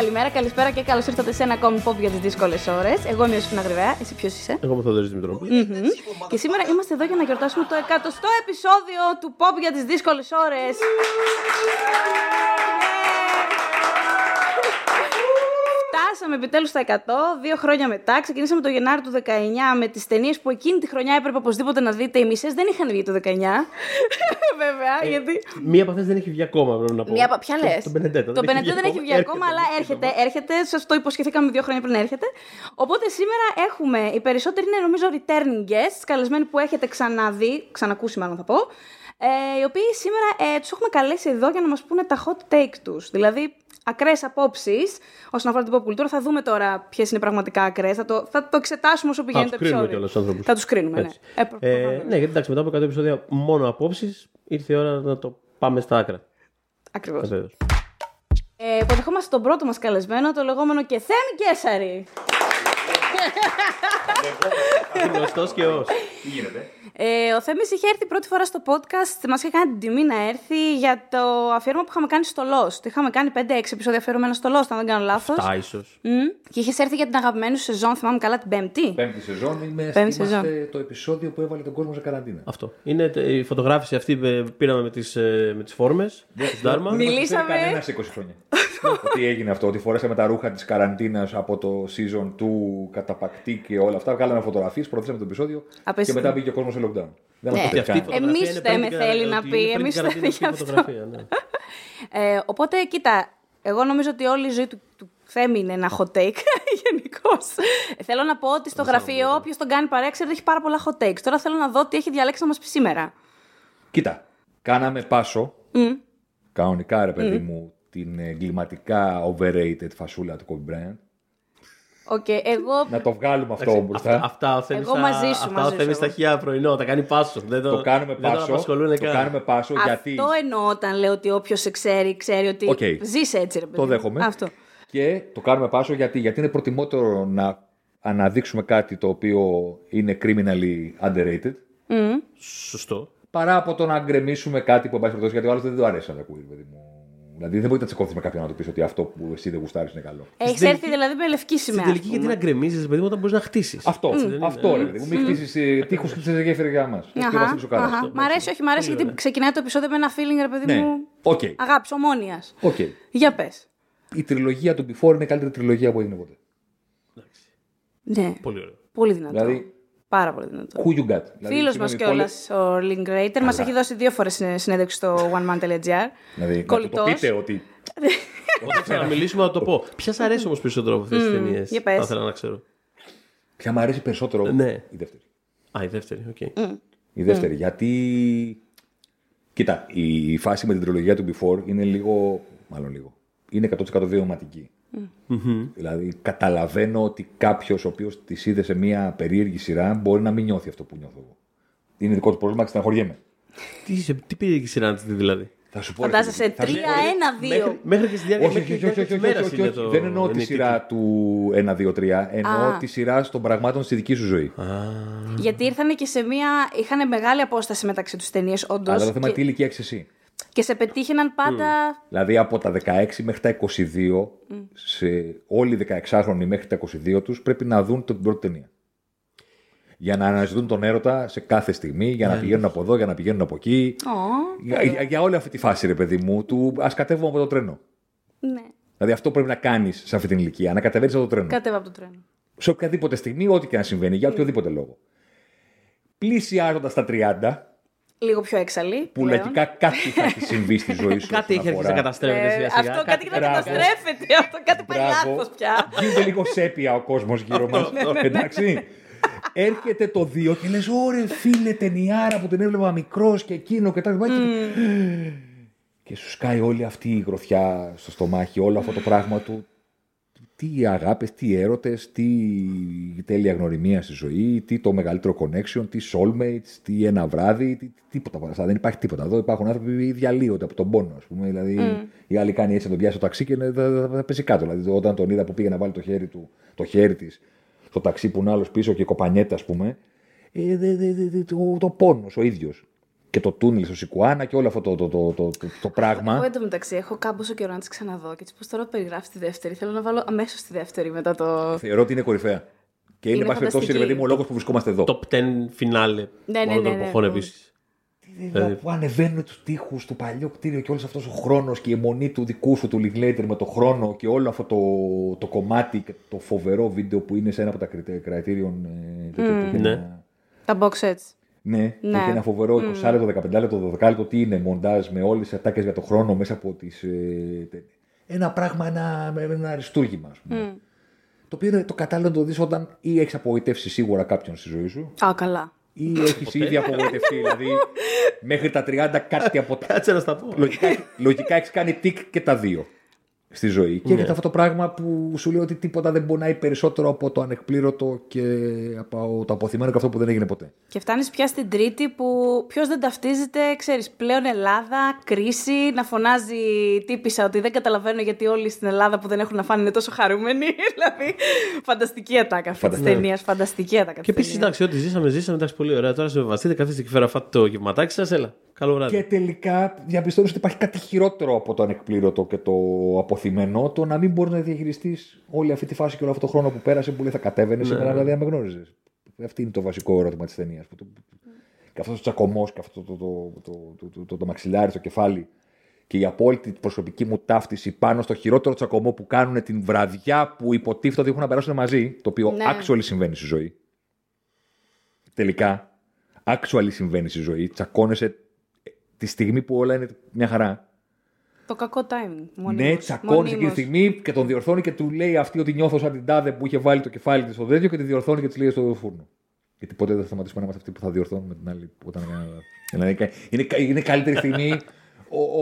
Καλημέρα, καλησπέρα και καλώς ήρθατε σε ένα ακόμη pop για τις δύσκολες ώρες. Εγώ είμαι ο Ιωσήφινα Γρυβαία. Εσύ ποιος είσαι; Εγώ είμαι ο Θοδωρής Δημητρόπουλος. Μμμ. Και σήμερα είμαστε εδώ για να γιορτάσουμε το εκατοστό επεισόδιο του pop για τις δύσκολες ώρες. Φτάσαμε επιτέλους στα 100, δύο χρόνια μετά. Ξεκινήσαμε το Γενάρη του 19 με τις ταινίες που εκείνη τη χρονιά έπρεπε οπωσδήποτε να δείτε. Οι μισές δεν είχαν βγει το 19. Βέβαια, γιατί. Μία από αυτές δεν έχει βγει ακόμα, πρέπει να πω. Μία, πα- ποια λες; Το Μπενεντέτο. Το Μπενεντέτο δεν έχει βγει ακόμα, αλλά έρχεται. έρχεται. Σα το υποσχεθήκαμε δύο χρόνια πριν έρχεται. Οπότε σήμερα έχουμε. Οι περισσότεροι είναι νομίζω returning guests, καλεσμένοι που έχετε ξαναδεί, ξανακούσει μάλλον θα πω. Ε, οι οποίοι σήμερα ε, τους έχουμε καλέσει εδώ για να μας πούνε τα hot take τους. Δηλαδή, ακραίες απόψεις όσον αφορά την pop κουλτούρα. Θα δούμε τώρα ποιες είναι πραγματικά ακραίες. Θα το, θα το εξετάσουμε όσο πηγαίνει τους το κρίνουμε επεισόδιο. κιόλας τους άνθρωπους. Θα τους κρίνουμε, ναι. Έτσι. Ε, προ- Ε, προφανώς. ναι, γιατί εντάξει, μετά από 100 επεισόδια μόνο απόψεις, ήρθε η ώρα να το πάμε στα άκρα. Ακριβώς. Βεβαίως. Ε, υποδεχόμαστε τον πρώτο μας καλεσμένο, το λεγόμενο και Θέμη Κέσαρη. Γνωστό και ως. Τι γίνεται; Ε, ο Θέμης είχε έρθει πρώτη φορά στο podcast, μας είχε κάνει την τιμή να έρθει για το αφιέρωμα που είχαμε κάνει στο Lost. Είχαμε κάνει 5-6 επεισόδια αφιερωμένα στο Lost, αν δεν κάνω λάθος. Τα ίσως. Μμ. Και είχες έρθει για την αγαπημένη σου σεζόν, θυμάμαι καλά, την πέμπτη. Πέμπτη σεζόν είμαι, Πέμπτη είμαστε σεζόν. το επεισόδιο που έβαλε τον κόσμο σε καραντίνα. Αυτό. Είναι τε- η φωτογράφηση αυτή που πήραμε με τις με τις φόρμες τη Dharma. Μιλ- Μιλήσαμε- Κανένας σε 20 χρόνια. ότι έγινε αυτό, ότι φορέσαμε τα ρούχα της καραντίνας από το season του καταπακτή και όλα αυτά. Βγάλαμε φωτογραφίες, προωθήσαμε το επεισόδιο και Απέστη. μετά μπήκε ο κόσμος σε lockdown. Δεν Ναι. μας το Και αυτή η πιάνει. Εμείς φωτογραφία είναι δεν πριν με την θέλει καρα- να ότι πει, είναι πριν εμείς την δεν καραντίνα για αυτή η αυτό. φωτογραφία, ναι. Ε, οπότε, κοίτα, εγώ νομίζω ότι όλη η ζωή του, του Θέμη είναι ένα hot take γενικώς. θέλω να πω ότι στο γραφείο, όποιος τον κάνει παρέα, ξέρει ότι έχει πάρα πολλά hot takes. Τώρα θέλω να δω τι έχει διαλέξει να μας πει σήμερα. Κοίτα, κάναμε πάσο. Μμ. Κανονικά, ρε παιδί μου, την εγκληματικά overrated φασούλα του Kobe Bryant. Ok, εγώ. Να το βγάλουμε αυτό Εντάξει, μπροστά. Αυτά, αυτά ο Θέμης Εγώ θα- μαζί σου, αυτά μαζί ο Θέμης σου. θα έχει πρωινό, τα κάνει πάσο. Δεν το, Το κάνουμε δεν τον πάσο. απασχολούν Το καν. κάνουμε πάσο γιατί. Αυτό εννοώ όταν λέω ότι όποιος σε ξέρει, ξέρει ότι Οκ. ζεις έτσι, ρε παιδί. Το μου. δέχομαι. Αυτό. Και το κάνουμε πάσο γιατί, γιατί είναι προτιμότερο να αναδείξουμε κάτι το οποίο είναι criminally underrated Μμ. Σωστό. παρά από το να γκρεμίσουμε κάτι που εν πάση περιπτώσει γιατί ο άλλος δεν του αρέσει να το ακούει, παιδί μου. Δηλαδή δεν μπορεί να τσεκώθει με κάποιον να του πεις ότι αυτό που εσύ δεν γουστάρεις είναι καλό. Έχεις τελική- έρθει δηλαδή με λευκή Στην σημαία. τελική, ας γιατί πούμε. να γκρεμίζεις, παιδί μου, όταν μπορείς να χτίσεις. Αυτό, αυτό ρε παιδί μου. Μην χτίσεις τείχους και σε γέφυρα για μας. Αχα, αχα. Μ' αρέσει, όχι, μ' αρέσει γιατί ξεκινάει το επεισόδιο με ένα feeling, ρε παιδί Ναι, μου. οκ. Αγάπης, ομόνοια. Οκ. Για πες. Η τριλογία του Before είναι η καλύτερη τριλογία που έγινε ποτέ. Ναι, Πολύ ωραίο. πολύ δυνατό. Δηλαδή, Πάρα πολύ δυνατό. who you got; Δηλαδή, Φίλος μας συγγνώμη, κιόλας, πολλές- ο Linklater, μας έχει δώσει δύο φορές συνέντευξη στο oneman.gr. Δηλαδή, να του το Κολλητός. πείτε ότι Όταν ξαναμιλήσουμε να το πω. Ποιας σ' αρέσει όμως περισσότερο από αυτές τις ταινίες; για πες. Θα ήθελα να ξέρω. ποια μου αρέσει περισσότερο Ναι. η δεύτερη. Α, η δεύτερη, οκ. Η δεύτερη. Γιατί. Κοίτα, η φάση με την τριλογία του Before είναι λίγο. Μάλλον λίγο. Είναι 100% βιωματική. Δηλαδή, καταλαβαίνω ότι κάποιος ο οποίος τη είδε σε μια περίεργη σειρά μπορεί να μην νιώθει αυτό που νιώθω εγώ. Είναι δικό του πρόβλημα και στεναχωριέμαι. Τι, είσαι- τι πήρε η σειρά της δηλαδή; Θα σου πω. ρε Φαντάζεσαι φίλε, θα σου πω, 3-1-2. Μέχρι, μέχρι και στη διάρκεια Όχι, μέχρι όχι, και όχι, στη όχι, διάρκεια όχι, της όχι, μέρας όχι, είναι όχι. το- Δεν εννοώ είναι τη η σειρά του 1, 2, 3. Εννοώ Α. τη σειρά των πραγμάτων στη δική σου ζωή. Γιατί ήρθαν και σε μία. είχαν μεγάλη απόσταση μεταξύ τους ταινίες, όντως. Αλλά το θέμα και, τι ηλικία έχεις εσύ. Και σε πετύχαιναν πάντα. Δηλαδή από τα 16 μέχρι τα 22, σε όλοι οι 16χρονοι μέχρι τα 22 τους πρέπει να δουν την πρώτη ταινία. Για να αναζητούν τον έρωτα σε κάθε στιγμή, για να πηγαίνουν από εδώ, για να πηγαίνουν από εκεί. Ω, Για, για- για όλη αυτή τη φάση, ρε παιδί μου, του ας κατέβουμε από το τρένο. ναι. Δηλαδή αυτό πρέπει να κάνεις σε αυτή την ηλικία, να κατεβαίνεις από το τρένο. Κατέβα από το τρένο. Σε οποιαδήποτε στιγμή, ό,τι και να συμβαίνει, για οποιοδήποτε λόγο. Πλησιάζοντας τα 30, Λίγο πιο έξαλλη. που πλέον. λογικά κάτι θα έχει συμβεί στη ζωή σου. Κάτι όσον έχει αρχίσει αφορά- να καταστρέφεται Ε, σιγά σιγά. αυτό κάτι να Μπράβο. καταστρέφεται. Αυτό κάτι πάει Μπράβο. λάθος πια. Γίνεται λίγο σέπια ο κόσμος γύρω μας. Εντάξει. Έρχεται το 2 και λες: Ωρε φίλε, ταινιάρα που την έβλεπα μικρός και εκείνο και τα λοιπά. Και... και σου σκάει όλη αυτή η γροθιά στο στομάχι, όλο αυτό το πράγμα του. Τι αγάπες, τι έρωτες, τι τέλεια γνωριμία στη ζωή, τι το μεγαλύτερο connection, τι soulmates, τι ένα βράδυ, τι, τίποτα από αυτά. Δεν υπάρχει τίποτα. Εδώ υπάρχουν άνθρωποι που διαλύονται από τον πόνο, ας πούμε. Δηλαδή, η άλλη κάνει έτσι να τον πιάσει το ταξί και θα, θα, θα πέσει κάτω. Δηλαδή, όταν τον είδα που πήγε να βάλει το χέρι, του, το χέρι της στο ταξί που είναι άλλος πίσω και κοπανιέται, ας πούμε, ε, δε, δε, δε, δε, το, το πόνος ο ίδιος. Και το τούνελ στο Σικουάνα και όλο αυτό το, το, το, το, το, το πράγμα. Εγώ εντωμεταξύ έχω κάμποσο καιρό να τις ξαναδώ και έτσι πώς τώρα περιγράφεις τη δεύτερη. Θέλω να βάλω αμέσως τη δεύτερη μετά το. Θεωρώ ότι είναι κορυφαία. Και είναι, Είναι πάση περιπτώσει, ρε φανταστική. παιδί μου, ο λόγος που βρισκόμαστε εδώ. Top 10 φινάλε Ναι, ναι, όλων των ναι, ναι. εποχών Mm. επίση. Δηλαδή, που ανεβαίνουν τους τοίχους του παλιό κτίριο και όλος αυτός ο χρόνος και η αιμονή του δικού σου του Linklater με το χρόνο και όλο αυτό το, το κομμάτι και το φοβερό βίντεο που είναι σε ένα από τα κριτήριων. Ε, τέτοιο που έχει Ναι. ένα- Τα box sets. Ναι, Ναι. έχει ένα φοβερό 20 λεπτό, 15 λεπτό, 12 λεπτό. Τι είναι, μοντάζ με όλες τις ατάκες για το χρόνο μέσα από τις. Ε, τε- ένα πράγμα, ένα, ένα αριστούργημα, ας πούμε. Το οποίο είναι το κατάλληλο να το δεις όταν ή έχεις απογοητεύσει σίγουρα κάποιον στη ζωή σου, Α, καλά. ή έχεις ήδη απογοητευτεί. δηλαδή, μέχρι τα 30 κάτι από τα. Κάτσε να στα πω. λογικά, λογικά έχεις κάνει τικ και τα δύο στη ζωή. Και έχετε αυτό το πράγμα που σου λέει ότι τίποτα δεν πονάει περισσότερο από το ανεκπλήρωτο και από το αποθυμένο και αυτό που δεν έγινε ποτέ. Και φτάνεις πια στην Τρίτη που ποιος δεν ταυτίζεται, ξέρεις, πλέον Ελλάδα, κρίση, να φωνάζει τύπησα ότι δεν καταλαβαίνω γιατί όλοι στην Ελλάδα που δεν έχουν να φάνε είναι τόσο χαρούμενοι. δηλαδή, φανταστική ατάκα αυτή της Φανταστική. ταινίας. Φανταστική ατάκα. Και επίσης, εντάξει, ό,τι ζήσαμε, ζήσαμε. Εντάξει, πολύ ωραία. Τώρα συμβαστείτε, καθίστε και φέρα φάτε το γευματάκι σας. Έλα. Καλό βράδυ. Και τελικά διαπιστώνεις ότι υπάρχει κάτι χειρότερο από το ανεκπλήρωτο και το αποθυμένο, το να μην μπορεί να διαχειριστείς όλη αυτή τη φάση και όλο αυτό το χρόνο που πέρασε που λέει θα κατέβαινε σήμερα, δηλαδή αν με γνώριζες. Αυτό είναι το βασικό ερώτημα της ταινίας. Και αυτός ο τσακωμός και αυτό το, το, το, το, το, το, το μαξιλάρι στο κεφάλι και η απόλυτη προσωπική μου ταύτιση πάνω στο χειρότερο τσακωμό που κάνουν την βραδιά που υποτίθεται ότι έχουν να περάσουν μαζί, το οποίο Ναι. actually συμβαίνει στη ζωή. Τελικά, actually συμβαίνει στη ζωή. Τσακώνεσαι τη στιγμή που όλα είναι μια χαρά. Το κακό timing. ναι, μονίμως. τσακώνεις εκείνη τη Μονίμως. στιγμή και τον διορθώνει και του λέει αυτή ότι νιώθω σαν την τάδε που είχε βάλει το κεφάλι της στο τέτοιο και τη διορθώνει και της λέει στο φούρνο. Γιατί ποτέ δεν θα σταματήσουμε να είμαστε αυτοί που θα διορθώνουμε την άλλη που όταν έκανε λάθος. Δηλαδή, είναι, είναι η καλύτερη στιγμή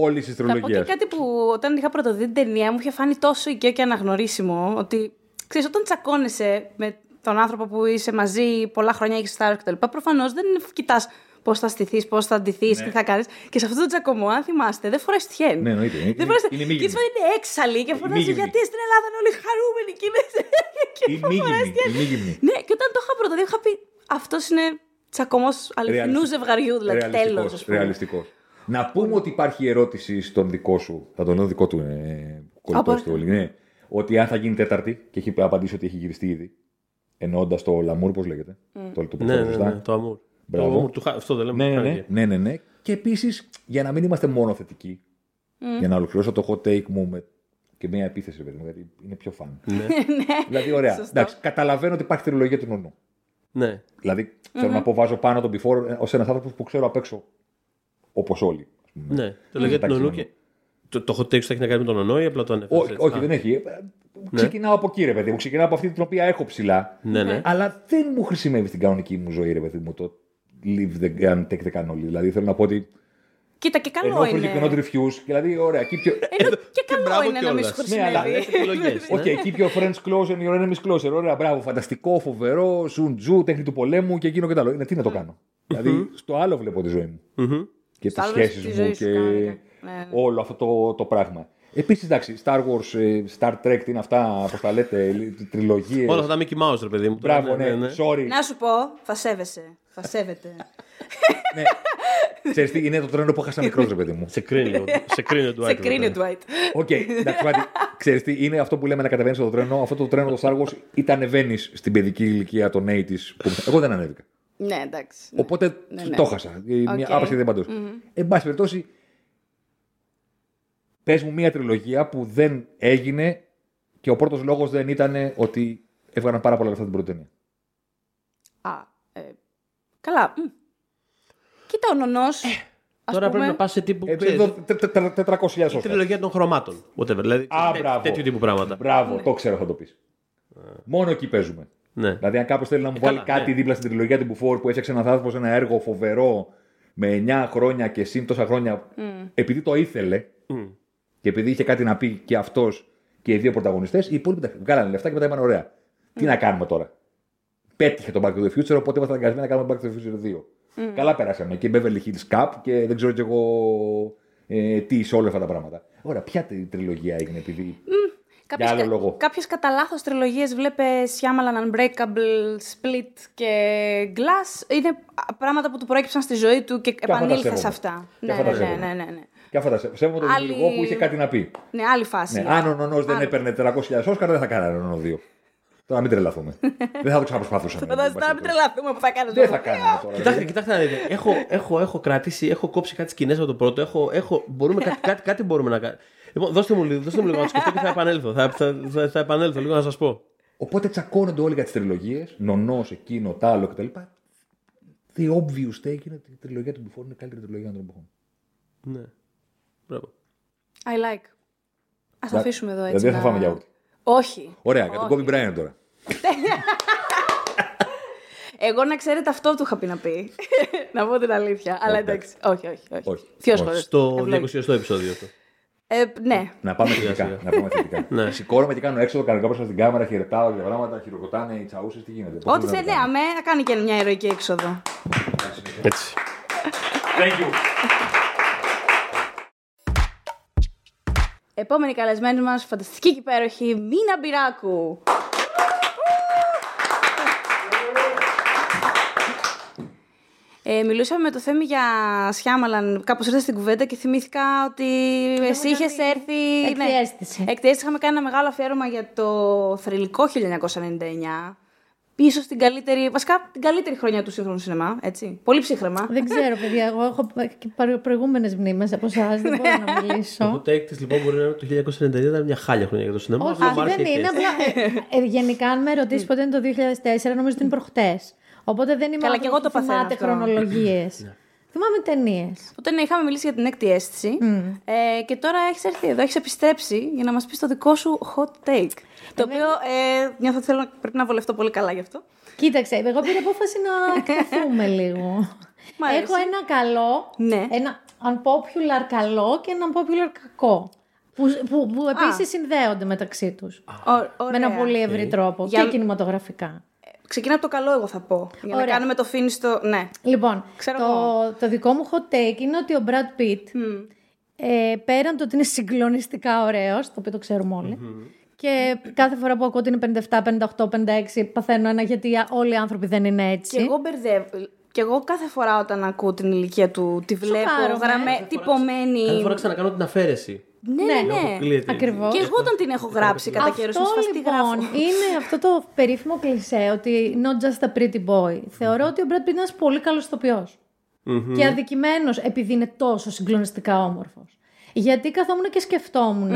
όλης της Θα πω και τριλογίας. κάτι που όταν είχα πρωτοδεί την ταινία μου είχε φάνει τόσο οικείο και αναγνωρίσιμο ότι ξέρεις, όταν τσακώνεσαι με τον άνθρωπο που είσαι μαζί πολλά χρόνια, έχεις στάρ κτλ. Προφανώς δεν κοιτάς πώς θα στηθείς, πώς θα αντιθείς, τι θα κάνεις. Και σε αυτό το τσακωμό, αν θυμάστε, δεν φοράει τυχαίνει. Ναι, εννοείται. Είναι- Δεν φοράει είναι Και μίγυμνη. έτσι είναι έξαλλη και φωνάζει Μίγυμνη. γιατί στην Ελλάδα είναι όλοι χαρούμενοι και είναι. και Η φοράει μίγυμνη, τυχαίνει. η μίγυμνη. Ναι, και όταν το είχα πρωτοδεί, είχα πει αυτός είναι τσακωμός αληθινού Ρεαλιστικός. ζευγαριού, δηλαδή τέλος. Ρεαλιστικός, ρεαλιστικός. Να πούμε ότι υπάρχει ερώτηση στον δικό σου, θα τον λέω δικό του ε, κολλητός Α, στο ναι, ότι αν θα γίνει τέταρτη και έχει απαντήσει ότι έχει γυριστεί ήδη, εννοώντας το Λαμούρ, πώς λέγεται. Το, το Ναι, προφέρω ναι, σωστά. ναι, το αμούρ. Μπράβο. Το αμούρ του Χα- Αυτό δεν λέμε. Ναι, ναι, ναι, Χάγε. ναι, ναι, ναι. Και επίσης, για να μην είμαστε μόνο θετικοί, για να ολοκληρώσω το hot take μου με και μια επίθεση, παιδί μου, γιατί είναι πιο φαν. Ναι. δηλαδή, ωραία. Σωστό. Εντάξει, καταλαβαίνω ότι υπάρχει τριλογία του νονού. ναι. Δηλαδή, θέλω να πω, βάζω πάνω τον before ως ένας άνθρωπος που ξέρω απ' έξω όπως όλοι. ας πούμε. Ναι, το λέγεται Εντάξει, νονού ναι. και. Το, το hot take σου έχει να κάνει με τον Ονό ή απλά το ανέφερες. Όχι, όχι, δεν έχει. Ε, Ξεκινάω από εκεί, ρε παιδί μου. Ξεκινάω από αυτή την οποία έχω ψηλά. Ναι, ναι. Αλλά δεν μου χρησιμεύει στην κανονική μου ζωή, ρε παιδί μου, το leave the gun, take the cannoli. Δηλαδή, θέλω να πω ότι. Κοίτα, και Ενώ καλό έχω είναι. not reviews, δηλαδή, ωραία, keep your, Ενώ και καλό μπράβο είναι να μην κιόλας. σου Ναι, αλλά χρησιμεύει. Λες επιλογές, ναι. Okay, keep your friends close and your enemies closer. Ωραία, μπράβο, φανταστικό, φοβερό, σουντζού, τέχνη του πολέμου και εκείνο και το άλλο. Ναι, τι να το κάνω. δηλαδή, στο άλλο βλέπω τη ζωή μου. Μμμ. Και Στο τι άλλο σχέσεις στη μου ζωή σου και κανονικά. Ναι, ναι. όλο αυτό το, το πράγμα. Επίσης, εντάξει, Star Wars, ε, Star Trek, τι είναι αυτά, πώς τα λέτε, τριλογίες. Όλα αυτά τα Mickey Mouse, ρε παιδί μου. τώρα, Μπράβο, ναι, sorry. Να σου πω, θα σέβεσαι. Θα σέβεται. ναι. Ξέρεις τι, είναι το τρένο που έχασα μικρός, ρε παιδί μου. Σε κρίνει, ο- σε κρίνει ο Dwight. Σε εδώ κρίνει, πέρα. Dwight. OK, εντάξει, πάτη, ξέρεις τι, είναι αυτό που λέμε να κατεβαίνεις στο τρένο. Αυτό το τρένο το Star Wars ήταν ανεβαίνεις στην παιδική ηλικία των 80s. Που... Εγώ δεν ανέβηκα. Ναι, εντάξει. ναι. Οπότε Ναι, ναι. το χάσα. Μια Οκ. άπαξ και διά παντός. Εν πάση περιπτώσει, πες μου μια τριλογία που δεν έγινε και ο πρώτος λόγος δεν ήταν ότι έβγαλαν πάρα πολλά λεφτά την πρώτη ταινία. Α, ε, καλά. μ. Κοίτα, ο νονός, ας Ε, Τώρα πρέπει πούμε, να πας σε τύπου. Ε, ξέρεις, εδώ 400.000 Η Όσκαρ. τριλογία των χρωμάτων. Whatever. Δηλαδή Α, τέ- μπράβο. τέτοιου τύπου πράγματα. Μπράβο, το ξέρω θα το πεις. Μόνο εκεί παίζουμε. Ναι. Δηλαδή, αν κάποιος θέλει να μου Ε, βάλει καλά, κάτι ναι. δίπλα στην τριλογία του Μπουφόρ που έφτιαξε ένα άνθρωπο ένα έργο φοβερό με 9 χρόνια και συν τόσα χρόνια, επειδή το ήθελε Μμ. Και επειδή είχε κάτι να πει και αυτός και οι δύο πρωταγωνιστές, οι υπόλοιποι τα βγάλανε λεφτά και μετά είπαν: Ωραία, τι να κάνουμε τώρα. Πέτυχε το Back to the Future, οπότε είμαστε αναγκασμένοι να κάνουμε Back to the Future 2. Καλά περάσαμε και Beverly Hills Cup και δεν ξέρω κι εγώ ε, τι σε όλα αυτά τα πράγματα. Ωραία, ποια τρι- τριλογία έγινε επειδή. Για άλλο λόγο. Κάποιες κατά λάθος τριλογίες βλέπε Shyamalan, Unbreakable, Split και Glass. Είναι πράγματα που του προέκυψαν στη ζωή του και, αυτά τα επανήλθε σέβομαι. σε αυτά. Και Ναι, αυτά τα ναι, ναι, σέβομαι. ναι, ναι, ναι. Και αυτά τα σε- σέβομαι τον Άλλη- δημιουργό που είχε κάτι να πει. Ναι, άλλη φάση. Ναι, αν ο Νονός δεν Άλλο. έπαιρνε 400.000 Όσκαρ, δεν θα κάνανε Νονό 2. Τώρα μην τρελαθούμε. δεν θα το ξαναπροσπαθούσαμε. Φαντάζεσαι εν πάση τώρα μην περιπτώσει. τρελαθούμε που θα κάνεις. Δεν θα κάνανε τώρα. Κοιτάξτε, δηλαδή. κοιτάξτε να δείτε. Έχω, έχω, έχω κρατήσει, έχω κόψει κάτι σκηνές από το πρώτο. Έχω, έχω, μπορούμε, κάτι, κάτι, κάτι μπορούμε να κάνουμε. Λοιπόν, δώστε μου, λίγο- δώστε μου λίγο να το σκεφτώ και θα επανέλθω. Θα, θα, θα, θα επανέλθω λίγο να σας πω. Οπότε τσακώνονται όλοι για τις τριλογίες. Νονός, εκείνο, τ' άλλο κτλ. The obvious take είναι ότι η τριλογία του Μπουφόν είναι η καλύτερη τριλογία των εποχών. Ναι. Μπράβο. I like. Α το αφήσουμε εδώ έτσι. Δηλαδή δεν θα να- φάμε γιαούρτι. Όχι. Ωραία, για τον Όχι. Kobe Bryant τώρα. Εγώ να ξέρετε αυτό του είχα πει να πει. να πω την αλήθεια. Αλλά εντάξει. Όχι, όχι. όχι. Όχι. Θείος Όχι. χωρίς. Στο Ευλόγη. 200ο επεισόδιο αυτό. Ε, ναι. Να πάμε θετικά. να πάμε θετικά. Ναι. Σηκώνομαι και κάνω έξοδο κανονικά προ την κάμερα, χαιρετάω και πράγματα, χειροκροτάνε οι τσαούσες, τι γίνεται. Πώς Ό,τι δεν θέλει, το κάνω. αμέ, να κάνει και μια ηρωική έξοδο. Έτσι. Thank you. Επόμενη καλεσμένη μας, φανταστική και υπέροχη, Μίνα Μπυράκου. Ε, μιλούσαμε με το Θέμη για Σιάμαλαν, κάπως ήρθα στην κουβέντα και θυμήθηκα ότι εσύ είχες έρθει... Έκτη αίσθηση. έκτη αίσθηση. Είχαμε κάνει ένα μεγάλο αφιέρωμα για το θρηλυκό 1999. Πίσω στην καλύτερη, βασικά την καλύτερη χρονιά του σύγχρονου σινεμά, έτσι. Πολύ ψύχρεμα. Δεν ξέρω, παιδιά. Εγώ έχω και προηγούμενες μνήμες από εσάς. Δεν μπορώ να Το μιλήσω. take τη λοιπόν μπορεί να είναι το 1999 ήταν μια χάλια χρονιά για το σινεμά. Όχι, αλλά μου όχι, άρεσε δεν και είναι. έτσι. Απλά. ε, ε, γενικά, αν με ρωτήσεις πότε είναι το 2004, νομίζω ότι είναι προχτές. Οπότε δεν είμαι Καλά, άνθρωπος και εγώ το που θυμάται παθαίνω αυτό. χρονολογίες. Θυμάμαι ταινίες. Οπότε ναι, είχαμε μιλήσει για την έκτη αίσθηση. Ε, και τώρα έχεις έρθει εδώ, έχεις επιστρέψει για να μας πεις το δικό σου hot take. Το οποίο ε, νιώθω ότι θέλω, πρέπει να βολευτώ πολύ καλά γι' αυτό. Κοίταξε, εγώ πήρα απόφαση να εκτεθούμε λίγο. Μ' αρέσει. Έχω ένα καλό, Ναι. ένα unpopular καλό και ένα unpopular κακό. Που, που, που επίσης συνδέονται μεταξύ τους. Ω- Με ένα ωραία. πολύ ευρύ τρόπο Για- και κινηματογραφικά. Ξεκινά από το καλό, εγώ θα πω. Για να Ωραία. κάνουμε το φίνι στο. Ναι. Λοιπόν, Ξέρω το, το δικό μου hot take είναι ότι ο Brad Pitt, ε, πέραν το ότι είναι συγκλονιστικά ωραίος, το οποίο το ξέρουμε όλοι, και κάθε φορά που ακούω ότι είναι 57, 58, 56, παθαίνω ένα γιατί όλοι οι άνθρωποι δεν είναι έτσι. Και εγώ μπερδεύω. Και εγώ κάθε φορά όταν ακούω την ηλικία του, τη βλέπω Σοκάρομαι. γραμμέ, τυπωμένη. Κάθε φορά ξανακάνω την αφαίρεση. Ναι, ναι, ναι. Αποκλείεται. Ακριβώς. Και εγώ όταν την έχω γράψει κατά καιρούς, Αυτό μου σφαστεί λοιπόν γράφω. είναι αυτό το περίφημο κλισέ ότι not just a pretty boy. Θεωρώ ότι ο Brad Pitt είναι ένας πολύ καλός ηθοποιός. Και αδικημένος επειδή είναι τόσο συγκλονιστικά όμορφος. Γιατί καθόμουν και σκεφτόμουν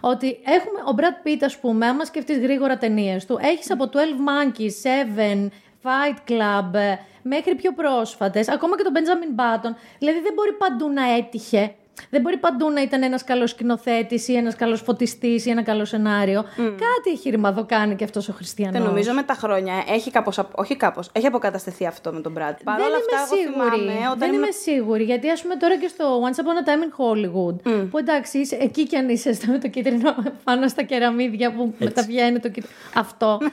ότι έχουμε ο Brad Pitt, ας πούμε, άμα σκεφτείς γρήγορα ταινίες του, έχεις από 12 Monkeys, 7, Fight Club, ε, μέχρι πιο πρόσφατες, ακόμα και τον Benjamin Button. Δηλαδή δεν μπορεί παντού να έτυχε. Δεν μπορεί παντού να ήταν ένας καλός σκηνοθέτης ή ένας καλός φωτιστής ή ένα καλό σενάριο. Κάτι έχει ρημαδοκάνει και αυτός ο Χριστιανός. Δεν νομίζω με τα χρόνια έχει κάπως, απ- όχι κάπως, έχει αποκατασταθεί αυτό με τον Brad. Παρ' δεν όλα είμαι αυτά, εγώ σίγουρη. θυμάμαι όταν δεν ήμουν- είμαι σίγουρη. Γιατί, ας πούμε, τώρα και στο Once Upon a Time in Hollywood, που εντάξει, είσαι, εκεί κι αν είσαι στο- με το κίτρινο πάνω στα κεραμίδια που μεταβγαίνει το κίτρινο. Αυτό. ε,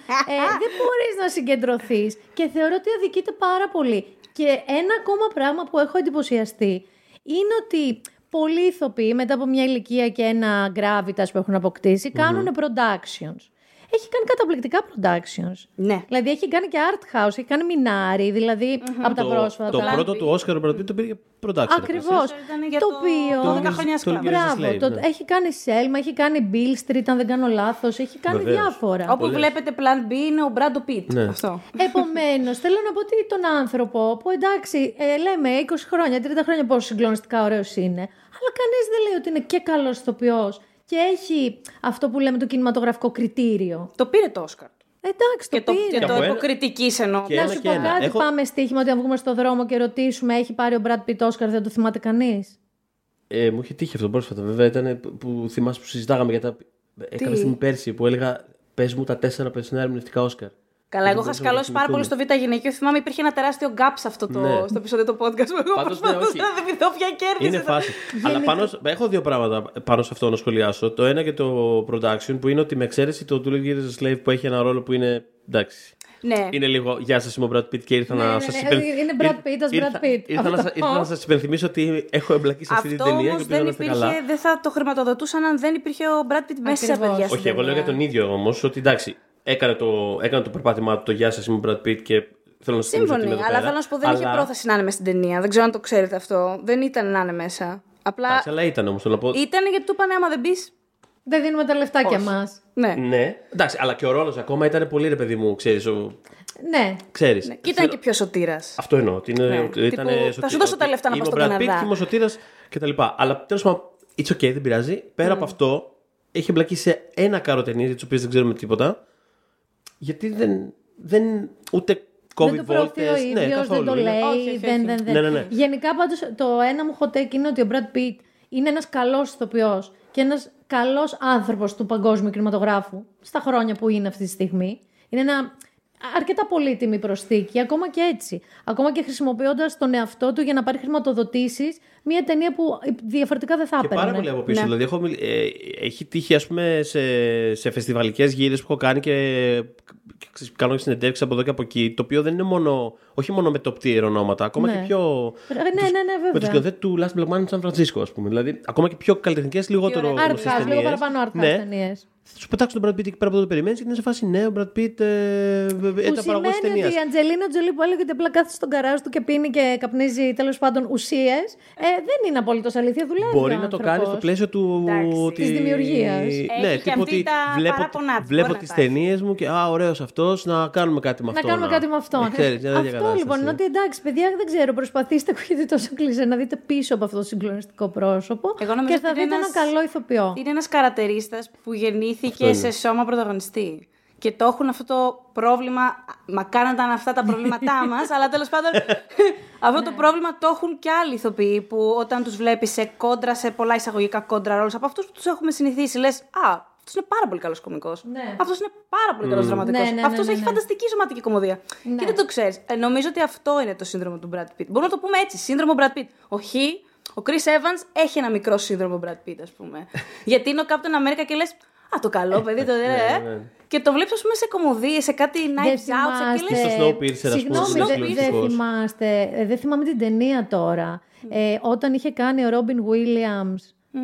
δεν μπορείς να συγκεντρωθείς. Και θεωρώ ότι αδικείται πάρα πολύ. Και ένα ακόμα πράγμα που έχω εντυπωσιαστεί είναι ότι πολλοί ηθοποιοί μετά από μια ηλικία και ένα gravitas που έχουν αποκτήσει κάνουν productions. Έχει κάνει καταπληκτικά productions. Ναι. Δηλαδή έχει κάνει και art house, έχει κάνει μινάρι, δηλαδή από τα Το, πρόσφατα. το πρώτο του Όσκαρ ο Brad Pitt το πήρε για production. Ακριβώς. Ήταν για Το το- οποίο. το 12 χρόνια Το σκλάβο. Gilles Μπράβο. Slave, το, ναι. Έχει κάνει Selma, έχει κάνει Bill Street, αν δεν κάνω λάθος. Έχει κάνει Βεβαίως. διάφορα. Όπου βλέπετε Plan B είναι ο Brad Pitt. Ναι. Αυτό. Επομένως, θέλω να πω ότι τον άνθρωπο που εντάξει, ε, λέμε 20 χρόνια, 30 χρόνια πόσο συγκλονιστικά ωραίος είναι, αλλά κανείς δεν λέει ότι είναι και καλός ηθοποιός και έχει αυτό που λέμε το κινηματογραφικό κριτήριο. Το πήρε το Όσκαρ. Εντάξει, το Και το, πήρε. και το Από ένα- υποκριτικής εννοώ. Και Να ένα σου και πω ένα. κάτι, Έχω- πάμε στοίχημα ότι αν βγούμε στο δρόμο και ρωτήσουμε, έχει πάρει ο Brad Pitt Όσκαρ, δεν το θυμάται κανείς; Ε, μου είχε τύχει αυτό πρόσφατα. Βέβαια ήταν που, που θυμάσαι που συζητάγαμε για τα. Έκανα στιγμή πέρσι που έλεγα Πες μου τα τέσσερα περσινά ερμηνευτικά Όσκαρ. Καλά, εγώ Δεν είχα μπορούσα να σκαλώσει πάρα πολύ στο θυμηθούμε. Β' γυναικείο. Θυμάμαι υπήρχε ένα τεράστιο gap σε αυτό το, Ναι. στο επεισόδιο του podcast που εγώ Πάντως, ναι, προσπαθούσα όχι. να θυμηθώ ποια κέρδισε. Είναι φάση. Αλλά πάνω, σ- έχω δύο πράγματα πάνω σε αυτό να σχολιάσω. Το ένα και το production που είναι ότι με εξαίρεση το Two Years a Slave που έχει ένα ρόλο που είναι. εντάξει. Ναι. Είναι λίγο Γεια σας, είμαι ο Brad Pitt και ήρθα Ναι, να ναι, σας ναι, είναι Brad Pitt ως Brad Pitt. Ήρθα, να, Αυτό. σας- ήρθα να σας υπενθυμίσω ότι έχω εμπλακεί σε αυτή την Αυτό ταινία όμω και ελπίζω να δεν είστε υπήρχε, καλά. δεν θα το χρηματοδοτούσαν αν δεν υπήρχε ο Brad Pitt μέσα, Ακριβώς. παιδιά. στην Όχι, εγώ λέω για ταινία. τον ίδιο όμως ότι εντάξει, έκανε το, έκανε το περπάτημά του το Γεια σας, είμαι ο Brad Pitt και θέλω να σας θυμίσω ότι είμαι Σύμφωνοι, εδώ αλλά πέρα. θέλω να σου πω δεν είχε Αλλά- πρόθεση να είναι μέσα στην ταινία. Δεν ξέρω αν το ξέρετε αυτό. Δεν ήταν να είναι μέσα. Απλά Εντάξει, αλλά ήταν όμως. Θέλω να πω. ήταν γιατί του είπανε άμα δεν μπει. Δεν δίνουμε τα λεφτάκια Όχι. μα. Ναι. Ναι, εντάξει, αλλά και ο ρόλος ακόμα ήταν πολύ ρε παιδί μου, ξέρεις. Ναι. Ξέρεις. Ναι, Και ήταν και πιο σωτήρας. Αυτό εννοώ. Ότι είναι, Ναι. ήταν Τύπου, σωτή- θα σου δώσω τα ότι λεφτά να είμαι πας ο στον Brad Pitt Καναδά. και είμαι ο σωτήρα κτλ. Αλλά τέλος πάντων, it's okay, δεν πειράζει. Πέρα Mm. από αυτό, έχει εμπλακεί σε ένα κάρο ταινίε για τις οποίες δεν ξέρουμε τίποτα. Γιατί δεν. δεν ούτε COVID δεν το προωθεί ο βόλτες, ίδιος, ναι, δεν καθόλου. το Είναι- λέει. Όχι, όχι, δεν, όχι. δεν, δεν. Ναι, ναι, ναι. Γενικά πάντως το ένα μου hot take είναι ότι ο Brad Pitt είναι ένας καλός ηθοποιός και ένας καλός άνθρωπος του παγκόσμιου κινηματογράφου στα χρόνια που είναι αυτή τη στιγμή. Είναι ένα αρκετά πολύτιμη προσθήκη, ακόμα και έτσι. Ακόμα και χρησιμοποιώντας τον εαυτό του για να πάρει χρηματοδοτήσεις μια ταινία που διαφορετικά δεν θα Και πάρα έπαιρνε. πολύ από πίσω. Ναι. Δηλαδή, έχω, μιλ- ε, έχει τύχει ας πούμε, σε, σε φεστιβαλικές γύρες που έχω κάνει και, και ξέρεις, κάνω και συνεντεύξεις από εδώ και από εκεί. Το οποίο δεν είναι μόνο, όχι μόνο με top tier ονόματα, ακόμα Ναι. και πιο. Ε, ναι, ναι, ναι, βέβαια. Με το σκηνοθέτη του Last Black Man in San Francisco, ας πούμε. Δηλαδή, ακόμα και πιο καλλιτεχνικές, λιγότερο. ωραία. γνωστές Art house, λίγο ταινίες. παραπάνω art house Ναι. ταινίες. Θα σου πετάξουν τον Brad Pitt εκεί πέρα από εδώ το περιμένεις και είναι σε φάση ναι, ο Brad Pitt ε, ε, Που ήταν παραγωγό σημαίνει ταινίας. ότι η Αντζελίνα Τζολί που έλεγε ότι απλά κάθεται στον καράζ του και πίνει και καπνίζει τέλος πάντων ουσίες. Ε, δεν είναι απολύτω αλήθεια. Δουλεύει. Μπορεί ο να το άνθρωπος. κάνει στο πλαίσιο του. Εντάξει. ότι- Της δημιουργίας. Έχει Ναι, και τύπου αυτή ότι τα βλέπω, παράπονά της, βλέπω μπορεί τι να τα έχει. ταινίες μου και Α, ωραίος αυτός, να κάνουμε κάτι με Να αυτό. κάνουμε κάτι με αυτό. Ε, ξέρεις, μια τέτοια αυτό κατάσταση. λοιπόν είναι ότι εντάξει, παιδιά, δεν ξέρω, προσπαθήστε, ακούγεται τόσο κλεισέ, να δείτε πίσω από αυτό το συγκλονιστικό πρόσωπο. Εγώ νομίζω και θα ότι είναι δείτε ένα ένας- καλό ηθοποιό. Είναι ένας καρατερίστας που γεννήθηκε Αυτό σε είναι. σώμα πρωταγωνιστή. Και το έχουν αυτό το πρόβλημα. Μακάρι να ήταν αυτά τα προβλήματά μας, αλλά τέλος πάντων αυτό το πρόβλημα το έχουν και άλλοι ηθοποιοί που όταν τους βλέπεις σε κόντρα, σε πολλά εισαγωγικά κόντρα ρόλους από αυτούς που τους έχουμε συνηθίσει, λες Α, αυτός είναι πάρα πολύ καλός κωμικός. Ναι. Αυτός είναι πάρα πολύ καλός δραματικός. Ναι, ναι, ναι, αυτός ναι, έχει ναι. φανταστική σωματική κομμωδία. Ναι. Και δεν το ξέρεις. Ε, νομίζω ότι αυτό είναι το σύνδρομο του Brad Pitt. Μπορούμε να το πούμε έτσι. Σύνδρομο Brad Pitt. Ο Χ, ο Chris Evans έχει ένα μικρό σύνδρομο Brad Pitt, ας πούμε. Γιατί είναι ο Captain America και λες. Α, το καλό παιδί, το δε. ναι. Και το βλέπεις, ας πούμε, σε κομμωδίε, σε κάτι Δεν Knives Out, σε και Στο λες, Snowpiercer, ας πούμε, Συγγνώμη, είναι δεν δεν συγκλονιστικός. θυμάστε. ε, Δεν θυμάμαι την ταινία τώρα. Ε, όταν είχε κάνει ο Ρόμπιν Williams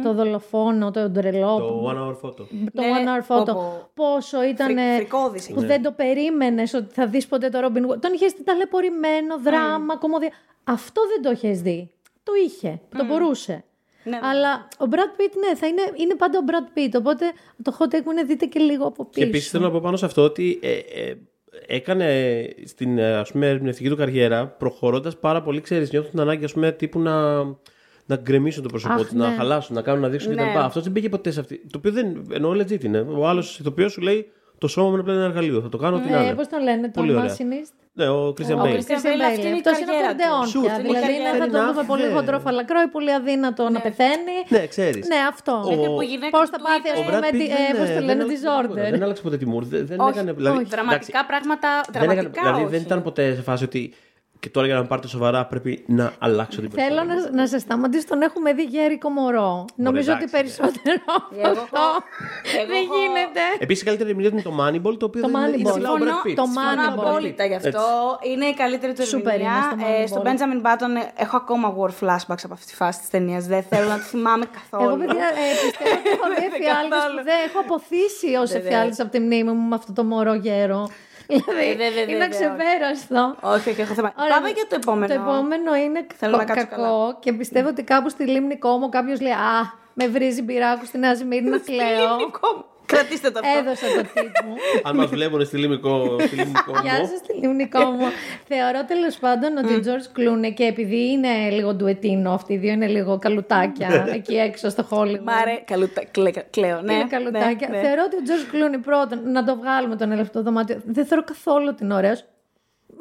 το δολοφόνο, το ντρελό. Το One Hour Photo. Το Ναι, One Hour Photo. πω, πω. Πόσο ήταν. Φρι- φρικώδης που εκεί. δεν το περίμενες ότι θα δεις ποτέ το Robin Hood. Τον είχες ταλαιπωρημένο, δράμα, κομμωδία. Αυτό δεν το είχες δει. Το είχε. Το μπορούσε. Ναι, ναι. Αλλά ο Brad Pitt, ναι, θα είναι, είναι πάντα ο Brad Pitt. Οπότε το hot take μου είναι δείτε και λίγο από πίσω. Και επίσης θέλω να πω πάνω σε αυτό ότι ε, ε, έκανε στην ε, ας πούμε, ερμηνευτική του καριέρα προχωρώντας πάρα πολύ, ξέρεις, νιώθω την ανάγκη ας πούμε, τύπου να, να γκρεμίσουν το πρόσωπό Αχ, του, να ναι. χαλάσουν, να κάνουν, να δείξουν Ναι. κτλ. Αυτός δεν πήγε ποτέ σε αυτή. Το οποίο δεν εννοώ legit είναι. Ο άλλος ηθοποιό σου λέει το σώμα μου είναι πλέον ένα εργαλείο. Θα το κάνω ό,τι να Ε, είναι. Πώς τον λένε, το Πολύ ωραία. Machinist. Ναι, ο Christian Ο Bale. Christian Bale, αυτή είναι η Αυτός είναι ο καριέρα του. Κορντεόν Σου, πια. αυτή είναι η Δηλαδή καριέρα είναι, θα του. το Fair δούμε enough, πολύ ναι. χοντρό φαλακρό ή πολύ αδύνατο να πεθαίνει. Ναι, ξέρεις. Ναι, αυτό. Ο- Είναι που η γυναίκα Πώς του θα του πάθει, είπε- α Ο Brad πούμε, Pitt τη- δεν, ε, πώς ε, το δεν λένε, άλλαξε τίποτα. disorder. Δεν άλλαξε ποτέ τη Μουρ. Δεν, δεν Όχι, έκανε. Δηλαδή, όχι. Δραματικά πράγματα. δεν έκανε- Δραματικά δηλαδή όχι. δεν ήταν ποτέ σε φάση ότι και τώρα για να με πάρετε σοβαρά πρέπει να αλλάξω την Θέλω persona. να, να σε σταματήσω, τον έχουμε δει γέρικο μωρό. Νομίζω ότι εντάξει, ναι. περισσότερο από Εγώ αυτό έχω- εγώ δεν έχω- γίνεται. Επίσης, η καλύτερη ερμηνεία του είναι το Moneyball, το οποίο Το δεν είναι- είναι Moneyball. απλά ο Συμφωνώ, Brad Pitt. το συμφωνώ Moneyball. απόλυτα γι' αυτό. Είναι η καλύτερη του Σούπερ είναι ερμηνεία. στο Ε, Moneyball. στον Benjamin Button ε, έχω ακόμα war flashbacks από αυτή τη φάση της ταινίας. Δεν θέλω να τη θυμάμαι καθόλου. Εγώ, παιδιά, ε, πιστεύω ότι έχω δει Δεν εφιάλτες καθόλου. που δεν έχω αποθήσει ως Δε, δε. εφιάλτες από τη μνήμη μου με αυτό το μωρό γέρο. Δηλαδή, Δε, δε, δε, είναι δε, αξεπέραστο. Όχι, όχι, έχω θέμα. Ωραία, Πάμε για το επόμενο. Το επόμενο είναι Θέλω να κακό, κάτσω κακό και πιστεύω ότι κάπου στη Λίμνη Κόμο κάποιος λέει Α, με βρίζει μπυράκου στη Νέα Σμύρνη, κλαίω. Ελληνικό μου. Κρατήστε το αυτό. Έδωσα το τίτλο μου. Αν μας βλέπουν στη λίμνικο στη λίμνικο Γεια σας, στη Λιμνικό μου. Θεωρώ τέλος πάντων ότι ο George Clooney και επειδή είναι λίγο ντουετίνο, αυτοί οι δύο είναι λίγο καλουτάκια εκεί έξω στο Hollywood. Μ' άρε, καλούτα, κλε, κλαίω, ναι. είναι καλουτάκια. ναι, ναι. Θεωρώ ότι ο George Clooney πρώτον, να το βγάλουμε τον ελεύθερο δωμάτιο. Δεν θεωρώ καθόλου ότι είναι ωραίος.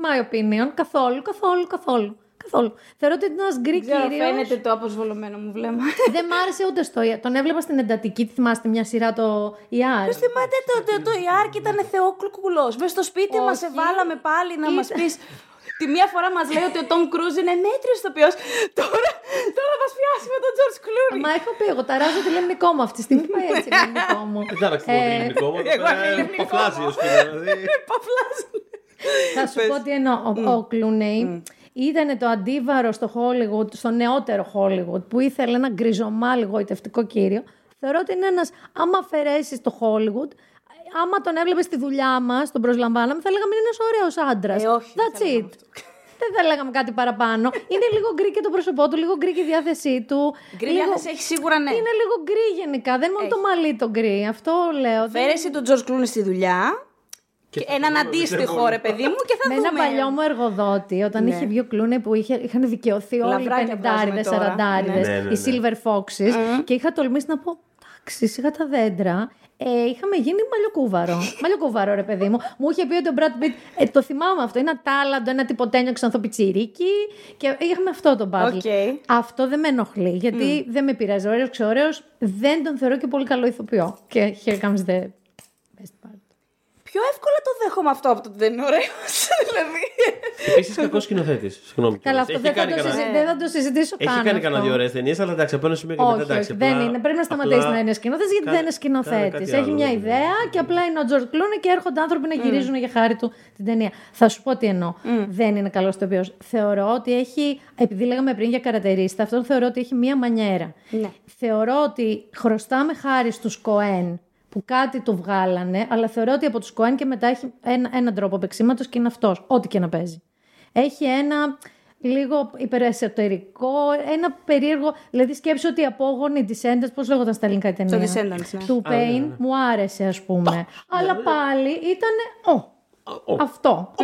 My opinion. Καθόλου, καθόλου, καθόλου. Καθόλου. Θεωρώ ότι είναι ένας γκρι Ξέρω, κύριος. φαίνεται το αποσβολωμένο μου βλέμμα. Δεν μ' άρεσε ούτε στο ER. Τον έβλεπα στην εντατική. Τι θυμάστε μια σειρά το ER. Ποιος θυμάται το, το, το Ιάρκ ήταν θεόκλουκουλό. Μέσα στο σπίτι μας Όχι. σε βάλαμε πάλι να μας Ήταν- πεις. Τη μία φορά μας λέει ότι ο Τόμ Κρούζ είναι μέτριος ηθοποιός. Τώρα, τώρα θα μας πιάσει με τον Τζορτ Κλούνι. Μα έχω πει, εγώ ταράζω τη λεμνικό μου αυτή τη στιγμή. Πάει έτσι η λεμνικό μου. Δεν άλλαξε το Ε, ελληνικό μου. εγώ ελληνικό. Παφλάζει ω δηλαδή. Παφλάζει. Θα σου πω τι εννοώ. Ο, ο Κλούνεϊ ήταν το αντίβαρο στο Hollywood, στο νεότερο Hollywood, που ήθελε ένα γκριζομάλι γοητευτικό κύριο. Θεωρώ ότι είναι ένας, άμα αφαιρέσεις το Hollywood, άμα τον έβλεπες στη δουλειά μας, τον προσλαμβάναμε, θα λέγαμε είναι ένας ωραίος άντρας. Ε, όχι, δεν That's θα λέγαμε it. Δεν θα λέγαμε κάτι παραπάνω. Είναι λίγο γκρι και το πρόσωπό του, λίγο γκρι και η διάθεσή του. Γκρι Λίγο- διάθεση έχει σίγουρα ναι. Είναι λίγο γκρι γενικά. Δεν είναι μόνο το μαλλί το γκρι. Αυτό λέω. Δεν- Φέρεσαι τον Τζορτ Κλούνι στη δουλειά. Και, έναν αντίστοιχο ρε παιδί μου και θα Με δούμε. ένα παλιό μου εργοδότη, όταν Ναι. είχε βγει ο Κλούνεϊ που είχε, είχαν δικαιωθεί όλοι οι Λαβράκια βγάζουμε πενηντάριδε, τώρα. σαραντάριδες, Ναι, ναι, ναι. οι silver foxes. Και είχα τολμήσει να πω: Εντάξει, σιγά τα δέντρα. Ε, είχαμε γίνει μαλλιοκούβαρο. μαλλιοκούβαρο, ρε παιδί μου. Μου είχε πει ότι ο Brad Pitt. Ε, το θυμάμαι αυτό. Είναι ένα τάλαντο, ένα τιποτένιο ξανθοπιτσιρίκι. Και είχαμε αυτό το battle. OK. Αυτό δεν με ενοχλεί, γιατί δεν με πειράζει. Ωραίο, ξεωραίο. Δεν τον θεωρώ και πολύ καλό ηθοποιό. Και here comes the best part. Πιο εύκολα το δέχομαι αυτό από το ότι δεν είναι ωραίος. δηλαδή. Επίσης, κακός σκηνοθέτης. Συγγνώμη. Καλά, κιόλας. αυτό δεν Έχει θα, κάνει το κανένα- συζη- δεν θα το συζητήσω Έχει καν. κάνει αυτό. κανένα δύο ωραίες ταινίες, αλλά εντάξει, από ένα σημείο και μετά Όχι, εντάξει. όχι, απλά- δεν είναι. Πρέπει να σταματήσει απλά να είναι σκηνοθέτης, γιατί κάνε- δεν είναι κάνε σκηνοθέτης. κάτι Έχει άλλο, μια ναι. ιδέα και απλά είναι ο Τζορτ Κλούνε και έρχονται άνθρωποι να γυρίζουν για χάρη του την ταινία. Θα σου πω τι εννοώ. Δεν είναι καλός το οποίος. Θεωρώ ότι έχει. Επειδή λέγαμε πριν για καρατερίστα, αυτό θεωρώ ότι έχει μια μανιέρα. Ναι. Θεωρώ ότι χρωστάμε χάρη στους Κοέν που κάτι του βγάλανε, αλλά θεωρώ ότι από τους Κοέν και μετά έχει ένα, έναν τρόπο παίξήματο και είναι αυτός. Ό,τι και να παίζει. Έχει ένα λίγο υπερεσωτερικό, ένα περίεργο. Δηλαδή, σκέψω ότι οι απόγονοι Descendants, πώς λέγονταν στα ελληνικά η ταινία; Το Descendants, ναι. Του Pain μου άρεσε, ας πούμε. Αλλά πάλι ήταν. Ω, αυτό.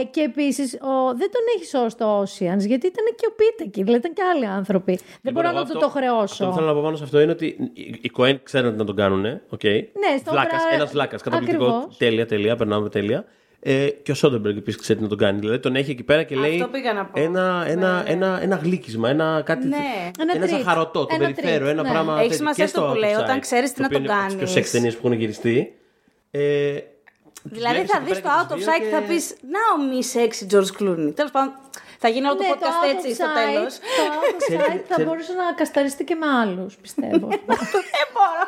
Ε, και επίσης δεν τον έχεις σώσει στο Oceans γιατί ήταν και ο Πίτεκι, δηλαδή ήταν και άλλοι άνθρωποι. δεν Λοιπόν, μπορώ εγώ να του αυτό- το Αυτό χρεώσω. που θέλω να πω πάνω σε αυτό είναι ότι οι- οι Κοέν ξέρουν να τον κάνουν. Okay. Ναι, στο Βλάκας, Μπρα- Ένας βλάκας. Καταπληκτικό. Ακριβώς. Τέλεια, τέλεια. Περνάμε τέλεια. Ε, και ο Σόντεμπεργκ επίσης ξέρει να τον κάνει. Δηλαδή τον έχει εκεί πέρα και λέει. Αυτό πήγα να πω. Ένα, ένα, ένα, ένα γλύκισμα, ένα κάτι. Ναι. Ένα ένα treat. ζαχαρωτό, το Ένα περιφέρω, treat, ένα ναι. πράγμα. Έχει τέτοιο. σημασία Και αυτό στο που λέει, Outside, όταν ξέρεις τι το να οποίο το είναι από τις πιο κάνεις. σεξ ταινίε που έχουν γυριστεί. Ε, Δηλαδή βλέπεις θα εκεί δεις πέρα το και out of τους sight δύο και θα και- πεις Να ο μης sexy George Clooney. Τέλος πάντων, θα γίνει όλο το Ναι, podcast out of έτσι στο sight- τέλος. Το out of Ξέρετε- sight θα ξέρετε- μπορούσε να κασταριστεί και με άλλους, πιστεύω. Δεν μπορώ.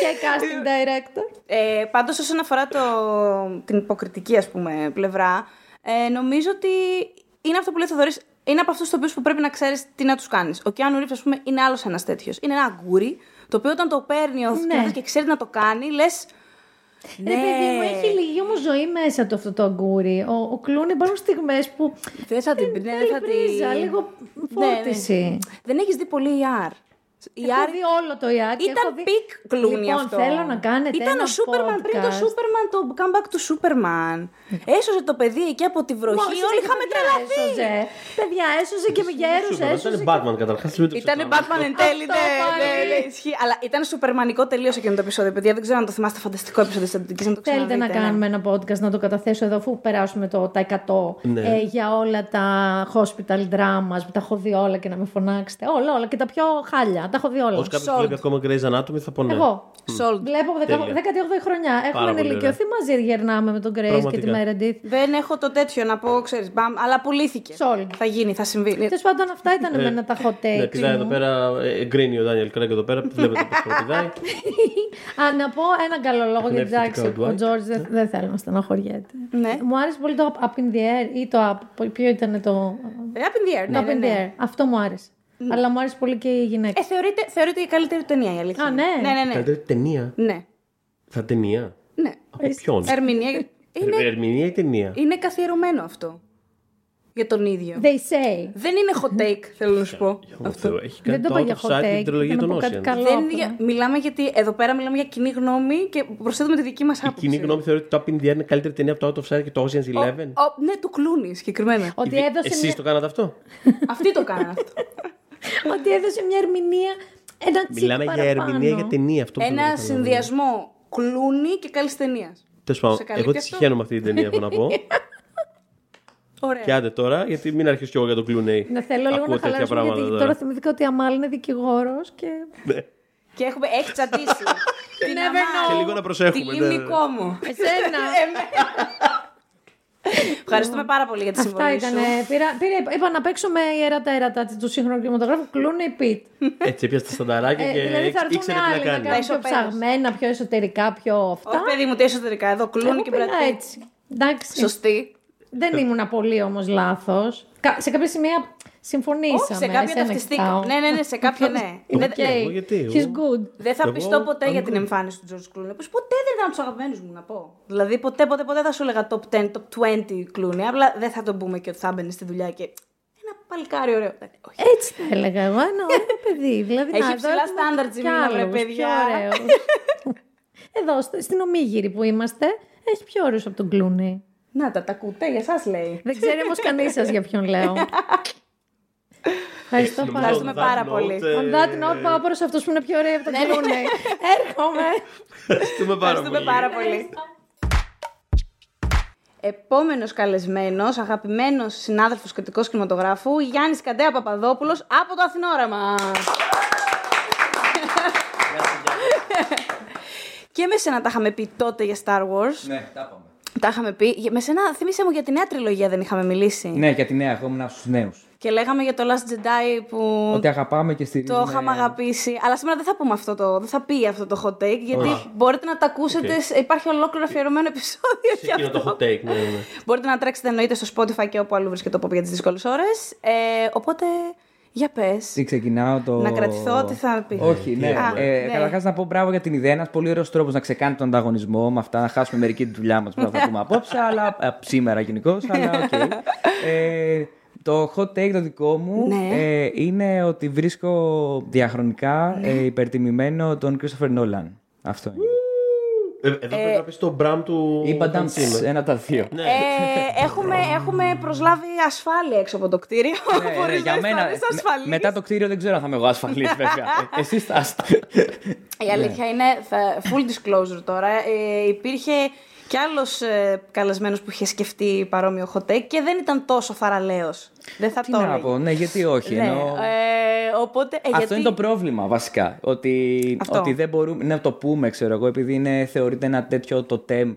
και casting director. Ε, Πάντως, όσον αφορά το, την υποκριτική ας πούμε, πλευρά, ε, νομίζω ότι είναι αυτό που λέει ο Θοδωρής, είναι από αυτούς τους οποίους που πρέπει να ξέρεις τι να τους κάνεις. Ο Κιάνου Ρίβ, ας πούμε, είναι άλλος ένας τέτοιος. Είναι ένα αγκούρι, το οποίο όταν το παίρνει ο Ναι. και ξέρει να το κάνει, λες. Ρε παιδί μου, έχει λίγη όμως ζωή μέσα του αυτό το αγκούρι. Ο, ο Κλούνι υπάρχουν στιγμές που. Δεν θα την δεν ναι, θέλει δεν θα την- πρίζα, λίγο Ναι, ναι. φόρτιση. Δεν έχεις δει πολύ ER. Η Έχω Άρη δει όλο το Ιάκ. και ήταν έχω δει... πικ κλούνι λοιπόν, αυτό. θέλω να κάνετε Ήταν ένα ο Σούπερμαν πριν το podcast. Σούπερμαν, το comeback του Σούπερμαν. Έσωσε το παιδί εκεί από τη βροχή, Μόλις όλοι και είχαμε παιδιά τρελαθεί. έσωσε. Παιδιά, έσωσε και με γέρου, Σούπερμαν, έσωσε. Ήταν Batman καταρχάς. Ήταν Batman εν τέλει, Αυτό ναι, πάλι. ναι, ναι, ισχύει. Αλλά ήταν σουπερμανικό τελείω εκείνο το επεισόδιο, παιδιά. Δεν ξέρω αν το θυμάστε. Φανταστικό επεισόδιο της Αντιτική να το Θέλετε ξαναδείτε. να ναι. κάνουμε ένα podcast να το καταθέσω εδώ, αφού περάσουμε το, τα 100 Ναι. ε, για όλα τα hospital dramas που τα έχω δει όλα και να με φωνάξετε. Όλα, όλα και τα πιο χάλια. Τα έχω δει όλα. Όσο κάποιο Sold. βλέπει ακόμα Grey's Anatomy θα πω ναι. Εγώ. Sold. Βλέπω από Τέλεια. 18η χρονιά. Έχουμε πολύ ενηλικιωθεί μαζί, γερνάμε με τον Grace και τη Πραγματικά. Meredith. Δεν έχω το τέτοιο να πω, ξέρεις. Αλλά πουλήθηκε. Sold. Θα γίνει, θα συμβεί. Τέλος πάντων, αυτά ήταν με ένα τα hot Ναι, takes. πηδάει εδώ μου. πέρα, ε, γκρίνει ο Δάνιελ Κρέγκ εδώ πέρα, βλέπετε πώς πηδάει. Α, να πω έναν καλό λόγο γιατί Πνευστικά εντάξει, ο ο Dwight. Τζόρτζ δεν, δεν θέλω να στεναχωριέται. Ναι. Μου άρεσε πολύ το Up in the Air ή το Up. Ποιο ήταν το. Ε, Up in the air, Το ναι, Up ναι, in the ναι. Air. Αυτό μου άρεσε. Αλλά μου άρεσε πολύ και η γυναίκα. Ε, θεωρείται, θεωρείται η καλύτερη ταινία η αλήθεια. Α, είναι. ναι. Ναι, ναι, ναι. Καλύτερη ταινία; ναι. Θα ταινία; ναι. Από ποιον; Ερμηνεία. Είναι, Ερμηνεία ή ταινία; είναι καθιερωμένο αυτό. Για τον ίδιο. They say. Δεν είναι hot take, θέλω να σου πω. Για Θεό, Έχει Δεν κάνει το το είπα out για of hot sight take. την τριλογία ήθελα των να πω κάτι Ocean. καλό. Δεν είναι απλά. για- μιλάμε γιατί εδώ πέρα μιλάμε για κοινή γνώμη και προσθέτουμε τη δική μας Η άποψη. κοινή γνώμη θεωρεί ότι το Up in the Air είναι καλύτερη ταινία από το Out of Sight και το Ocean's Ο- Eleven. ο- ναι, του κλούνι συγκεκριμένα. Ότι Ιβι- έδωσε, Εσείς μια... το κάνατε αυτό; Αυτοί το κάνανε αυτό. ότι έδωσε μια ερμηνεία. Ένα τσικ Μιλάμε για παραπάνω. ερμηνεία για ταινία. Αυτό που Ένα θέλω να καταλάβω. συνδυασμό κλούνι και καλής ταινίας. Τέλος πάντων, Σε καλύπτει εγώ τη αυτό; συχαίνω με αυτή την ταινία, έχω να πω. Ωραία. Και άντε τώρα, γιατί μην αρχίσω κι εγώ για τον Clooney. Να θέλω λίγο Ακούω να τέτοια χαλαρώσουμε πράγματα γιατί τώρα θυμηθήκα ότι η Αμάλ είναι δικηγόρος και. Ναι. Και έχουμε, έχει τσατίσει. Την Never αμά. know. Και λίγο να Τη προσέχουμε. ναι. λίμνικό μου. Εσένα. Ευχαριστούμε πάρα πολύ για τη Αυτά συμβολή σου. ήταν. Πήρα, πήρα, είπα να παίξω με ιεράτα έρατα του σύγχρονου κινηματογράφου. Κλούνε πιτ. Έτσι έπιασε τα στανταράκια Ε, και δηλαδή θα έρθουν ήξερε τι να άλλοι να κάνει. κάνουν πιο Ισοπαίδες. ψαγμένα, πιο εσωτερικά, πιο αυτά. Όχι, παιδί μου, τι εσωτερικά εδώ, κλούνι Εγώ και πήγα μπρατή. έτσι. Εντάξει. Σωστή. Δεν ήμουν πολύ όμως λάθος. Σε κάποια σημεία συμφωνήσαμε. Όχι, σε κάποια ένα ταυτιστήκα. κοιτάω. Ναι, ναι, ναι, σε κάποια ναι. Είναι- Οκ. Εγώ γιατί, He's εγώ- good. Δεν θα Εγώ, πιστώ ποτέ αν για την δεν- εμφάνιση του George Clooney. Πως ποτέ δεν ήταν από τους αγαπημένους μου να πω. Δηλαδή, ποτέ, ποτέ, ποτέ θα σου έλεγα top 10, top 20 Clooney. Απλά δεν θα τον πούμε και ότι θα έμπαινε στη δουλειά και. Ένα παλικάρι ωραίο. Δηλαδή, όχι. Έτσι θα έλεγα εγώ. Ένα ωραίο παιδί. Δηλαδή, Έχει να, εδώ ψηλά έχουμε standards η κι Μίνα, βρε, άλλους, παιδιά. πιο ωραίους. Εδώ, στο- στην Ομίγυρη που είμαστε, έχει πιο ωραίους από τον Κλούνι. Να τα, τα ακούτε, για εσάς λέει. Δεν ξέρει όμως κανείς σας για ποιον λέω. Ευχαριστώ πάρα Ευχαριστούμε πολύ. πάρα πολύ. ε, On that note, πάω προς αυτούς που είναι πιο ωραίοι από τον Κλούνι. Έρχομαι. Ευχαριστούμε πάρα Ευχαριστούμε πολύ. πάρα πολύ. Επόμενος καλεσμένος, αγαπημένος συνάδελφος κριτικός κινηματογράφου, Γιάννης Καντέα Παπαδόπουλος από το Αθηνόραμα. και με σένα τα είχαμε πει τότε για Star Wars. Ναι, τα είπαμε. Τα είχαμε πει. Με σένα, θύμισε μου για τη νέα τριλογία δεν είχαμε μιλήσει. Ναι, για τη νέα, εγώ ήμουν στου νέους. Και λέγαμε για το Last Jedi που Ότι αγαπάμε και στηρίζουμε. το είχαμε αγαπήσει. Αλλά σήμερα δεν θα πούμε αυτό το. Δεν θα πει αυτό το hot take, γιατί μπορείτε να τα ακούσετε. σε- Υπάρχει ολόκληρο αφιερωμένο επεισόδιο Σε για εκείνο αυτό. το hot take, ναι, ναι. Μπορείτε να τρέξετε εννοείται στο Spotify και όπου αλλού βρίσκεται το pop για τις δύσκολες ώρες. Ε, οπότε, για πες. Τι ξεκινάω το. Να κρατηθώ, τι θα πει. Όχι, ναι. Α, ε, ναι. Καταρχάς να πω μπράβο για την ιδέα. Ένας πολύ ωραίος τρόπος να ξεκάνει τον ανταγωνισμό με αυτά. Να χάσουμε μερική τη δουλειά μας που θα πούμε απόψε, αλλά ε, σήμερα γενικώς. Αλλά οκ. Ε, το hot take το δικό μου Ναι. ε, είναι ότι βρίσκω διαχρονικά ε, υπερτιμημένο τον Christopher Nolan. Αυτό είναι. Ε, Εδώ πρέπει να πεις το μπραμ του. Είπα Hans dance, Zimmer. ένα τα δύο. Ναι. Ε, έχουμε, έχουμε προσλάβει ασφάλεια έξω από το κτίριο. Ναι, Μπορείς ναι, για να μένα. αισθάνεσαι με- ασφαλής. μετά το κτίριο δεν ξέρω αν θα είμαι εγώ ασφαλής, βέβαια. Ε, Εσεί θα είστε. Η αλήθεια είναι, θα, full disclosure τώρα, ε, υπήρχε κι άλλος ε, καλεσμένος που είχε σκεφτεί παρόμοιο hot take και δεν ήταν τόσο θαραλέος. Δεν θα Τι το να έλεγε. πω, ναι, γιατί όχι. Ναι, ενώ... ε, οπότε, ε, Αυτό γιατί... είναι το πρόβλημα βασικά. Ότι, Αυτό. ότι δεν μπορούμε να το πούμε, ξέρω εγώ, επειδή είναι, θεωρείται ένα τέτοιο το τεμ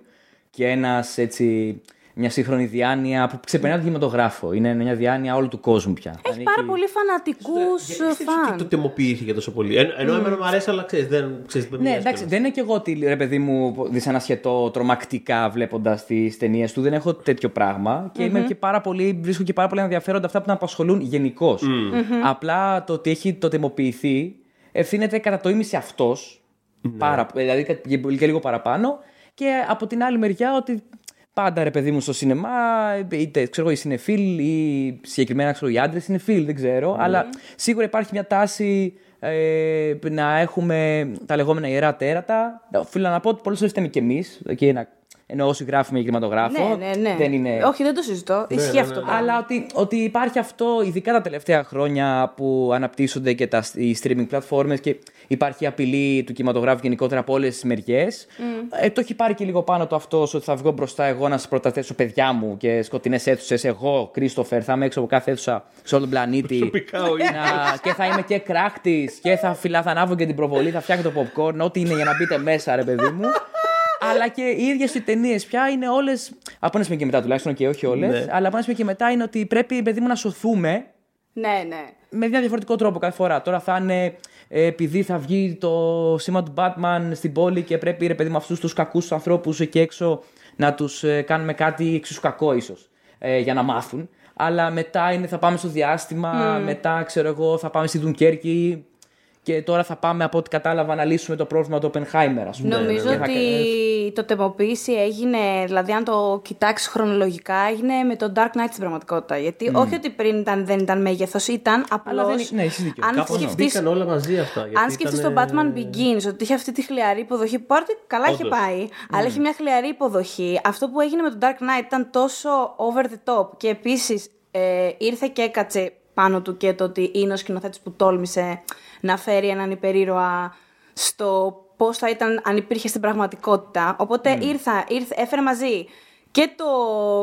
και ένας, έτσι, μια σύγχρονη διάνοια που ξεπερνάει τον κινηματογράφο. Είναι μια διάνοια όλου του κόσμου πια. Έχει πάρα πολύ φανατικούς Γιατί πιστεύεις φαν. ότι το τιμοποιήθηκε τόσο πολύ; Εν- Ενώ εμένα μου αρέσει, αλλά ξέρεις, δεν ξέρεις, δεν Ναι, μοιάζει εντάξει, κιόλας. δεν είναι και εγώ ότι ρε παιδί μου δυσανασχετώ τρομακτικά βλέποντας τις ταινίες του. Δεν έχω τέτοιο πράγμα. Και είμαι και πάρα πολύ, βρίσκω και πάρα πολύ ενδιαφέροντα αυτά που με απασχολούν γενικώς. Απλά το ότι έχει τοτεμοποιηθεί ευθύνεται κατά το ίμιση αυτός. Πάρα, δηλαδή κα- και πολύ και λίγο παραπάνω. Και από την άλλη μεριά ότι πάντα ρε παιδί μου στο σινεμά, είτε ξέρω εγώ, οι συνεφίλ ή συγκεκριμένα ξέρω, οι άντρες συνεφίλ, δεν ξέρω. Αλλά σίγουρα υπάρχει μια τάση ε, να έχουμε τα λεγόμενα ιερά τέρατα. Οφείλω να πω ότι πολλές φορές φταίμε κι εμείς. Και να, ενώ όσοι γράφουμε για κινηματογράφο. Ναι, ναι, ναι. Δεν είναι Όχι, δεν το συζητώ. Ισχύει ναι, αυτό. ναι. το πράγμα. αλλά ότι, ότι υπάρχει αυτό, ειδικά τα τελευταία χρόνια που αναπτύσσονται και τα, οι streaming platforms και υπάρχει η απειλή του κινηματογράφου γενικότερα από όλες τις μεριές. Ε, το έχει πάρει και λίγο πάνω το αυτό ότι θα βγω μπροστά εγώ να σας προταθέσω παιδιά μου και σκοτεινές αίθουσες. Εγώ, Κρίστοφερ, θα είμαι έξω από κάθε αίθουσα σε όλο τον πλανήτη. Προσωπικά ο ίδιος. Να- και θα είμαι και κράκτης και θα φυλά, θα ανάβω και την προβολή, θα φτιάχνω το popcorn, ό,τι είναι για να μπείτε μέσα, ρε παιδί μου. Αλλά και οι ίδιες οι ταινίες πια είναι όλες. Από ένα σημείο και μετά τουλάχιστον και όχι όλες. Ναι. Αλλά από ένα σημείο και μετά είναι ότι πρέπει, παιδί μου, να σωθούμε Ναι, ναι. με ένα διαφορετικό τρόπο κάθε φορά. Τώρα θα είναι ε, επειδή θα βγει το σήμα του Batman στην πόλη και πρέπει ρε παιδί μου αυτούς τους κακούς ανθρώπους εκεί έξω να τους κάνουμε κάτι εξίσου κακό ίσως ε, για να μάθουν. Αλλά μετά είναι θα πάμε στο διάστημα, μετά ξέρω εγώ θα πάμε στη Δουνκέρκη και τώρα θα πάμε από ό,τι κατάλαβα να λύσουμε το πρόβλημα του Oppenheimer, ας πούμε. Νομίζω Και θα- ότι η τοτεμοποίηση έγινε, δηλαδή αν το κοιτάξεις χρονολογικά, έγινε με το Dark Knight στην πραγματικότητα. Γιατί όχι ότι πριν ήταν, δεν ήταν μέγεθος, ήταν απλώς. δεν είναι- ναι, έχεις δίκιο. Αν Κάπως σκεφτεί μπήκαν όλα μαζί αυτά. γιατί αν σκεφτείς το ήτανε- Batman Begins, ότι είχε αυτή τη χλιαρή υποδοχή, που πάρτι καλά είχε Όντως. πάει, αλλά είχε μια χλιαρή υποδοχή. Αυτό που έγινε με το Dark Knight ήταν τόσο over the top και επίσης ε, ήρθε και έκατσε πάνω του και το ότι είναι ο σκηνοθέτης που τόλμησε να φέρει έναν υπερήρωα στο πώς θα ήταν αν υπήρχε στην πραγματικότητα. Οπότε ήρθα, ήρθε, έφερε μαζί και το,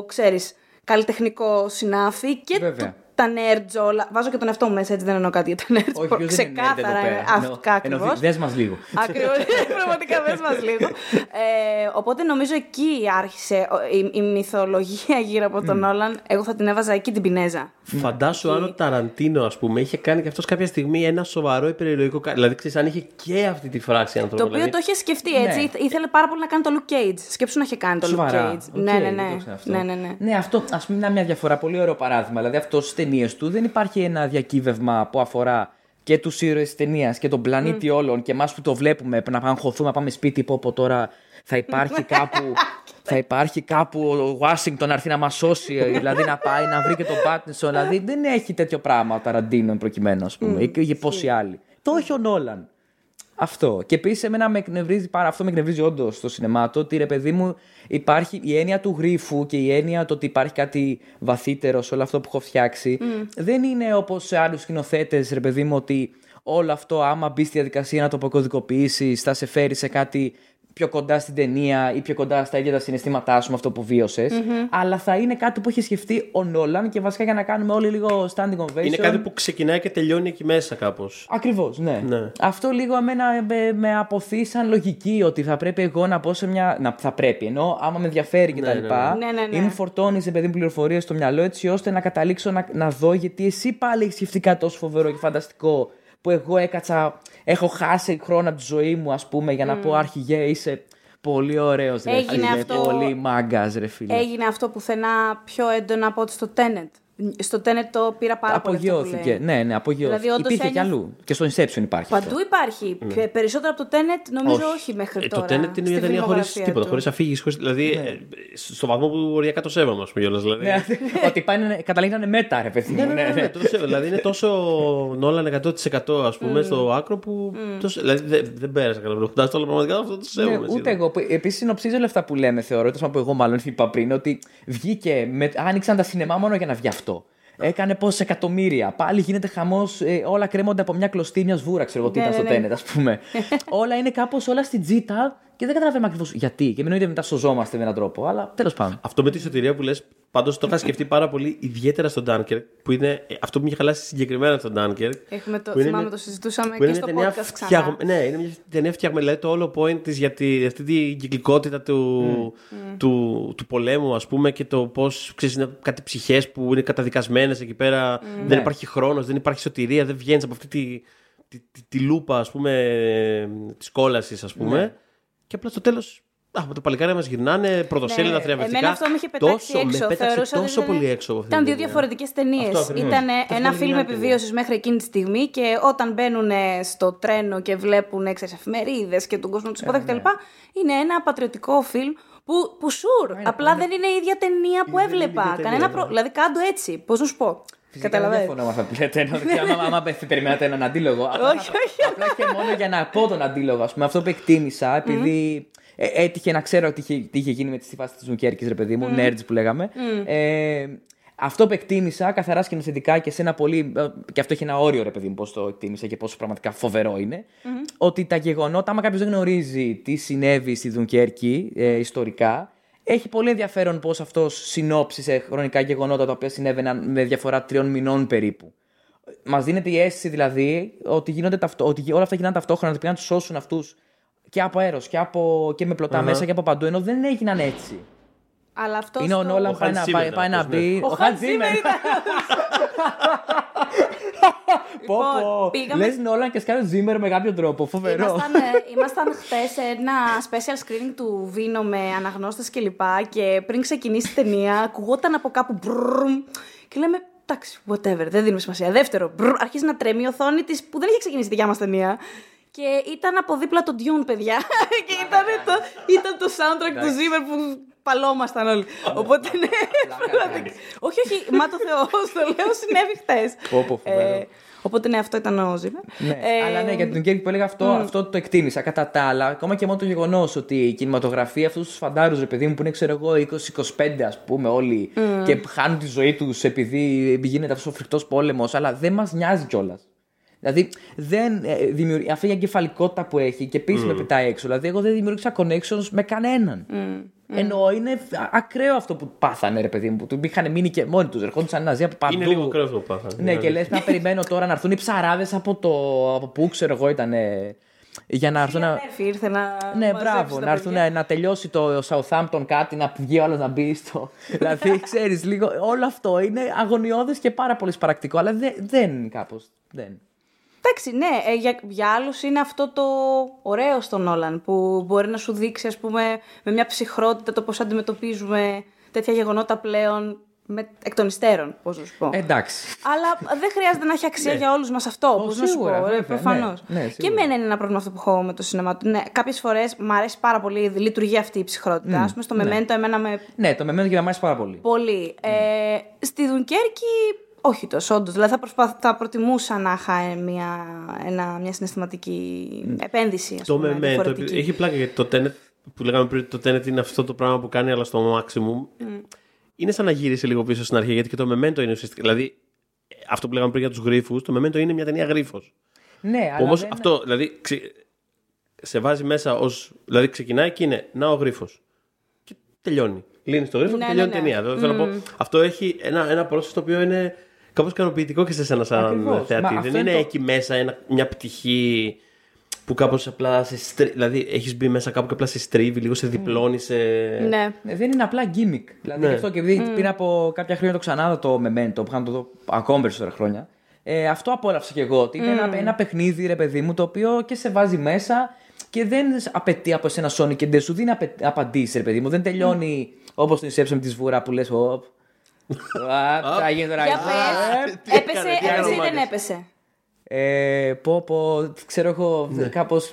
ξέρεις, καλλιτεχνικό συνάφι και Βέβαια. το τα nerds όλα. Βάζω και τον εαυτό μου μέσα, έτσι δεν εννοώ κάτι για τα nerds. Όχι, ποιος δεν είναι nerd εδώ Ξεκάθαρα. πέρα. είναι Εννοώ- Αυτά εννοώ, ακριβώς. Δες μας λίγο. Ακριβώς. Πραγματικά δεν μας λίγο. Ε, οπότε νομίζω εκεί άρχισε ο- η, η μυθολογία γύρω από τον Όλαν. Εγώ θα την έβαζα εκεί την Πινέζα. Φαντάσου αν ο Ταραντίνο, ας πούμε, είχε κάνει και αυτός κάποια στιγμή ένα σοβαρό υπερηρωικό. κα- Δηλαδή, ξέρεις, αν είχε και αυτή τη φράξη άνθρωπο. Το οποίο δηλαδή, το είχε σκεφτεί έτσι. Ναι. Ήθε- Ήθελε πάρα πολύ να κάνει το Luke Cage. Σκέψου να είχε κάνει το Luke Σοβαρά. Cage. OK, ναι, ναι, δεν ναι. το ήξερα αυτό. ναι, ναι, ναι. Ναι, αυτό ας πούμε είναι μια διαφορά. Πολύ ωραίο παράδειγμα. Δηλαδή, αυτός στι ταινίες του δεν υπάρχει ένα διακύβευμα που αφορά και τους ήρωες της ταινίας και τον πλανήτη όλων και εμάς που το βλέπουμε να αγχωθούμε, να πάμε σπίτι. Πω, πω τώρα θα υπάρχει κάπου. Θα υπάρχει κάπου ο Washington να έρθει να μας σώσει, δηλαδή να πάει να βρει και τον Πάτνισον. Δηλαδή δεν έχει τέτοιο πράγμα ο Ταραντίνο προκειμένου, ας πούμε, ή και πόσοι άλλοι. Το έχει ο Νόλαν. Αυτό. Και επίσης, εμένα με εκνευρίζει πάρα αυτό, με εκνευρίζει όντως στο σινεμά το ότι ρε παιδί μου υπάρχει η έννοια του γρίφου και η έννοια το ότι υπάρχει κάτι βαθύτερο σε όλο αυτό που έχω φτιάξει. Δεν είναι όπως σε άλλους σκηνοθέτες, ρε παιδί μου, ότι όλο αυτό άμα μπει στη διαδικασία να το αποκωδικοποιήσεις, θα σε φέρει σε κάτι πιο κοντά στην ταινία ή πιο κοντά στα ίδια τα συναισθήματά σου με αυτό που βιωσε Αλλά θα είναι κάτι που έχει σκεφτεί ο Νόλαν και βασικά για να κάνουμε όλοι λίγο standing ovation. Είναι κάτι που ξεκινάει και τελειώνει εκεί μέσα κάπως. Ακριβώς, ναι. Ναι. Αυτό λίγο εμένα με, με αποθεί σαν λογική ότι θα πρέπει εγώ να πω σε μια. Να, θα πρέπει, ενώ άμα με ενδιαφέρει κτλ. Ναι, ναι, ναι. Ναι, ναι, ναι. Ή μου φορτώνεις παιδί πληροφορίες στο μυαλό έτσι ώστε να καταλήξω να, να δω γιατί εσύ πάλι έχεις σκεφτεί κάτι τόσο φοβερό και φανταστικό που εγώ έκατσα. Έχω χάσει χρόνο από τη ζωή μου, ας πούμε, για να πω αρχηγέ, είσαι πολύ ωραίος. Έγινε φίλε, αυτό- Πολύ μάγκας, ρε φίλε. Έγινε αυτό πουθενά πιο έντονα από ότι στο Tenet. Στο Tenet το πήρα πάρα πολύ. αυτό που Απογειώθηκε. λέει. Ναι, ναι, απογειώθηκε. Δηλαδή, όντως Υπήρχε κι ένιωθ- αλλού. Και στο Inception υπάρχει. αυτό. Παντού υπάρχει. Και περισσότερο από το Tenet νομίζω όχι, μέχρι Ε, τώρα. το Tenet είναι μια στη ταινία χωρίς φιλμογραφία τίποτα, του. χωρίς αφήγηση. Χωρίς, δηλαδή, ε, στο βαθμό που οριακά το σέβομαι, ας πούμε. κιόλας, Δηλαδή. Ναι, ότι πάνε, καταλήγει να είναι μέτα, ρε παιδί μου. Ναι, ναι, ναι, ναι, το σέβομαι. δηλαδή είναι τόσο Νόλαν 100% ας πούμε στο άκρο που. τόσο- δηλαδή δεν, δεν πέρασε καλά βλέποντα το, αλλά πραγματικά αυτό το Ναι, σέβομαι. έτσι, ούτε δηλαδή. εγώ. Επίσης, συνοψίζω όλα αυτά που λέμε, θεωρώ, τόσο που εγώ μάλλον είπα πριν, ότι βγήκε, με, άνοιξαν τα σινεμά μόνο για να βγει αυτό. Έκανε πόσες εκατομμύρια. Πάλι γίνεται χαμός, όλα κρέμονται από μια κλωστή μιας βούρα, ξέρω εγώ τι Ναι, ήταν ναι, στο ναι. τένετ, ας πούμε. όλα είναι κάπως όλα στην τζίτα και δεν καταλαβαίνουμε ακριβώς γιατί. Και μην εννοείται μετά σωζόμαστε με έναν τρόπο, αλλά τέλος πάντων. Αυτό με τη σωτηρία που λες, πάντως το είχα σκεφτεί πάρα πολύ, ιδιαίτερα στον Dunkirk, που είναι ε, αυτό που με είχε χαλάσει συγκεκριμένα στον Dunkirk. Έχουμε το, που είναι θυμάμαι μια- το συζητούσαμε που είναι και μια στο ταινία podcast ξανά. φτιαγμ- Ναι, είναι μια ταινία φτιαγμένη. Δηλαδή το όλο point της για τη, αυτή την κυκλικότητα του, του, του πολέμου, ας πούμε, και το πώς είναι κάτι ψυχές που είναι καταδικασμένες εκεί πέρα. Δεν Ναι. υπάρχει χρόνος, δεν υπάρχει σωτηρία, δεν βγαίνεις από αυτή τη, τη, τη, τη λούπα, ας πούμε, της κόλασης, ας πούμε. Ναι. Και απλά στο τέλος. Α, με το παλικάρι μας γυρνάνε πρωτοσέλιδα Ναι, θριαμβευτικά. Εμένα αυτό με είχε πετάξει τόσο, έξω. Με πέταξε Θεωρούσα ότι τόσο ήταν- πολύ έξω από αυτή Ήταν την δύο ταινία. διαφορετικές ταινίε. Αυτό ακριβώς. Ήταν Αυτό ένα είναι φιλμ μια ταινία. επιβίωσης μέχρι εκείνη τη στιγμή και όταν μπαίνουν στο τρένο και βλέπουν εφημερίδες και τον κόσμο τους Ε, υποδέχεται ναι. κτλ. Είναι ένα πατριωτικό φιλμ που, που σουρ. Απλά δεν είναι η ίδια ταινία που Δεν είναι η έβλεπα. ίδια ταινία, Κανένα ναι. προ... Δηλαδή κάντο έτσι. Πώς να σου πω. Φυσικά Καταλαβαίνεις. Δεν διαφωνώ με αυτά που λέτε. Ενώ δηλαδή, άμα, άμα πε- περιμένατε έναν αντίλογο. απλά- Όχι, όχι. Απλά και μόνο για να πω τον αντίλογο. Ας πούμε, αυτό που εκτίμησα, επειδή ε, έτυχε να ξέρω τι είχε, τι είχε γίνει με τη φάση της Νουκέρκης, ρε παιδί μου, nerds που λέγαμε. Ε, αυτό που εκτίμησα καθαρά σκηνοθετικά και σε ένα πολύ. ε, και αυτό έχει ένα όριο, ρε παιδί μου, πώς το εκτίμησα και πόσο πραγματικά φοβερό είναι. Ότι τα γεγονότα, άμα κάποιος δεν γνωρίζει τι συνέβη στη Δουνκέρκη ε, ιστορικά, έχει πολύ ενδιαφέρον πώς αυτός συνόψισε χρονικά γεγονότα τα οποία συνέβαιναν με διαφορά τριών μηνών περίπου. Μας δίνεται η αίσθηση δηλαδή ότι, γίνονται ταυτό, ότι όλα αυτά γίνανε ταυτόχρονα, ότι πήγαν να τους σώσουν αυτούς και από αέρος και, από, και με πλωτά μέσα και από παντού, ενώ δεν έγιναν έτσι. Αλλά αυτός. Είναι ο Νόλαν Ο πάει, Hans να- Zimmer πάει, ήταν πάει να αυτός, μπει. ναι. Ο Hans Zimmer ήταν. Πω, Λοιπόν, πω. πήγαμε- Λες Νόλαν και σκάνε Ζήμερ με κάποιο τρόπο. Φοβερό. Ήμασταν, ε, ήμασταν χθες σε ένα special screening του Βίνο με αναγνώστες και λοιπά και πριν ξεκινήσει η ταινία ακουγόταν από κάπου μπρρρρμ και λέμε εντάξει, whatever, δεν δίνουμε σημασία. Δεύτερο, μπρρρ, αρχίζει να τρέμει η οθόνη της που δεν είχε ξεκινήσει τη δικιά μας ταινία. Και ήταν από δίπλα το Dune, παιδιά. και ήταν το, ήταν το soundtrack του Zimmer που παλόμασταν όλοι. Οπότε ναι. πραγματικά. όχι, όχι, μα το Θεό, το λέω, συνέβη χθες. Πω, πω, φοβερό. οπότε ναι, αυτό ήταν ο Zimmer. Ναι, Ε, αλλά ναι, για την Κέρκη που έλεγα αυτό, αυτό το εκτίμησα. Κατά τα άλλα, ακόμα και μόνο το γεγονός ότι η κινηματογραφία αυτούς τους φαντάρους, ρε παιδί μου, που είναι, ξέρω εγώ, 20-25 ας πούμε, όλοι και χάνουν τη ζωή τους επειδή γίνεται αυτός ο φρικτός πόλεμος, αλλά δεν μας νοιάζει κιόλας. Δηλαδή, δεν, ε, δημιουργεί, αυτή η εγκεφαλικότητα που έχει και επίσης με πετάει έξω. Δηλαδή, εγώ δεν δημιούργησα connections με κανέναν. Ενώ είναι α- ακραίο αυτό που πάθανε, ρε παιδί μου, που του είχαν μείνει και μόνοι τους. Ερχόντουσαν ναζί από παντού. Είναι λίγο ακραίο αυτό που πάθανε. Ναι, και λες να περιμένω τώρα να έρθουν οι ψαράδες από το. από πού ξέρω εγώ ήταν. Για να έρθουν να. Αδέρφη ήρθε να. Ναι, μαζέψει μπράβο. τα Να έρθουν παιδιά. να, να τελειώσει το Southampton κάτι, να βγει ο άλλο να μπει στο. δηλαδή, ξέρεις λίγο. Όλο αυτό είναι αγωνιώδες και πάρα πολύ σπαρακτικό, αλλά δεν, δεν κάπως. Δεν. Εντάξει, ναι, ε, για, για άλλους είναι αυτό το ωραίο στον Όλαν που μπορεί να σου δείξει, ας πούμε, με μια ψυχρότητα το πώς αντιμετωπίζουμε τέτοια γεγονότα πλέον με, εκ των υστέρων, πώς να σου πω. Εντάξει. Αλλά δεν χρειάζεται να έχει αξία για όλους μας αυτό. Ω, Πώς να σου σίγουρα, πω, βέβαια, προφανώς. ναι, ναι, και σίγουρα. εμένα είναι ένα πρόβλημα αυτό που έχω με το σινεμά. Ναι, Κάποιες φορές μου αρέσει πάρα πολύ, λειτουργεί αυτή η ψυχρότητα. Α πούμε, στο Μεμέντο, εμένα με Ναι, το μεμένο και με αρέσει πάρα πολύ. πολύ. Ε, στη Δουνκέρκη, όχι τόσο, όντως. Δηλαδή θα, προσπαθ, θα προτιμούσα να είχα ε, μια, ένα, μια συναισθηματική επένδυση. Ας Το πούμε, Memento διαφορετική. επειδή- έχει πλάκα γιατί το Tenet που λέγαμε πριν, το Tenet είναι αυτό το πράγμα που κάνει, αλλά στο maximum. Είναι σαν να γύρισε λίγο πίσω στην αρχή, γιατί και το Memento είναι ουσιαστικά. Δηλαδή, αυτό που λέγαμε πριν για τους γρήφου, το Memento είναι μια ταινία γρίφος. Ναι, αλλά. Όμως δεν... αυτό, δηλαδή, ξε- σε βάζει μέσα ως. Δηλαδή, ξεκινάει και είναι να ο γρίφος. Και τελειώνει. Λύνεις το γρίφο Ναι, και τελειώνει ναι, η ναι. ταινία. Δηλαδή, θέλω να πω, αυτό έχει ένα, ένα πρόσθετο το οποίο είναι κάπως ικανοποιητικό και σε σένα σαν Ακριβώς. θεατή. Μα Δεν αυτό είναι είναι το- εκεί μέσα ένα, μια πτυχή που κάπως απλά σε στρι... Δηλαδή, έχεις μπει μέσα κάπου και απλά σε στρίβει, λίγο σε διπλώνει. Σε... Ναι. Ναι, δεν είναι απλά gimmick. Δηλαδή Ναι. γι' αυτό και επειδή πριν από κάποια χρόνια το ξανά το Memento, που είχα να το δω ακόμα περισσότερα χρόνια, ε, αυτό απόλαυσα κι εγώ. Ότι είναι ένα, ένα παιχνίδι, ρε παιδί μου, το οποίο και σε βάζει μέσα και δεν απαιτεί από εσένα Sony και δεν σου δίνει απαι- απαντήσεις, ρε παιδί μου. Δεν τελειώνει όπως την Inception με της σβούρα που λες, Οπ. Α, Θα γίνει τώρα. Για Α, πες, τι έπεσε, έκανε, τι έκανε έπεσε ο ή δεν Μάκης. έπεσε; Ε, πω, πω, ξέρω εγώ, κάπως...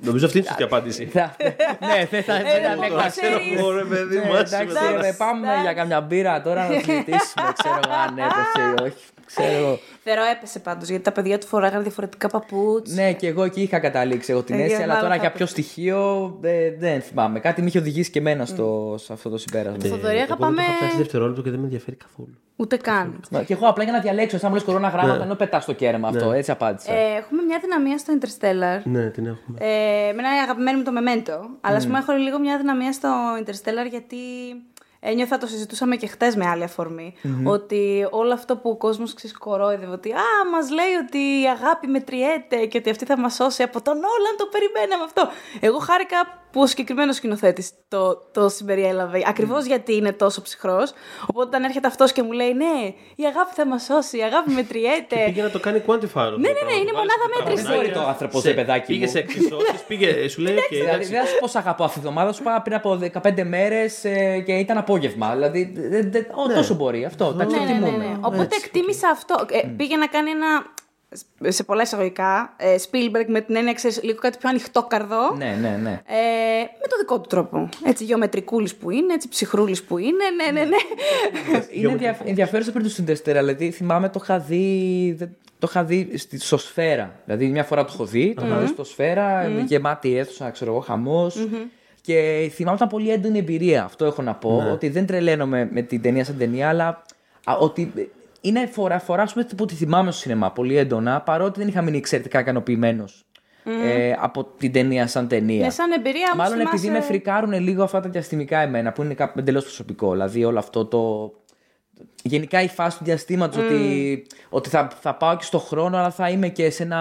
Νομίζω αυτή είναι η σωστή απάντηση. Θα- Ναι, θε να Ε, να μου με το κλασίσεις. ξέρεις. Εγώ, ρε παιδί Ναι, μου, άσε με εντάξει, τώρα. ρε, πάμε Εντάξει. για καμιά μπύρα τώρα να συζητήσουμε. Ξέρω εγώ αν έπεσε ή όχι. Ξέρω εγώ. Θεωρώ έπεσε πάντως γιατί τα παιδιά του φοράγανε διαφορετικά παπούτσια. Ναι, και εγώ εκεί είχα καταλήξει εγώ την Ε, αίσθηση, για αλλά μάλλον τώρα θα για ποιο στοιχείο ε, δεν θυμάμαι. Κάτι με είχε οδηγήσει και εμένα στο, σε αυτό το συμπέρασμα. Θοδωρή, Εγώ δεν το αγαπάμε- είχα πιάσει δευτερόλεπτο και δεν με ενδιαφέρει καθόλου. Ούτε καν. Μα, Και εγώ απλά για να διαλέξω, σαν μου λες κορώνα γράμματα, ενώ πετάς το κέρμα αυτό. Έτσι απάντησα. Ε, έχουμε μια δυναμία στο Interstellar. Ναι, την έχουμε. Ε, εμένα είναι αγαπημένη μου το Memento. Αλλά ας πούμε έχω λίγο μια δυναμία στο Interstellar γιατί ένιωθα, το συζητούσαμε και χτες με άλλη αφορμή, Ότι όλο αυτό που ο κόσμος ξεσκορόιδευε, ότι Α, μας λέει ότι η αγάπη μετριέται και ότι αυτή θα μας σώσει από τον Όλαν, το περιμέναμε αυτό. Εγώ χάρηκα που ο συγκεκριμένος σκηνοθέτης το, το συμπεριέλαβε. Ακριβώς γιατί είναι τόσο ψυχρός. Οπότε όταν έρχεται αυτός και μου λέει Ναι, η αγάπη θα μας σώσει, η αγάπη μετριέται. Πήγε να το κάνει quantify. Ναι, ναι, ναι, είναι μονάδα μέτρησης. Δεν μπορεί το άνθρωπο, ρε παιδάκι Πήγε μου. σε εξισώσεις, πήγε, σου λέει, «OK, Δηλαδή εντάξει, δεν θα σου πω σ' αγαπώ αυτή τη εβδομάδα, σου είπα πριν από 15 μέρες και ήταν απόγευμα. Δηλαδή δεν- δεν- ο, τόσο μπορεί αυτό. Τα Ναι, ναι, ναι, εκτιμούμε. ναι. Οπότε εκτίμησα αυτό. Ε, Πήγε να κάνει ένα. Σε πολλά εισαγωγικά, ε, Spielberg με την έννοια, ξέρεις, λίγο κάτι πιο ανοιχτό καρδό. Ναι, ναι, ναι. Ε, με το δικό του τρόπο. Έτσι, γεωμετρικούλης που είναι, έτσι, ψυχρούλης που είναι. Ναι, ναι, ναι. Είναι ενδια... ενδιαφέρουσα πριν του Interstellar. Δηλαδή θυμάμαι το είχα δει, δεν- το είχα δει στη, στο σφαίρα. Δηλαδή μια φορά το έχω δει, το είχα δει στο σφαίρα, γεμάτη αίθουσα, ξέρω εγώ, χαμός. Και θυμάμαι ήταν πολύ έντονη εμπειρία. Αυτό έχω να πω. Ότι δεν τρελαίνομαι με την ταινία σαν ταινία, αλλά α, ότι είναι φορά, φορά ας πούμε, που τη θυμάμαι στο σινεμά πολύ έντονα, παρότι δεν είχα μείνει εξαιρετικά ικανοποιημένος ε, από την ταινία σαν ταινία. Ναι, σαν εμπειρία όμως Μάλλον επειδή θυμάσαι- με φρικάρουν λίγο αυτά τα διαστημικά εμένα, που είναι κάπου εντελώς προσωπικό. Δηλαδή όλο αυτό το. Γενικά η φάση του διαστήματος ότι, ότι θα, θα πάω και στο χρόνο, αλλά θα είμαι και σε ένα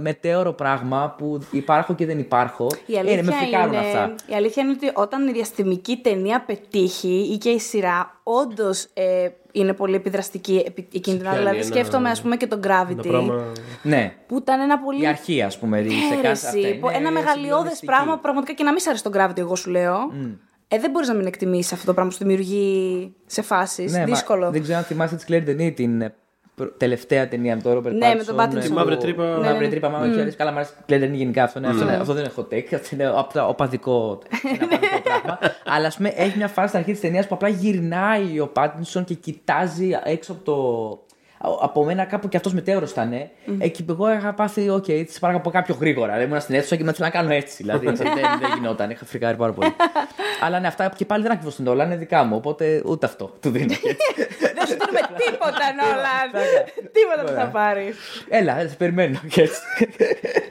μετέωρο πράγμα που υπάρχω και δεν υπάρχω. Η αλήθεια, Ε, με φρικάρουν είναι, αυτά. η αλήθεια είναι ότι όταν η διαστημική ταινία πετύχει ή και η σειρά, όντως ε, είναι πολύ επιδραστική επί- εκείνη την ώρα. πιάνει Δηλαδή, ένα- σκέφτομαι, ας πούμε, και τον ένα Gravity. πράγμα... Ναι. Που ήταν ένα πολύ. Η αρχή, ας πούμε. σε Έρεση, κάθε αυτά που- είναι ένα μεγαλειώδες συγκλονιστική. πράγμα που πραγματικά και να μην σ' αρέσει τον Gravity, εγώ σου λέω. Ε, δεν μπορείς να μην εκτιμήσεις αυτό το πράγμα που σου δημιουργεί σε φάσεις. Ναι, μα Δύσκολο. δεν ξέρω αν θυμάστε τη Claire Denis, την ε, προ- τελευταία ταινία με τον Robert Ναι, με τον Pattinson, Pattinson. ε, Τη που- μαύρη τρύπα. Τη Ναι, μαύρη ναι. τρύπα, μάλλον mm. Καλά, μου αρέσει η Claire Denis γενικά. Αυτό, είναι, αυτό, είναι- αυτό δεν είναι hot take, αυτό είναι απ' τα- οπαδικό, είναι οπαδικό πράγμα. Αλλά ας πούμε έχει μια φάση στην αρχή της ταινίας που απλά γυρνάει ο Πάτινσον και κοιτάζει έξω από το. Από μένα κάπου και αυτός μετέωρος ήταν. Ε. Εκεί εγώ είχα πάθει, OK, okay, τη πάραγα από κάποιο γρήγορα. Ήμουν στην αίθουσα και με ήθελα να κάνω έτσι. Δηλαδή δεν, δεν γινόταν, είχα φρικάρει πάρα πολύ. Αλλά ναι, αυτά και πάλι δεν ακριβώς την όλα, είναι δικά μου. Οπότε ούτε αυτό του δίνω. δεν σου δίνουμε τίποτα, Νόλαν. τίποτα δεν θα πάρει. Έλα, έλα, περιμένω.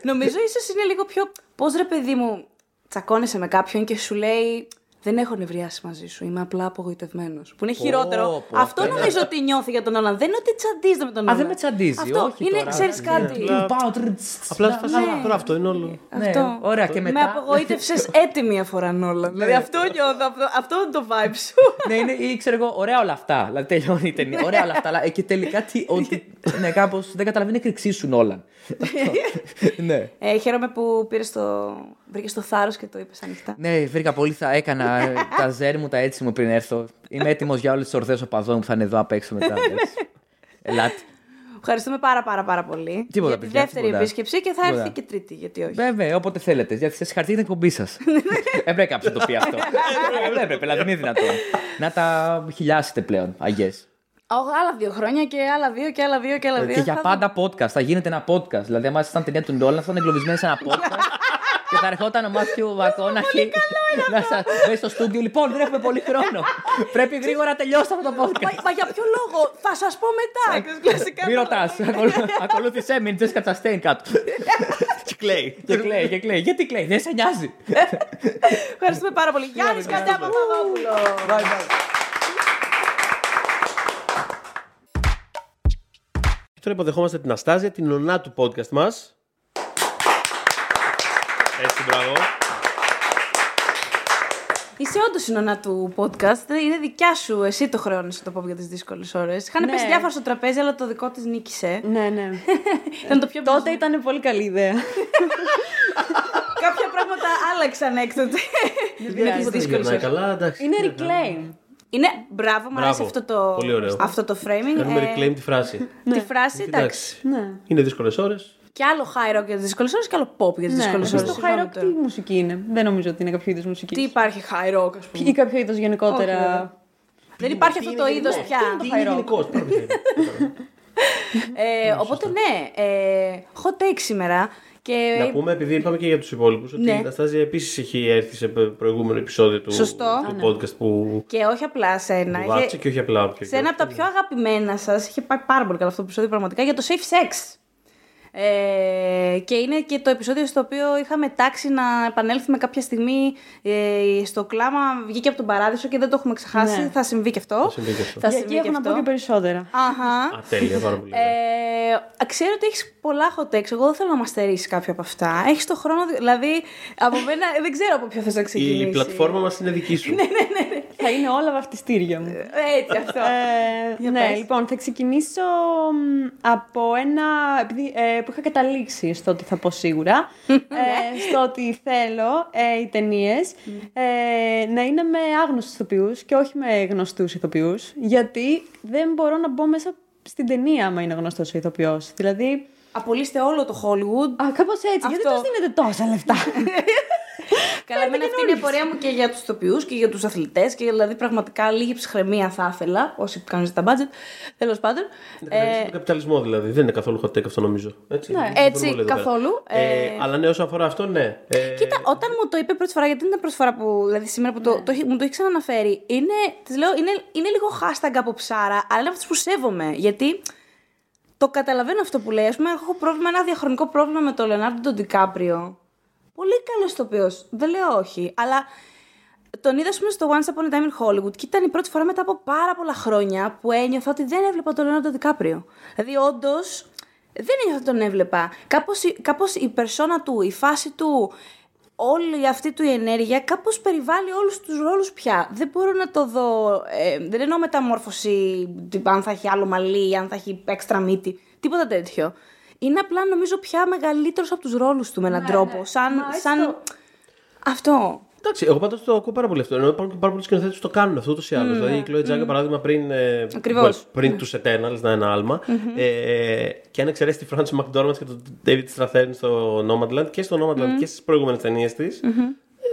Νομίζω ίσως είναι λίγο πιο. Πώς ρε παιδί μου, τσακώνεσαι με κάποιον και σου λέει δεν έχω νευριάσει μαζί σου. Είμαι απλά απογοητευμένος. Που είναι χειρότερο. πω, αυτό αυτό νομίζω ότι νιώθει για τον Όλαν. Δεν είναι ότι τσαντίζεται με τον Α, Όλαν. δεν με τσαντίζει, Αυτό όχι είναι, τώρα. ξέρεις Ναι. κάτι. Απλά- Του πάω, τρτ, Απλά να- στη φάση να- τώρα αυτό είναι όλο. Ναι, Αυτό. ωραία, και μετά. Ναι. Με απογοήτευσες έτοιμη αφορά Νόλαν. δηλαδή αυτό νιώθω. Αυτό, αυτό είναι το vibe σου. ναι, είναι, ή ξέρω εγώ, ωραία όλα αυτά. Δηλαδή τελειώνει η ταινία. Ωραία όλα αυτά. Αλλά ε, και τελικά τι, ότι. ναι, κάπως δεν καταλαβαίνει κρυξή σου όλα. ναι. Ε, χαίρομαι που πήρες το. Βρήκες το θάρρος και το είπες ανοιχτά. Ναι, βρήκα πολύ. Θα έκανα ε, τα ζέρι μου, τα έτσι μου πριν έρθω. Είμαι έτοιμος για όλες τις ορθές οπαδών που θα είναι εδώ απ' έξω μετά. εντάξει. Ελάτε. Ευχαριστούμε πάρα πάρα πάρα πολύ Τίποτα, για τη παιδιά, δεύτερη τίποτα. επίσκεψη και θα Τίποτα. έρθει και τρίτη, γιατί όχι. Βέβαια, όποτε θέλετε. Γιατί σας χαρτί την εκπομπή σας. Έπρεπε κάποιο να το πει αυτό. Δεν έπρεπε, αλλά δεν είναι δυνατόν. Να τα χιλιάσετε πλέον, αγιέ. Όχι, άλλα δύο χρόνια και άλλα δύο και άλλα δύο και άλλα δύο. Ε, Και για Θα πάντα podcast. Θα γίνεται ένα podcast. Δηλαδή, άμα ήσασταν ταινία του Ντόλαν, θα ήταν εγκλωβισμένοι σε ένα podcast. και θα ερχόταν ο Μάθιου Βακόναχη να σα μπει στο στούντιο. Λοιπόν, δεν έχουμε πολύ χρόνο. Πρέπει γρήγορα να τελειώσετε αυτό το Μα, podcast. μα για ποιο λόγο, θα σας πω μετά. Κλασικά. Μην ρωτάς. Ακολούθησε με, Τζέσικα Τσαστέιν κάτω. Και κλαίει. και κλαίει, και κλαίει. Γιατί κλαίει, δεν σε νοιάζει. Ευχαριστούμε πάρα πολύ. Γιάννης Καντέα Παπαδόπουλο. Bye, bye. Και τώρα υποδεχόμαστε την Αστάζια, την ονά του podcast μας. Έτσι, μπράβο. Είσαι όντως η νονά του podcast. Είναι δικιά σου. Εσύ το χρεώνεσαι το πω για τις δύσκολες ώρες. Είχαν Ναι. πέσει διάφορα στο τραπέζι, αλλά το δικό της νίκησε. Ναι, ναι. Ήταν το πιο Τότε μπιζ- ήταν πολύ καλή ιδέα. Κάποια πράγματα άλλαξαν έκτοτε. Με τι πειράζει. δύσκολες Γυρνάει ώρες. καλά, εντάξει. Είναι τι να reclaim. Είναι μπράβο, μου αρέσει Μπράβο. αυτό το, Πολύ ωραίο. αυτό το framing. Κάνουμε Ε, reclaim τη φράση. Τη φράση, εντάξει. Εντάξει. Ναι. Είναι δύσκολες ώρες. Και άλλο high rock για τις δύσκολε ώρε και άλλο pop για τις Ναι, δύσκολε στο ώρε. high rock τι μουσική είναι; Δεν νομίζω ότι είναι κάποιο είδος μουσικής. Τι υπάρχει high rock, ας πούμε; Ή κάποιο είδος Όχι, γενικότερα. βέβαια. Δεν υπάρχει αυτό το είδος πια. Τι είναι γενικώ. Ε, οπότε ναι, ε, hot take σήμερα. Και Να πούμε, επειδή είπαμε και για τους υπόλοιπους, ότι Ναι. η Αναστάζια επίσης έχει έρθει σε προηγούμενο επεισόδιο του, Σωστό. του Α, ναι. podcast που Και όχι απλά σε ένα. που είχε- βάψε και όχι απλά. πιο σε ένα από τα πιο αγαπημένα σας είχε πάει πάρα πολύ καλό αυτό το επεισόδιο πραγματικά για το safe sex. Ε, και είναι και το επεισόδιο στο οποίο είχαμε τάξει να επανέλθουμε κάποια στιγμή ε, στο κλάμα. Βγήκε από τον παράδεισο και δεν το έχουμε ξεχάσει. Ναι. Θα συμβεί και αυτό. Θα συμβεί και αυτό. Θα Για συμβεί εκεί έχω και να αυτό. πω και περισσότερα. Αχα. Α, τέλεια, πάρα πολύ. ωραία. Ε, ξέρω ότι έχεις πολλά hot takes. Εγώ δεν θέλω να μα στερήσει κάποιο από αυτά. Έχεις το χρόνο, δηλαδή από μένα δεν ξέρω από ποιο θες να ξεκινήσει. Η πλατφόρμα μας είναι δική Ναι, σου. Θα είναι όλα βαφτιστήρια μου. Έτσι αυτό. Ε, Για ναι, πες. λοιπόν, θα ξεκινήσω μ, από ένα. Επειδή, ε, που είχα καταλήξει στο ότι θα πω σίγουρα. Ναι. ε, στο ότι θέλω ε, οι ταινίες ε, να είναι με άγνωστους ηθοποιούς και όχι με γνωστούς ηθοποιούς. Γιατί δεν μπορώ να μπω μέσα στην ταινία άμα είναι γνωστός ο ηθοποιός. Δηλαδή. Απολύστε όλο το Hollywood. Α, κάπως έτσι. Γιατί Αυτό. τους δίνετε τόσα λεφτά; Καλά, εμένα αυτή είναι η πορεία μου και για τους ηθοποιού και για τους αθλητές. Και δηλαδή πραγματικά λίγη ψυχραιμία θα ήθελα. Όσοι κάνουν τα budget. Τέλος πάντων. Ε, τον καπιταλισμό δηλαδή. Δεν είναι καθόλου hot take αυτό νομίζω. Έτσι, Ναι. Δεν μπορούμε Έτσι, όλοι εδώ πέρα. καθόλου. Ε, Ε, αλλά ναι, όσον αφορά αυτό, ναι. Ε, Κοίτα, όταν μου το είπε πρώτη φορά, γιατί δεν ήταν πρώτη φορά που. Δηλαδή σήμερα που το, το, έχει- μου το έχει ξαναναφέρει, είναι, της λέω, είναι, είναι λίγο hashtag από ψάρα, αλλά είναι από αυτού που σέβομαι. Γιατί το καταλαβαίνω αυτό που λέει. Α πούμε, έχω πρόβλημα, ένα διαχρονικό πρόβλημα με τον Λεωνάρντο τον Ντικάπριο. Πολύ καλός ηθοποιός. Δεν λέω όχι. Αλλά τον είδα, ας πούμε, στο Once Upon a Time in Hollywood και ήταν η πρώτη φορά μετά από πάρα πολλά χρόνια που ένιωθα ότι δεν έβλεπα τον Λεωνάρντο Ντικάπριο. Δηλαδή, όντως, δεν ένιωθα ότι τον έβλεπα. Κάπως, η- κάπως η περσόνα του, η φάση του, όλη αυτή του η ενέργεια κάπως περιβάλλει όλους τους ρόλους πια. Δεν μπορώ να το δω, ε, δεν εννοώ μεταμόρφωση, τύπου αν θα έχει άλλο μαλλί, αν θα έχει έξτρα μύτη, τίποτα τέτοιο. Είναι απλά νομίζω πια μεγαλύτερος από τους ρόλους του με έναν τρόπο. Σαν, Μα έτσι σαν... το- Αυτό. Εντάξει, εγώ πάντως το ακούω πάρα πολύ αυτό. Ενώ υπάρχουν και πάρα πολλοί σκηνοθέτες που το κάνουν αυτό ούτως ή άλλως. Δηλαδή η Chloe Zhao, για παράδειγμα, πριν, ε, Ακριβώς. well, πριν τους Eternals, να είναι ένα άλμα. Ε, και αν εξαιρέσει τη Frances McDormand και τον David Strathairn στο Nomadland και στο Nomadland και στις προηγούμενες ταινίες της, ε,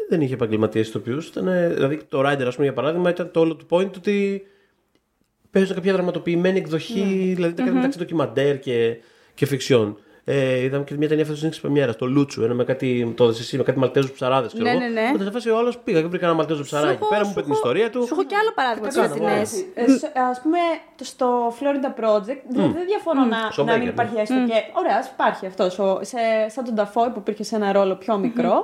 δεν είχε επαγγελματίες ηθοποιούς. Δηλαδή το Rider, ας πούμε, για παράδειγμα, ήταν το όλο του point ότι παίζουν κάποια δραματοποιημένη εκδοχή, δηλαδή τα μεταξύ ντοκιμαντέρ και, και φιξιόν. Ε, είδαμε και μια ταινία φέτο στην Πρεμιέρας, το Λούτσου, ένα με κάτι, το εσύ, με κάτι Μαλτέζους ψαράδες. Ναι, ναι, ναι. Όταν σε φάση ο άλλος πήγα και βρήκα ένα Μαλτέζο ψαράκι. Πέρα μου είπε την ιστορία του. Σου έχω και άλλο παράδειγμα τη κάνω, φετινέ. Α πούμε, το- στο Florida Project δηλαδή δεν διαφωνώ να, Στο να μην Baker, υπάρχει έστω και. Ωραία, ας υπάρχει αυτός. Σαν τον Dafoe που υπήρχε σε ένα ρόλο πιο μικρό,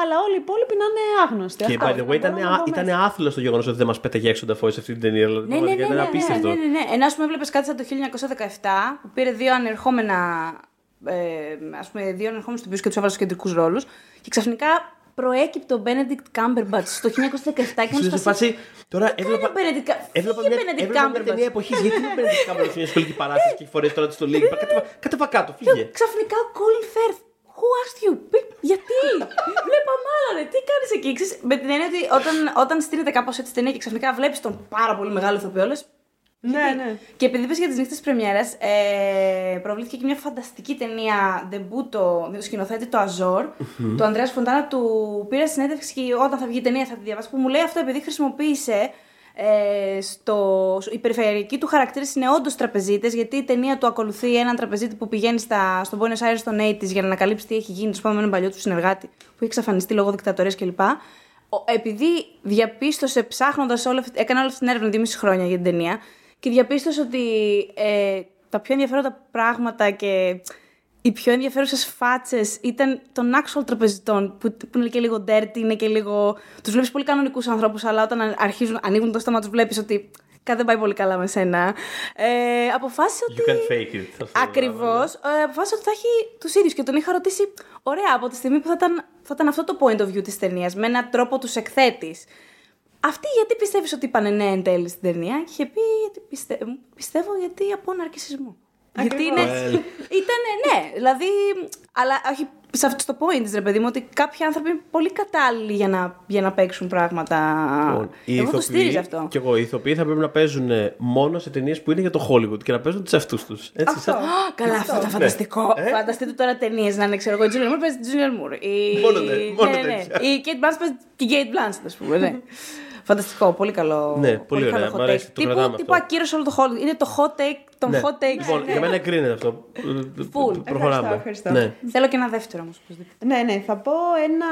αλλά όλοι οι υπόλοιποι να είναι άγνωστοι. Και Αυτό, by the way, ήταν, μπορώ να μπω ήταν μέσα. άθλο το γεγονός ότι δεν μας πέταγε έξω τα φώη σε αυτή την ταινία. Δηλαδή, Ναι, ναι, ναι, πραγματικά ναι, ήταν ναι, απίστευτο. ναι, ναι, ναι. Ενώ ας πούμε βλέπεις κάτι σαν το 1917 που πήρε δύο ανερχόμενα, ε, ας πούμε δύο ανερχόμενους τοπίους και τους έβαλε στους κεντρικούς ρόλους και ξαφνικά προέκυπτε ο Benedict Cumberbatch στο 1917 και Στην μου φάση, τώρα Κάνει έβλεπα, ο Benedict Cumberbatch. έβλεπα Φύγε μια, Benedict έβλεπα μια Cumberbatch; ταινία εποχής. Γιατί είναι ο Benedict Cumberbatch σε μια σχολική παράσταση και έχει φορέσει τώρα της στολή. Είπα, Κάτεβα- Κάτεβα κάτω, φύγε. Ξαφνικά ο Colin Firth. Who asked you? Πι- Γιατί; Βλέπαμε άλλα, ρε. Τι κάνεις εκεί; Ξέρεις, με την έννοια ότι όταν, όταν στείνεται κάπως έτσι ταινία και ξαφνικά βλέπεις τον πάρα πολύ μεγάλο ηθοποιό, λες, Ναι, ναι. Και επειδή είπες για τις νύχτες πρεμιέρας, ε, προβλήθηκε και μια φανταστική ταινία ντεμπούτο σκηνοθέτη, το Αζόρ, του Ανδρέας Φοντάνα, του πήρα συνέντευξη και όταν θα βγει η ταινία θα τη διαβάσει, που μου λέει αυτό επειδή χρησιμοποίησε ε, στο, η περιφερειακή του χαρακτήρα είναι όντως τραπεζίτες, γιατί η ταινία του ακολουθεί έναν τραπεζίτη που πηγαίνει στα, στον Buenos Aires των 80 για να ανακαλύψει τι έχει γίνει, τους πάμε με έναν παλιό του συνεργάτη που έχει εξαφανιστεί λόγω δικτατορίας κλπ. Ο- επειδή διαπίστωσε ψάχνοντας, έκανε όλη αυτή την έρευνα δύο μισή χρόνια για την ταινία και διαπίστωσε ότι ε, τα πιο ενδιαφέροντα πράγματα και οι πιο ενδιαφέρουσες φάτσες ήταν των actual τραπεζιτών, που, που είναι και λίγο dirty, είναι και λίγο. Τους βλέπεις πολύ κανονικούς ανθρώπους, αλλά όταν αρχίζουν, ανοίγουν το στόμα, τους βλέπεις ότι κάτι δεν πάει πολύ καλά με σένα. Ε, αποφάσισε ότι. You can fake it. αυτό. Ακριβώς. Ε, αποφάσισε ότι θα έχει τους ίδιους και τον είχα ρωτήσει, ωραία, από τη στιγμή που θα ήταν, θα ήταν αυτό το point of view της ταινίας, με έναν τρόπο τους εκθέτεις. Αυτή γιατί πιστεύεις ότι είπανε ναι εν τέλει στην ταινία, και είχε πει γιατί πιστε... πιστεύω γιατί από ναρκισισμό. Γιατί είναι. Ήτανε, ναι, δηλαδή. Αλλά όχι σε αυτό το point, ρε παιδί μου, ότι κάποιοι άνθρωποι είναι πολύ κατάλληλοι για να, για να παίξουν πράγματα. Λοιπόν, οι Εγώ το ηθοποιοί- στήριζα αυτό. Και εγώ, οι ηθοποιοί θα πρέπει να παίζουν ε, μόνο σε ταινίες που είναι για το Hollywood και να παίζουν τους εαυτούς τους. Αυτό. Α, Καλά, αυτό ήταν φανταστικό. Ε; Φανταστείτε τώρα ταινίες να είναι, ξέρω εγώ, η Julian Moore παίζει τη Julian Moore. Η... Μόνο τε- μόνο ναι, ναι, ναι. τέτοια. Η Kate Blanchett παίζει την Kate Blanchett, ας πούμε. Ναι. Φανταστικό, πολύ καλό. Ναι, πολύ ωραία, καλό μ' hot αρέσει, take. το τύπου, κρατάμε τύπου αυτό. ακύρωσε όλο το Hollywood. Είναι το hot take των Ναι. hot takes. Λοιπόν, για μένα εγκρίνεται αυτό. Full. Προχωράμε. Ευχαριστώ, ευχαριστώ. Ναι. Θέλω και ένα δεύτερο όμως. οπωσδήποτε. Ναι, ναι, θα πω ένα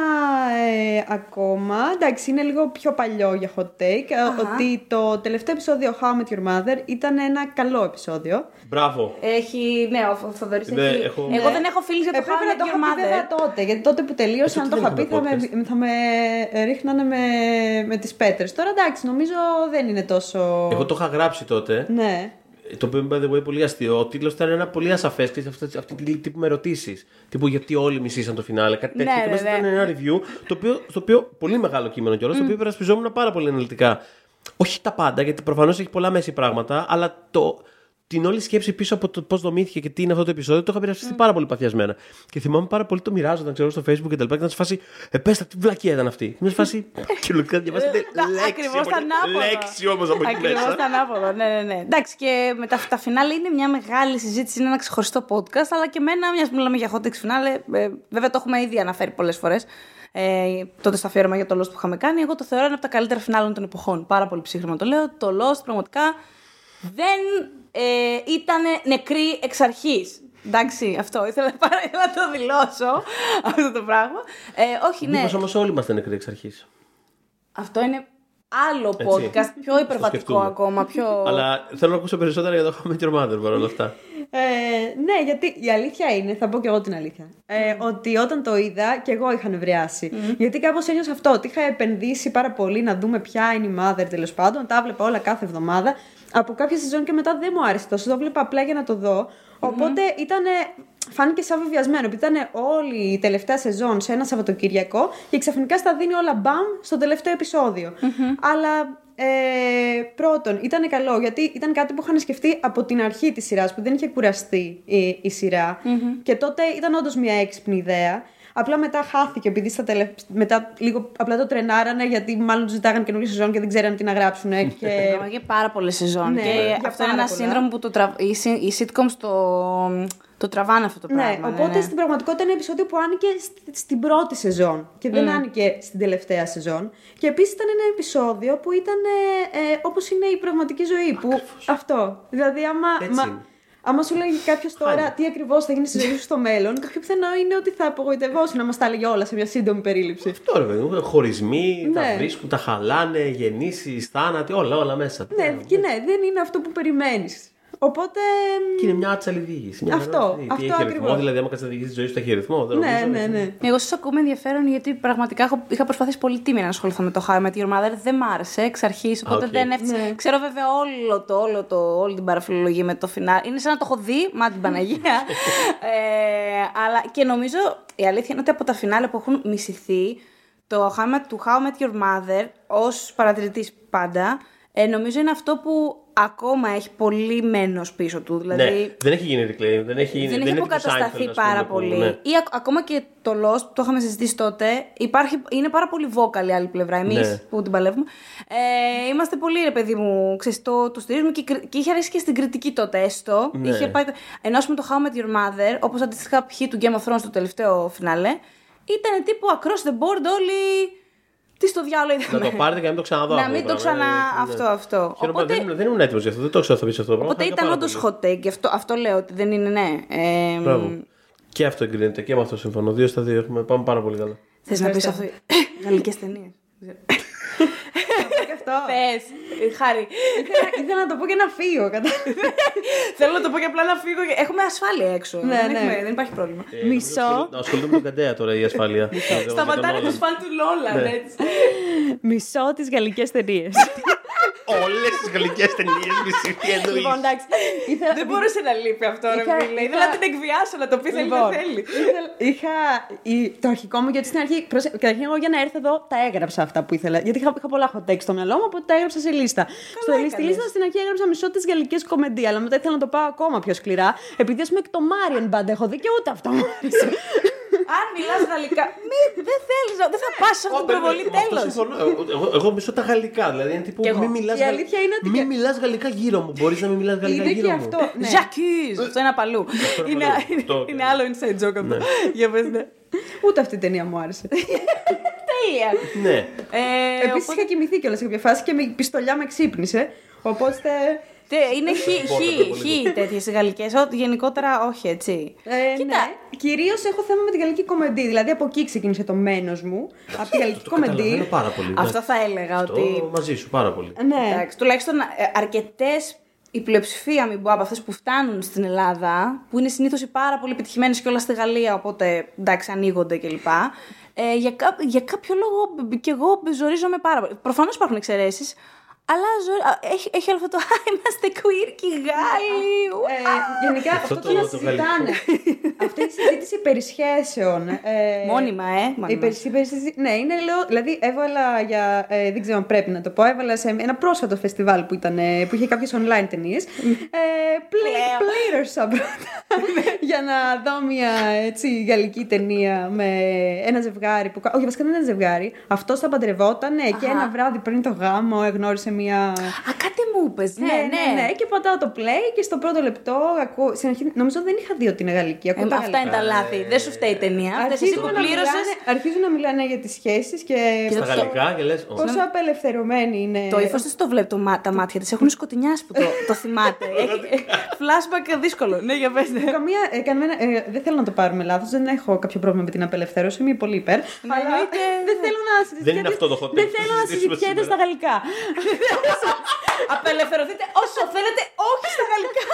ε, ακόμα. Εντάξει, είναι λίγο πιο παλιό για hot take. ε, Ότι το τελευταίο επεισόδιο How I Met Your Mother ήταν ένα καλό επεισόδιο. Μπράβο. Έχει, ναι, ο Θοδωρής Ναι, έχει. έχω- Εγώ δεν έχω φίλου για το Ε, πρέπει How I να Met το Your είχα πει βέβαια Mother. τότε. Γιατί τότε που τελείωσα, Ε, αν τότε το είχα δεν πει, θα είχαμε με, θα με ρίχνανε με, με τις πέτρες. Τώρα εντάξει, νομίζω δεν είναι τόσο. Εγώ το είχα γράψει τότε. Ναι. Το οποίο είναι by the way πολύ αστείο. Ο τίτλος ήταν ένα πολύ ασαφές και αυτή, αυτή τη τύπου με ερωτήσεις. Τύπου γιατί όλοι μισήσαν το φινάλε. Κάτι τέτοιο. Ναι, και ναι, μέσα ναι. ήταν ένα review. Το οποίο, στο οποίο πολύ μεγάλο κείμενο κιόλας. Το οποίο υπερασπιζόμουν πάρα πολύ αναλυτικά. Όχι τα πάντα, γιατί προφανώς έχει πολλά μέση πράγματα, αλλά το, την όλη σκέψη πίσω από το πώς δομήθηκε και τι είναι αυτό το επεισόδιο, το είχα πειραστεί πάρα πολύ παθιασμένα. Και θυμάμαι πάρα πολύ το μοιράζονταν, ξέρω, στο Facebook και τα λοιπά. Και ήταν σε φάση, ε, πες τα, τι βλακία ήταν αυτή. Είμαι σε φάση, και λογικά διαβάσατε λέξη. Ακριβώς από τα εκεί- ανάποδα. Λέξη όμως από εκεί Ακριβώ μέσα. τα ανάποδα. Ναι, ναι, ναι. Εντάξει, και με τα, τα φινάλε είναι μια μεγάλη συζήτηση, είναι ένα ξεχωριστό podcast, αλλά και εμένα, μιας που μιλάμε για hot takes φινάλε, ε, βέβαια το έχουμε ήδη αναφέρει πολλές φορές. Ε, τότε στο αφιέρωμα για το Lost που είχαμε κάνει. Εγώ το θεωρώ ένα από τα καλύτερα φινάλε των εποχών. Πάρα πολύ ψύχρεμα το λέω. Το Lost πραγματικά δεν ε, ήταν νεκρή εξ αρχής. Εντάξει, αυτό ήθελα, πάρα- ήθελα να το δηλώσω αυτό το πράγμα. Ε, όχι, ναι. Μήπως όμως όλοι είμαστε νεκροί εξ αρχής; Αυτό είναι άλλο Έτσι. podcast, πιο υπερβατικό σκεφτούμε. ακόμα. Πιο... Αλλά θέλω να ακούσω περισσότερα για το How I Met Your Mother παρόλα αυτά. Ε, ναι, γιατί η αλήθεια είναι, θα πω και εγώ την αλήθεια, ε, ότι όταν το είδα και εγώ είχα νευριάσει. Γιατί κάπως ένιωσα αυτό, ότι είχα επενδύσει πάρα πολύ να δούμε ποια είναι η mother τέλος πάντων. Τα βλέπα όλα κάθε εβδομάδα. Από κάποια σεζόν και μετά δεν μου άρεσε τόσο. Το βλέπα απλά για να το δω. Οπότε ήταν. Φάνηκε σαν βεβαιασμένο, επειδή ήταν όλη η τελευταία σεζόν σε ένα Σαββατοκύριακο και ξαφνικά στα δίνει όλα μπαμ στο τελευταίο επεισόδιο. Αλλά ε, πρώτον, ήταν καλό γιατί ήταν κάτι που είχαν σκεφτεί από την αρχή της σειράς, που δεν είχε κουραστεί η, η σειρα Και τότε ήταν όντως μια έξυπνη ιδέα. Απλά μετά χάθηκε επειδή στα τελε... μετά λίγο απλά το τρενάρανε γιατί μάλλον τους ζητάγανε καινούργια σεζόν και δεν ξέρανε τι να γράψουν. Και... Έκανα για πάρα πολλές σεζόν. Ναι, και για αυτό είναι πάρα ένα πολλά. σύνδρομο που το τρα... οι, συ- οι sitcoms το, το τραβάνε αυτό το Ναι, πράγμα. οπότε στην πραγματικότητα είναι ένα επεισόδιο που άνοιγε στη- στην πρώτη σεζόν και δεν άνοιγε στην τελευταία σεζόν. Και επίσης ήταν ένα επεισόδιο που ήταν ε, ε, όπως είναι η πραγματική ζωή. Που, αυτό. Δηλαδή, άμα, Έτσι μα- είναι. Άμα σου λέγει κάποιος τώρα τι ακριβώς θα γίνει στη ζωή σου στο μέλλον, το πιο πιθανό είναι ότι θα απογοητευόσουν να μας τα έλεγε όλα σε μια σύντομη περίληψη. Αυτό ρε παιδί μου. Χωρισμοί, τα Ναι. βρίσκουν, τα χαλάνε, γεννήσεις, θάνατοι, όλα, όλα μέσα. Ναι, και ναι, δεν είναι αυτό που περιμένεις. Οπότε. Και είναι μια άτσαλη διήγηση. Μια Αυτό, χαρά. Τι αυτό έχει ρυθμό, ακριβώς. δηλαδή, άμα κάτσεις να διηγήσεις τη ζωή σου, θα έχει ρυθμό. Δεν Ναι, νομίζω, ναι, έτσι. ναι. Εγώ σας ακούω με ενδιαφέρον γιατί πραγματικά έχω, είχα προσπαθήσει πολύ τίμια να ασχοληθώ με το How I Met Your Mother. Δεν μ' άρεσε εξ αρχής, οπότε οκ. δεν έφτιαξε. Ναι. Ξέρω βέβαια όλο το, όλο το, όλη την παραφιλολογία με το φινάλε. Είναι σαν να το έχω δει, μα την Παναγία. ε, αλλά και νομίζω η αλήθεια είναι ότι από τα φινάλε που έχουν μισηθεί, το How I Met, του How I Met Your Mother, ως παρατηρητής πάντα, ε, νομίζω είναι αυτό που ακόμα έχει πολύ μένος πίσω του. Δηλαδή, Ναι, δεν έχει γίνει reclaim, δεν έχει, δεν, είναι έχει τύπου αποκατασταθεί Seinfeld, ας πάρα πούμε, που- πολύ. ναι. Ή ακ- ακόμα και το Lost που το είχαμε συζητήσει τότε, υπάρχει, είναι πάρα πολύ vocal η άλλη πλευρά. Εμείς Ναι. που την παλεύουμε. Ε, είμαστε πολύ, ρε παιδί μου, ξέρεις, το, το στηρίζουμε και, η κρι- και είχε αρέσει και στην κριτική τότε έστω. Ναι. Είχε πάει, ενώ ας πούμε το How I Met Your Mother, όπως αντίστοιχα π.χ. του Game of Thrones το τελευταίο φινάλε, ήταν τύπου across the board όλοι. Τι στο διάλογο Να είδαμε. το πάρετε και να μην το ξαναδώ. Να αυτό μην το πράγμα, ξανά. ναι. Αυτό, αυτό. Χαίρομαι, Οπότε- δεν, ήμουν- δεν ήμουν έτοιμος γι' αυτό, δεν το ξέρω θα πεις αυτό το πράγμα. Οπότε Χάρηκα ήταν πάρα όντως πολύ. hot take. Αυτό, αυτό λέω ότι δεν είναι ναι. Ε, Μπράβο. Και αυτό εγκρίνεται και με αυτό συμφωνώ. Δύο στα δύο έχουμε. Πάμε πάρα πολύ καλά. Θες να πεις αυτό. Γαλλικές ταινίες. Και αυτό. Θες. Χάρη. ήθελα, ήθελα να το πω και να φύγω. Κατά... Θέλω να το πω και απλά να φύγω. Έχουμε ασφάλεια έξω. Ναι, δεν, ναι. έχουμε- δεν υπάρχει πρόβλημα. Ε, Μισό. Να ασχοληθούμε με τον Καντέα τώρα η ασφάλεια. Σταματάνε το σφάλ του Λόλα. Ναι. έτσι. Μισό τις γαλλικές ταινίες. Όλες τις γαλλικέ ταινίες μισή τι εννοείς. λοιπόν, εντάξει. Ήθελα... Δεν μπορούσε να λείπει αυτό, ρε Είχα- φίλε. είχα- Ήθελα να την εκβιάσω να το πει, θέλει Λοιπόν, δεν θέλει. ήθελα- είχα η- το αρχικό μου γιατί στην αρχή. προσε- Καταρχήν, εγώ για να έρθω εδώ τα έγραψα αυτά που ήθελα. Γιατί είχα, είχα πολλά hot takes στο μυαλό μου, οπότε τα έγραψα σε λίστα. στο, στη έκανες. λίστα στην αρχή έγραψα μισό τη γαλλικές κομμεντία, αλλά μετά ήθελα να το πάω ακόμα πιο σκληρά. Επειδή ας πούμε και το Marion Band έχω δει και ούτε αυτό μου άρεσε. Αν μιλάς γαλλικά. Μη, δεν θέλεις, δεν θα πας σε αυτή την προβολή τέλος. Εγώ, εγώ μισώ τα γαλλικά. Δηλαδή είναι τύπου Κι εγώ. μη μιλάς Η αλήθεια είναι ότι Μη και- μιλάς γαλλικά γύρω μου. Μπορείς να μην μιλάς γαλλικά Είναι γύρω και μου. αυτό. Ναι. Jacques! Αυτό είναι απαλού. Είναι, απαλού. είναι, Αυτό, είναι ναι. άλλο inside joke αυτό. Για πες, ναι. Ούτε αυτή η ταινία μου άρεσε. Τέλεια. Ναι. Ε, Επίσης οπότε- είχα κοιμηθεί κιόλας σε κάποια φάση και με πιστολιά με ξύπνησε. Οπότε. Τε, είναι χι, χι, χι τέτοιες γαλλικές. Γενικότερα όχι, έτσι. Ε, Κοίτα. ναι. Κυρίως έχω θέμα με τη γαλλική κομμεντή. Δηλαδή από εκεί ξεκίνησε το μένος μου. από τη γαλλική Το καταλαβαίνω κομμεντή. πάρα πολύ. Αυτό θα έλεγα Αυτό ότι. μαζί σου πάρα πολύ. Ναι. Εντάξει, τουλάχιστον αρκετές. Η πλειοψηφία, μην πω, από αυτές που φτάνουν στην Ελλάδα, που είναι συνήθως οι πάρα πολύ επιτυχημένες και όλα στη Γαλλία, οπότε εντάξει, ανοίγονται κλπ. Ε, για, κά- για κάποιο λόγο και εγώ ζορίζομαι πάρα πολύ. Προφανώς υπάρχουν εξαιρέσεις, αλλά ζω- α, έχει, έχει όλο αυτό το «Α, είμαστε queer και οι Γάλλοι. Ε, γενικά αυτό, το- το, να το συζητάνε. Αυτή η συζήτηση περί σχέσεων. Ε, Μόνιμα, ε, Η μόνιμα. περι- η περι- ναι, είναι λέω. Δηλαδή, έβαλα για. Ε, δεν ξέρω αν πρέπει να το πω. Έβαλα σε ένα πρόσφατο φεστιβάλ που, ήταν, ε, που είχε κάποιες online ταινίες. Ε, Πλέον. πλήρωσα πρώτα. για να δω μια έτσι, γαλλική ταινία με ένα ζευγάρι. Που, όχι, βασικά δεν ήταν ζευγάρι. Αυτό θα παντρευόταν και Αχα. ένα βράδυ πριν το γάμο εγνώρισε μια. Α, κάτι μου είπες. Ναι, ναι, ναι, Και πατάω το play και στο πρώτο λεπτό ακούω. Στην αρχή, νομίζω δεν είχα δει ότι είναι γαλλική. Ε, Ακούω τα αυτά είναι γαλλικά. τα λάθη. Δεν σου φταίει η ταινία. Αυτές εσύ Αρχίζουν που να, πλήρωσες. μιλάνε, αρχίζουν να μιλάνε για τις σχέσεις και Στα πόσο- γαλλικά και λες. πόσο απελευθερωμένη είναι. Το ύφος της το βλέπει το, μα- τα μάτια της. Έχουν σκοτεινιάσει που το, το θυμάται. Έχει flashback δύσκολο. Ναι, για πες. ναι. Καμία, ε, κανένα, ε, δεν θέλω να το πάρουμε λάθος. Δεν έχω κάποιο πρόβλημα με την απελευθέρωση. Είμαι πολύ υπέρ. αλλά εννοείται. δεν θέλω να συζητιέται. Δεν είναι αυτό το hot take Δεν που θέλω θα να συζητήσουμε συζητιέται σήμερα. στα γαλλικά. Απελευθερωθείτε όσο θέλετε, όχι στα γαλλικά.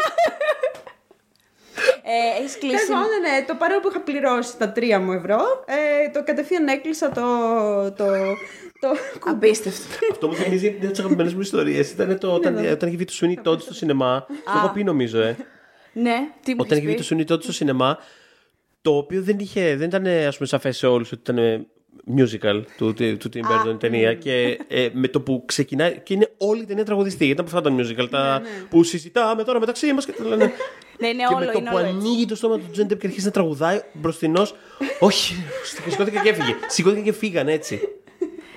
ε, Έχεις Τέλος κλείσει. πάντων, ναι, το παρέο που είχα πληρώσει τα 3 μου ευρώ, ε, το κατευθείαν έκλεισα το. το, το Απίστευτο. Αυτό μου θυμίζει μια από τις αγαπημένες μου ιστορίες. Ήταν το, όταν, όταν είχε βγει το Sweeney Todd στο σινεμά. Το έχω πει νομίζω, ε. ναι, τι μου Όταν έχεις είχε βγει πει. το Sweeney Todd στο σινεμά, το οποίο δεν, είχε, δεν ήταν ας πούμε σαφές σε όλους ότι ήταν musical του, του, του Tim Burton η ταινία και ε, με το που ξεκινάει και είναι όλη η ταινία τραγουδιστή γιατί από αυτά τα musical τα, που συζητάμε τώρα μεταξύ μας και τα λένε Ναι, είναι και όλο, με το είναι που όλο έτσι. ανοίγει το στόμα του Τζον Ντεπ και αρχίζει να τραγουδάει μπροστινός. Όχι, σηκώθηκε και έφυγε. Σηκώθηκε και φύγαν έτσι.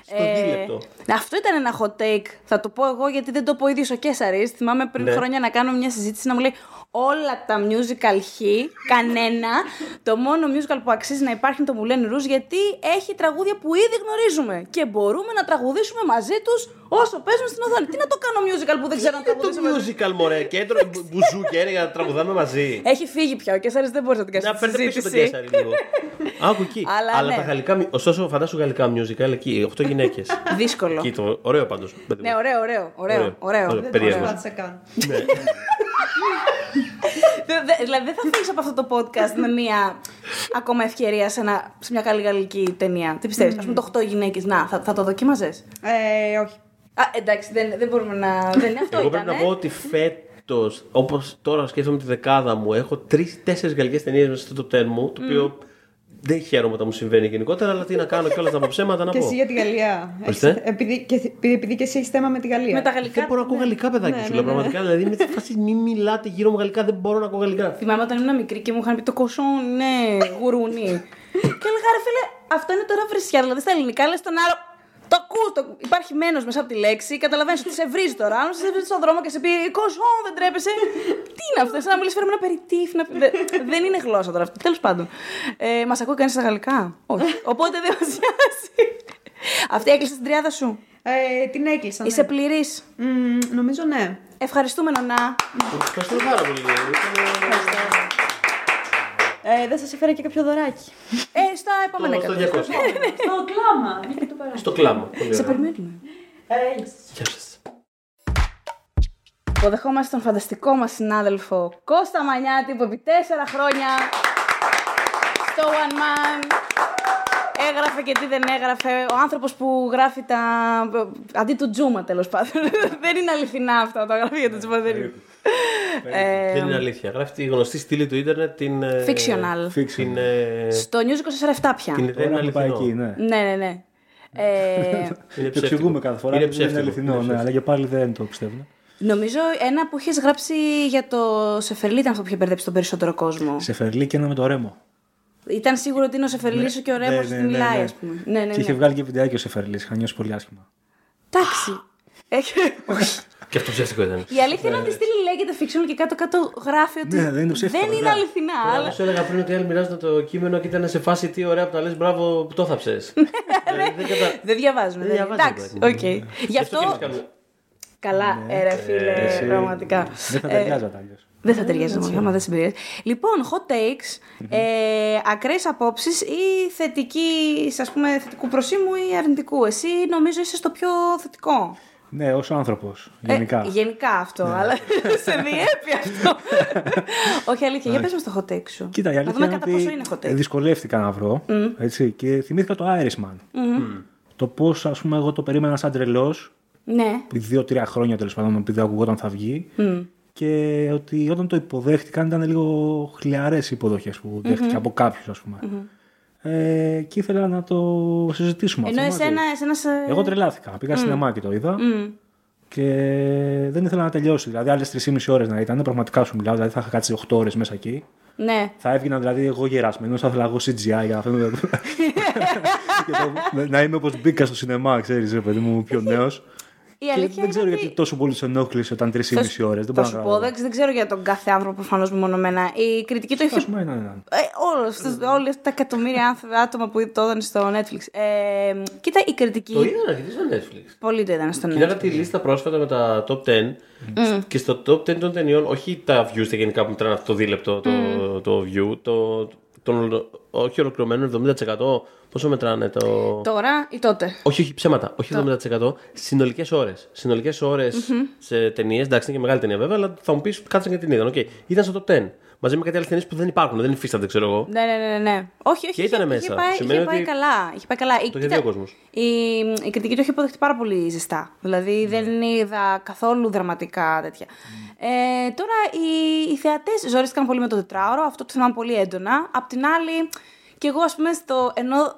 Στο Ε, δίλεπτο. Αυτό ήταν ένα hot take. Θα το πω εγώ γιατί δεν το πω ο ίδιος ο Κέσσαρη. Θυμάμαι πριν Ναι. χρόνια να κάνω μια συζήτηση να μου λέει όλα τα musical χ, κανένα. το μόνο musical που αξίζει να υπάρχει είναι το Moulin Rouge γιατί έχει τραγούδια που ήδη γνωρίζουμε και μπορούμε να τραγουδήσουμε μαζί τους όσο παίζουν στην οθόνη. Τι να το κάνω musical που δεν ξέρω να Είναι το τραγουδήσω μαζί; musical, μωρέ; Και έτρωγε μπουζούκια για να τραγουδάμε μαζί. Έχει φύγει πια. Ο Κέσσαρη δεν μπορεί να την κάνει Να τη φέρτε πίσω τον συζήτηση. Κέσσαρη λίγο. Άκου εκεί. Αλλά Αλλά ναι. τα γαλλικά. μι- Ωστόσο, φαντάσου γαλλικά musical εκεί. 8 γυναίκες. Δύσκολο. Εκεί το. Ωραίο πάντως. Ναι, ωραίο, ωραίο. Ωραίο. ωραίο. Ωραίο. Δεν Περίεργο. το προσπάθησα καν. Δε- δε- Δηλαδή δεν θα φύγεις από αυτό το podcast με μια ακόμα ευκαιρία σε, ένα, σε μια καλή γαλλική ταινία. Τι πιστεύεις, Α πούμε το 8 γυναίκες. Να, θα, θα το δοκίμαζε. Ε, όχι. Α, εντάξει, δεν, δεν μπορούμε να. Δεν είναι αυτό Εγώ ήταν. πρέπει να πω ότι φέτος, όπως τώρα σκέφτομαι τη δεκάδα μου, έχω τρει-τέσσερι γαλλικές ταινίες μέσα στο top 10 μου, το οποίο δεν χαίρομαι όταν μου συμβαίνει γενικότερα, αλλά τι να κάνω κιόλας να πω ψέματα να Και πω. εσύ για τη Γαλλία. Ορίστε. Έχεις- επειδή, και, επειδή, επειδή και εσύ έχεις θέμα με τη Γαλλία. Με τα γαλλικά. Δεν μπορώ να ακούω γαλλικά, παιδάκι Ναι, σου ναι, λέω ναι. πραγματικά. Δηλαδή, με τη φάση μη μιλάτε γύρω μου γαλλικά, δεν μπορώ να ακούω γαλλικά. Θυμάμαι όταν ήμουν μικρή και μου είχαν πει το κοσόν είναι γουρούνι. και έλεγα ρε φίλε, αυτό είναι τώρα βρισιά. Δηλαδή στα ελληνικά λες τον άλλο. Το ακού, το... υπάρχει μένος μέσα από τη λέξη, καταλαβαίνεις ότι σε βρίζει τώρα. Αν σε βρίζει στον δρόμο και σε πει Κοσόν, δεν τρέπεσαι. Τι είναι αυτό, σαν να μιλήσει φέρουμε ένα περιτύφ. Να... Δε- δεν είναι γλώσσα τώρα αυτό. Τέλος πάντων. Ε, μας ακούει κανείς στα γαλλικά; Όχι. Οπότε δεν μας νοιάζει. Αυτή έκλεισε την τριάδα σου; Ε, την έκλεισα. Είσαι ναι. πληρής; Μμμ, νομίζω ναι. Ευχαριστούμε, Νονά. Ευχαριστούμε πάρα πολύ. Ε, δεν σας έφερα και κάποιο δωράκι. Ε, στα επόμενα Στο- στο εκατό. 200. Στο κλάμα. Είχε το περάσει. Στο κλάμα. Πολύ Σε ωραία. περιμένουμε. Γεια σας. Υποδεχόμαστε τον φανταστικό μας συνάδελφο Κώστα Μανιάτη που επί τέσσερα χρόνια στο One Man έγραφε και τι δεν έγραφε. Ο άνθρωπος που γράφει τα... αντί του Τζούμα τέλος πάντων. δεν είναι αληθινά αυτά τα γράφει για το Τζούμα. Δεν είναι. Ε, Δεν είναι αλήθεια. Γράφει τη γνωστή στήλη του ίντερνετ την. ε, Fictional. Την, ε, Στο News 24-7 πια. την δεν είναι Τώρα που πάει αληθινό. εκεί, ναι. Ναι, ναι, ναι. Ε, Είναι Το ψεύτικο. εξηγούμε κάθε φορά. Είναι ότι δεν είναι ψεύτικο. αληθινό, Είναι ναι, αλλά και πάλι δεν το πιστεύουν. νομίζω ένα που έχεις γράψει για το Σεφερλί ήταν αυτό που είχε μπερδέψει τον περισσότερο κόσμο. Σε φερλί και ένα με το ρέμο. Ήταν σίγουρο ότι είναι ο Σεφερλής και ο Ρέμος ναι, τι ναι, μιλάει, ναι. ας πούμε. Ναι, ναι, Και είχε ναι. βγάλει και βιντεάκι ο Σεφερλί. Είχα νιώσει πολύ άσχημα. Εντάξει. Έχει... Και αυτό ψεύτικο ήταν. Η αλήθεια είναι ότι η στήλη λέγεται fiction και κάτω-κάτω γράφει ότι Ναι, δεν είναι ψεύτικο, δεν είναι ναι. αληθινά. Αλλά... Αλλά σου έλεγα πριν ότι οι άλλοι μοιράζονταν το κείμενο και ήταν σε φάση τι ωραία που τα λες, μπράβο που το θάψες. δεν κατα... Δεν διαβάζουμε. Δεν δεν- διαβάζει, Εντάξει, παιδί. οκ. Γι' αυτό. και εμείς κάνουμε- Καλά, ε, ρε φίλε, Εσύ πραγματικά. Δεν θα Ε, ταιριάζατε αλλιώς. Δεν θα ταιριάζει μόνο, άμα δεν συμπεριέχει. Λοιπόν, hot takes, ε, ακραίες απόψεις ή θετική, ας πούμε, θετικού προσήμου ή αρνητικού. Εσύ νομίζω είσαι στο πιο θετικό. Ναι, ως άνθρωπος. Ε, Γενικά. γενικά αυτό, αλλά σε διέπει αυτό. Όχι αλήθεια, για πες μας το hot take σου. Κοίτα, η να αλήθεια δούμε είναι κατά ότι πόσο είναι hot take. δυσκολεύτηκα να βρω. Έτσι, και θυμήθηκα το Irishman. Το πώς, ας πούμε, εγώ το περίμενα σαν τρελός. Ναι. Δύο-τρία χρόνια τέλος πάντων, επειδή ακούγονταν θα βγει. Και ότι όταν το υποδέχτηκαν ήταν λίγο χλιαρές οι υποδοχές που δέχτηκε από κάποιους, ας πούμε. Ε, και ήθελα να το συζητήσουμε Ενώ αυτό. μαζί. εσένα, εσένα σε... Εγώ τρελάθηκα. Πήγα σινεμά και το είδα. Και δεν ήθελα να τελειώσει. Δηλαδή, άλλες 3,5 ώρες να ήταν. Πραγματικά σου μιλάω. Δηλαδή, θα είχα κάτσει 8 ώρες μέσα εκεί. Ναι. Θα έβγαινα δηλαδή εγώ γερασμένος, θα ήθελα εγώ CGI για να φαίνομαι. και το- να είμαι όπως μπήκα στο σινεμά, ξέρεις, ρε παιδί μου, πιο νέος. Η Και αλήθεια δεν ξέρω είναι γιατί ότι... τόσο πολύ σε ενόχλησε όταν 3,5 ώρες. Δεν Θα μπορώ σου να πω, καταλάβω. δεν, δεν ξέρω για τον κάθε άνθρωπο προφανώς μεμονωμένα. Η κριτική το είχε. Ας πούμε, έναν, έναν. Ε, όλους αυτούς- όλοι αυτά τα εκατομμύρια άνθρω- άτομα που το είδαν στο Netflix. Ε, κοίτα, η κριτική. Το είδαν αρκετοί στο Netflix. Πολύ το είδαν στο Κοιτάξα Netflix. τη λίστα πρόσφατα με τα top 10 και στο top 10 των ταινιών, όχι τα views τα γενικά που μετράνε αυτό το δίλεπτο το, το view, το, τον, όχι ολοκληρωμένο 70%. Πόσο μετράνε το. Τώρα ή τότε; Όχι, όχι, ψέματα. Όχι 70%. Συνολικές ώρες. Συνολικές ώρες σε ταινίες. Εντάξει, είναι και μεγάλη ταινία βέβαια, αλλά θα μου πεις κάτσαν και την είδαν. Okay. Ήταν στο top 10. Μαζί με κάτι άλλες ταινίες που δεν υπάρχουν, δεν υφίστανται, ξέρω εγώ. Ναι, ναι, ναι, ναι. Όχι, όχι. Και ήτανε είχε- μέσα. Είχε πάει, Σημαίνει είχε πάει ότι καλά. Είχε πάει καλά. Η- Το είχε κοίτα, δει ο κόσμος. Η, η κριτική το έχει αποδεχτεί πάρα πολύ ζεστά. Δηλαδή δεν είδα καθόλου δραματικά τέτοια. Ε, τώρα οι, οι θεατές ζορίστηκαν πολύ με το τετράωρο. Αυτό το θυμάμαι πολύ έντονα. Απ' την άλλη, και εγώ ας πούμε στο. ενώ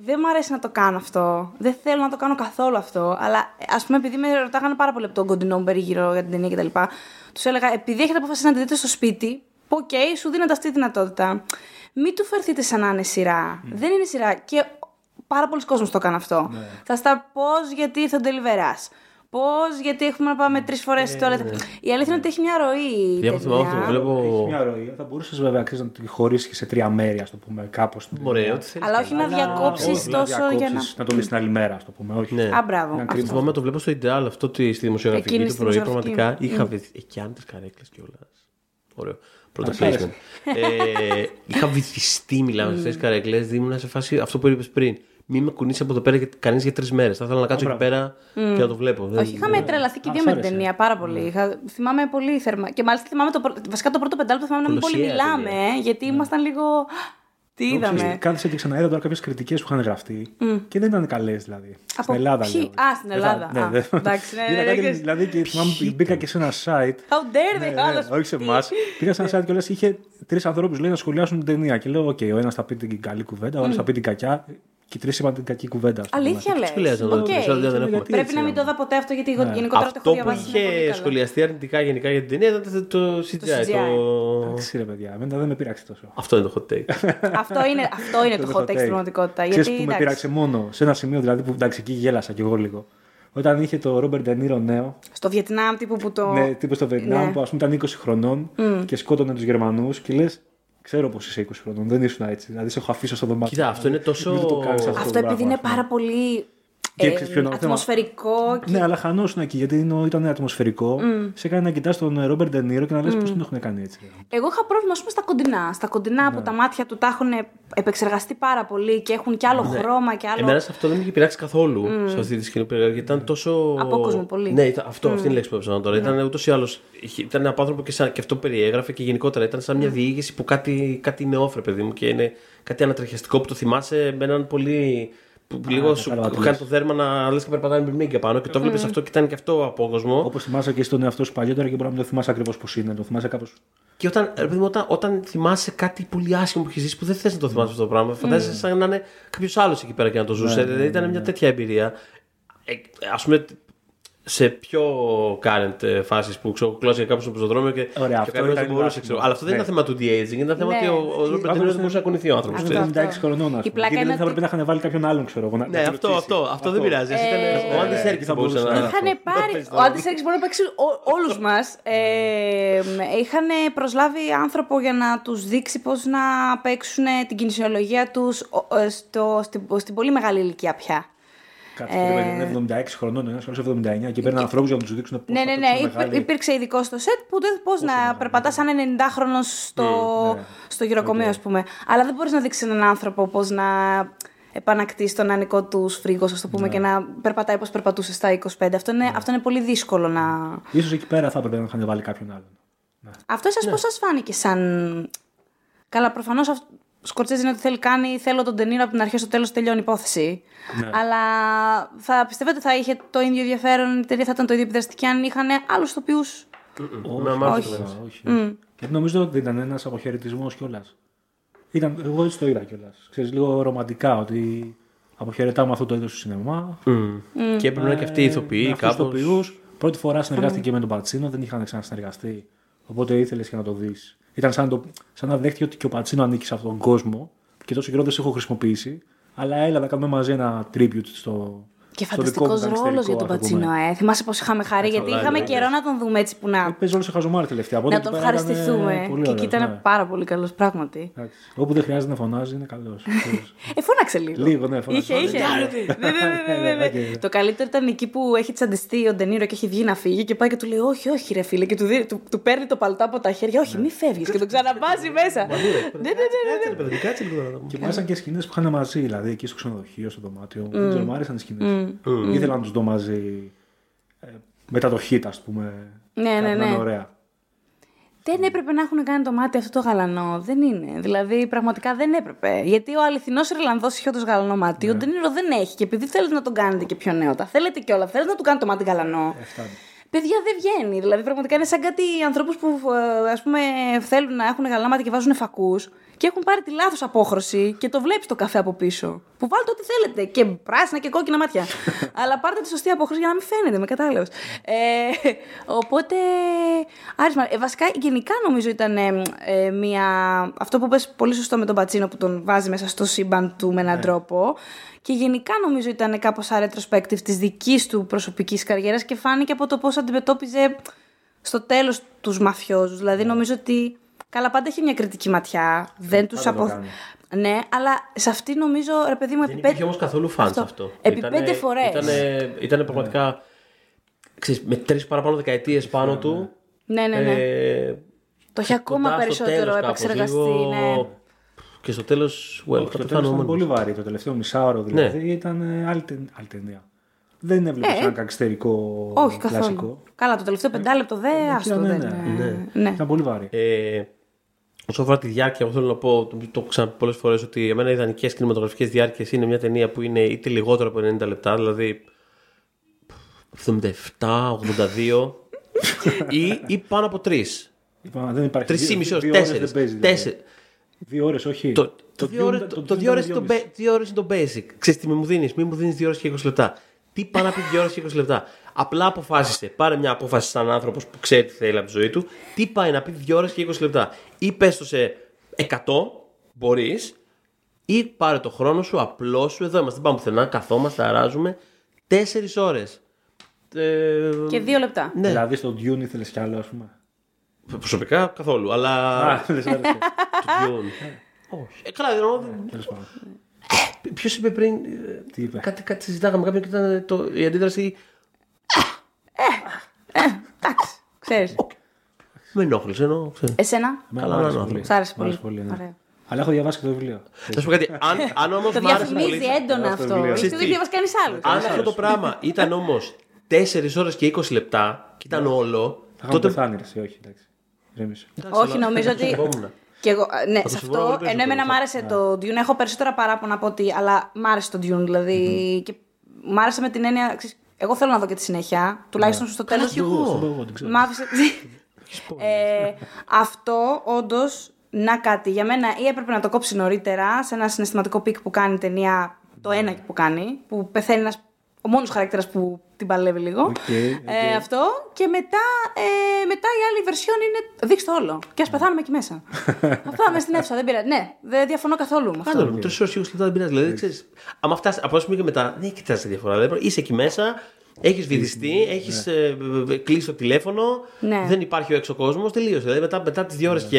δεν μου αρέσει να το κάνω αυτό. Δεν θέλω να το κάνω καθόλου αυτό. Αλλά ας πούμε, επειδή με ρωτάγανε πάρα πολύ από τον κοντινό μου περίγυρο για την ταινία κτλ. Τους έλεγα, επειδή έχετε αποφασίσει να τη δείτε στο σπίτι, οκ, okay, σου δίνεται αυτή τη δυνατότητα. Μην του φερθείτε σαν να είναι σειρά. Δεν είναι σειρά. Και πάρα πολλοί κόσμοι το έκαναν αυτό. Ναι. Θα στα πώς γιατί ήρθε ο Ντελιβεράς. Πώς, γιατί έχουμε να πάμε τρεις φορές στη τουαλέτα. Η αλήθεια είναι ότι έχει μια ροή. η Για αυτό θυμάμαι, ταινία. το βλέπω. Έχει μια ροή. Θα μπορούσες βέβαια ξέρεις, να τη χωρίσεις και σε τρία μέρη, ας το πούμε, κάπως. Ωραία, ό,τι θέλεις. Αλλά όχι να διακόψεις τόσο για να. Να το δεις την άλλη μέρα, ας το πούμε. Όχι. Ναι. Α, μπράβο. Να Αυτό. κρίνεις. Θυμάμαι το βλέπω στο Ιντεάλ αυτό τη, στη δημοσιογραφική Εκείνη του στη πρωί. δημοσιογραφική. Πραγματικά είχα βυθ... εκεί αν τις καρέκλες κιόλας. Ωραίο. Πρώτο Μας άρεσε. placement. ε, είχα βυθιστεί, μιλάμε σε αυτέ τι καρέκλε. Ήμουν σε φάση αυτό που είπες πριν. Μην με κουνήσει από εδώ πέρα κανείς για τρεις μέρες. Θα ήθελα να κάτσω εκεί πέρα και να το βλέπω. Δεν- Όχι, είχαμε τρελαθεί και οι Α, δύο σ' με την άρεσε. ταινία πάρα πολύ. Είχα, θυμάμαι πολύ θερμά. Και μάλιστα θυμάμαι το, πρω- βασικά το πρώτο πεντάλεπτο θυμάμαι να μην πολύ Κολοσιαία μιλάμε, ταινία. ε, γιατί ήμασταν λίγο. Τι είδαμε; Κάθισε και ξαναείδα τώρα κάποιες κριτικές που είχαν γραφτεί και δεν ήταν καλές δηλαδή. Από Στην Ελλάδα. ποιοι; λέω. Α, στην Ελλάδα. Ναι, Α, ναι. εντάξει, ναι, Είδα ναι, κάτι, ναι. Δηλαδή και θυμάμαι μπήκα και σε ένα site. How dare Ναι, they, ναι, άλλος. όχι σε εμάς. Πήγα σε ένα site και όλες είχε τρεις ανθρώπους να σχολιάσουν την ταινία. Και λέω: Οκ, ο ένας θα πει την καλή κουβέντα, ο άλλος θα πει την κακιά. Και οι τρεις είπαν την κακή κουβέντα. ας πούμε. Αλήθεια λες. σχολιάζαν εδώ, περισσότερο δεν έχουμε. Γιατί Πρέπει έτσι, να μην ε. το δω ποτέ αυτό, γιατί γενικότερα το έχω Αυτό που διαβάσει. είναι πολύ είχε καλό. σχολιαστεί αρνητικά γενικά για την ταινία ήταν το CGI. CGI. το- Εντάξει, ρε παιδιά, εμένα δεν με πείραξε τόσο. Αυτό είναι το hot take. Αυτό είναι, αυτό είναι το hot take στην πραγματικότητα. Ξέρεις Γιατί που με εντάξει, πείραξε μόνο σε ένα σημείο δηλαδή που εντάξει εκεί γέλασα κι εγώ λίγο. Όταν είχε το Ρόμπερτ Ντενίρο νέο, στο Βιετνάμ τύπου που το. ναι, τύπο στο Βιετνάμ Ναι. που ας πούμε ήταν 20 χρονών και σκότωνε τους Γερμανούς και λες: Ξέρω πως είσαι 20 χρονών, δεν ήσουν έτσι. Δηλαδή σε έχω αφήσει στο δωμάτιο. Κοίτα, αυτό είναι τόσο- Μην το κάνεις αυτό, Αυτό το επειδή πράγμα, είναι ας πούμε. πάρα πολύ. Και ε, ξέρεις ποιο είναι το θέμα; ατμοσφαιρικό. και- Ναι, αλλά χανόσουν εκεί γιατί είναι- ήταν ατμοσφαιρικό. Σε έκανε να κοιτάς τον Ρόμπερτ Ντενίρο και να λες πώς τον έχουν κάνει έτσι. Εγώ είχα πρόβλημα, ας πούμε, στα κοντινά. Στα κοντινά Ναι. που τα μάτια του τα έχουν επεξεργαστεί πάρα πολύ και έχουν και άλλο χρώμα και άλλο. Εμένα σε αυτό δεν με είχε πειράξει καθόλου σε αυτή τη σκηνή που έλεγα, γιατί ήταν τόσο. Απόκοσμο πολύ. Ναι, ήταν, αυτό, αυτή είναι η λέξη που έψανα τώρα. Ήταν ούτως ή άλλω. Ήταν από άνθρωπο και, σαν, και αυτό περιέγραφε και γενικότερα ήταν σαν μια διήγηση που κάτι, κάτι είναι όφρε, παιδί μου, και είναι κάτι ανατριχιαστικό που το θυμάσαι με έναν πολύ. Που που λίγο σου κατάλαβα τι κάνει λες. το δέρμα να λες και περπατάει με μπιμίγκια πάνω και το βλέπεις αυτό και ήταν και αυτό απόκοσμο. Όπως θυμάσαι και στον εαυτό σου παλιότερα και μπορεί να μην το θυμάσαι ακριβώς πώς είναι. Το θυμάσαι κάπως. Και όταν, ρε παιδί μου, όταν, όταν θυμάσαι κάτι πολύ άσχημο που έχεις ζήσει που δεν θες να το θυμάσαι αυτό το πράγμα, φαντάζεσαι σαν να είναι κάποιος άλλος εκεί πέρα και να το ζούσε. δηλαδή ήταν μια τέτοια εμπειρία. Ε, Α πούμε, σε πιο current ε, φάσεις που ξέρω, κλώσσε κάποιο στο πεζοδρόμιο και, Ωραία, και ο αυτό κανένας ήταν δεν μπορούσε. άσχημο. Ξέρω. Αλλά αυτό δεν Ναι. ήταν θέμα του de-aging, ήταν θέμα Ναι. ότι ο, ο Ρόμπερτ Ντενίρο δεν μπορούσε να κουνηθεί ο άνθρωπος. Αυτό. 76 χρονών, ας Η πούμε. πλάκα Και είναι δεν θα ότι- έπρεπε να είχαν βάλει κάποιον άλλον, ξέρω εγώ. να- Ναι, να αυτό, ρωτήσει. αυτό, αυτό δεν πειράζει. Εσύ ήταν, ο Άντι Σέρκη θα μπορούσε να. Είχαν πάρει. Ο Άντι Σέρκη μπορεί να παίξει όλους μας. Ε, είχαν προσλάβει άνθρωπο για να τους δείξει πώς να παίξουν την κινησιολογία τους στην, στην πολύ μεγάλη ηλικία πια. Κάτσε, περίμενε, είναι 76 χρονών, ένας άλλος 79 και παίρνουν ανθρώπους για να τους δείξουν πώ Ναι, ναι, ναι. Υπήρ- Υπήρξε ειδικό στο σετ που δεν πώς να περπατάς σαν 90χρονο στο, ναι. στο γυροκομείο, ας πούμε. Αλλά δεν μπορείς να δείξεις έναν άνθρωπο πώς να επανακτήσει τον ανικό του φρύγκο, ας το πούμε, και να περπατάει όπως περπατούσε στα 25. Αυτό είναι, αυτό είναι πολύ δύσκολο να. σω εκεί πέρα θα έπρεπε να είχαν βάλει κάποιον άλλον. Αυτό σα πώς σας φάνηκε σαν. Καλά, προφανώς ο Σκορτσέζη είναι ότι θέλει κάνει, θέλω τον Τενήρο από την αρχή στο τέλος τελειώνει η υπόθεση. Ναι. Αλλά θα πιστεύετε θα είχε το ίδιο ενδιαφέρον, η εταιρεία θα ήταν το ίδιο επιδραστική αν είχαν άλλους τοπιού. Με μάθημα. Όχι. όχι. Γιατί νομίζω ότι ήταν ένας αποχαιρετισμός κιόλας. Ήταν, εγώ έτσι το είδα κιόλας. Ξέρεις, λίγο ρομαντικά ότι αποχαιρετάμε αυτό το είδος του σινεμά. Και έπρεπε να είναι και αυτοί οι ηθοποιοί κάπως. Πρώτη φορά συνεργάστηκε με τον Πατσίνο, δεν είχαν ξανασυνεργαστεί. Οπότε ήθελες και να το δεις. Ήταν σαν, το, σαν να δέχτηκε ότι και ο Πατσίνο ανήκει σε αυτόν τον κόσμο και τόσο καιρό δεν σε έχω χρησιμοποιήσει. Αλλά έλα να κάνουμε μαζί ένα tribute στο. Και στο δικό φανταστικός μου ρόλος γανιστερικό, για τον ας το πούμε. Πατσίνο, ε. Θυμάσαι πώ είχαμε χαρεί, γιατί καλά, είχαμε ναι, καιρό να τον δούμε έτσι που να, Παίζει όλο σε χαζομάρι τελευταία. οπότε να εκεί τον πέρα ήταν, ευχαριστηθούμε. πολύ Και ωραίος, εκεί ήταν ναι. πάρα πολύ καλός, πράγματι. Εντάξει. Όπου δεν χρειάζεται να φωνάζει είναι καλός. Ε, φώναξε λίγο. Λίγο, ναι, φώναξε. Είχε, είχε. Ναι, ναι, ναι, ναι, ναι, ναι. Το καλύτερο ήταν εκεί που έχει τσαντιστεί ο Ντενίρο και έχει βγει να φύγει και πάει και του λέει: Όχι, όχι, ρε φίλε. Και του, δίνει- του, του παίρνει το παλτά από τα χέρια. Όχι, μη φεύγεις. Και τον ξαναβάζει μέσα. Ναι, ναι, ναι. ναι, ναι. Κάτσε λίγο να το Και μου άρεσαν και σκηνές που είχαν μαζί, δηλαδή εκεί στο ξενοδοχείο, στο δωμάτιο. Δεν ξέρω, μου άρεσαν οι σκηνές. Ήθελα να τους δω μαζί. ε, μετά το hit, ας πούμε. Ναι, Κάτι ναι, να είναι ναι. ωραία. Δεν έπρεπε να έχουν κάνει το μάτι αυτό το γαλανό. Δεν είναι. Δηλαδή, πραγματικά δεν έπρεπε. Γιατί ο αληθινός Ιρλανδός είχε όντως γαλανό μάτι. Ο Ντενίρο δεν έχει. Και επειδή θέλετε να τον κάνετε και πιο νέο, τα θέλετε κιόλα. Θέλετε να του κάνετε το μάτι γαλανό. Ε, φτάνει. Παιδιά δεν βγαίνει. Δηλαδή, πραγματικά είναι σαν κάτι ανθρώπους που ε, ας πούμε, θέλουν να έχουν γαλανά μάτια και βάζουν φακούς. Και έχουν πάρει τη λάθος απόχρωση και το βλέπεις το καφέ από πίσω. Που βάλτε ό,τι θέλετε. Και πράσινα και κόκκινα μάτια. Αλλά πάρτε τη σωστή απόχρωση για να μην φαίνεται, με κατάλαβε. Ε, οπότε. Άρισμα. Ε, βασικά, γενικά νομίζω ήταν ε, ε, μια. Αυτό που πες πολύ σωστό με τον Πατσίνο που τον βάζει μέσα στο σύμπαν του με έναν τρόπο. Και γενικά νομίζω ήταν κάπως σαν retrospective της δικής του προσωπικής καριέρας και φάνηκε από το πώς αντιμετώπιζε στο τέλος τους μαφιόζους. Δηλαδή νομίζω ότι καλά πάντα έχει μια κριτική ματιά. δεν τους πάντα το απο... κάνει. Ναι, αλλά σε αυτή νομίζω, ρε παιδί μου, Δεν επί υπήρχε πέντε- όμως καθόλου φαν Αυτό. αυτό. Επί Ήτανε- πέντε φορές. Ήτανε, ήτανε πραγματικά. Ξέρεις, με τρεις παραπάνω δεκαετίες πάνω του. Ναι, ναι, ναι. Ε, το έχει ακόμα κοντά στο περισσότερο τέλος κάπως, επεξεργαστεί. λίγο- Ναι. Και στο τέλος, well, Όχι, θα το πεθάνω τέλος ήταν μόνος. πολύ βαρύ. Το τελευταίο μισάωρο δηλαδή ήταν ε, άλλη, ται- άλλη ταινία. Δεν έβλεπες Ε, σαν κακιστερικό Όχι κλασικό. καθόλου. Καλά, το τελευταίο πεντάλεπτο δε, άστο ναι, δεν. ναι, είναι. Ναι. Ήταν πολύ βαρύ. Ε, όσον αφορά τη διάρκεια, εγώ θέλω να πω, το, το έχω ξαναπεί πολλές φορές, ότι για μένα οι ιδανικές κινηματογραφικές διάρκειες είναι μια ταινία που είναι είτε λιγότερο από 90 λεπτά, δηλαδή 77, 82 ή, ή πάνω από 3. Είπα, δεν υπάρχει. Τρεις ή δύο- μισή ώρε, δύο ώρες τέσσερι. δεν παίζει, δηλαδή. Δύο ώρες, όχι. Το, το, Dune- δύο ώρες- το, το Dune δύο ώρες ήταν είναι το, δυόμιση. ba- δύο ώρες είναι το basic. Ξέρεις τι με μου δίνεις, μη μου δίνεις δύο ώρες και 20 λεπτά. Τι πάει να πει δύο ώρες και 20 λεπτά. Απλά αποφάσισε. Πάρε μια απόφαση σαν άνθρωπος που ξέρει τι θέλει από τη ζωή του. Τι πάει να πει δύο ώρες και 20 λεπτά. Ή πες το σε 100, μπορείς. Ή πάρε το χρόνο σου, απλό σου. Εδώ είμαστε, δεν πάμε πουθενά. Καθόμαστε, αράζουμε. Τέσσερις ώρες. Ε, Και δύο λεπτά. ναι, Δηλαδή στο Dune ήθελες κι άλλο, ας πούμε. προσωπικά καθόλου. Αλλά. Α, δεν σ' άρεσε. το Dune. Όχι. Ε, καλά, εννοώ, Τέλος πάντων. Ποιος είπε πριν. ε, Τι είπε; Κάτι, κάτι συζητάγαμε κάποιον και ήταν το, η αντίδραση. Εντάξει, ξέρεις. Με ενόχλησε, εννοώ. ξέρω. Εσένα, Εμένα Καλά, μου άρεσε ναι, πολύ. ναι. σ' άρεσε Μ' άρεσε πολύ. ναι. Ωραία. Αλλά έχω διαβάσει και το βιβλίο. Θα σου πω κάτι. Αν, αν όμως Το μ' άρεσε πολύ. διαφημίζει έντονα Αυτό αυτό. βιβλίο. Εσύ δεν Ξέρεις τι; διαβάσει κανείς άλλο. Αν αυτό το πράγμα ήταν όμως 4 ώρες και 20 λεπτά και ήταν όλο. Θα είχαμε Τότε. πεθάνει, ρε, εσύ, όχι, εντάξει. Ηρέμησε. Εντάξει, Όχι, αλλά νομίζω θα ότι- συμβόμουν. Και εγώ, ε, ναι, το σε συμβόλαιο αυτό, δεν παίζει ενώ εμένα πολύ μ' άρεσε το Dune, έχω περισσότερα παράπονα από ότι, αλλά μ' άρεσε το Dune, δηλαδή, και μ' άρεσε με την έννοια, ξέρεις, εγώ θέλω να δω και τη συνέχεια, τουλάχιστον στο τέλος κι εγώ. Στον παγό, την ξέρω. Μ' άφησες. ε, αυτό όντως να κάτι. Για μένα ή έπρεπε να το κόψει νωρίτερα σε ένα συναισθηματικό peak που κάνει η ταινία, το ένα που κάνει, που πεθαίνει ένας, ο μόνος χαρακτήρας που την παλεύει λίγο. Οκ, οκ. Ε, αυτό. Και μετά, ε, μετά η άλλη version είναι. Δείξτε το όλο. Και ας πεθάνουμε εκεί μέσα. Αυτά μες στην αίθουσα. Δεν πειράζει. Ναι, δεν διαφωνώ καθόλου με αυτό. Κάντε το. Τρει ώρες και 20 λεπτά δεν πειράζει. Δηλαδή, ξέρεις, άμα φτάσεις από ένα σημείο και μετά, δεν έχει τεράστια διαφορά. Δηλαδή, είσαι εκεί μέσα, έχεις βυθιστεί, έχεις κλείσει το τηλέφωνο, Ναι. δεν υπάρχει ο έξω κόσμος, τελείωσε. Δηλαδή, μετά, μετά τις δύο ώρες και.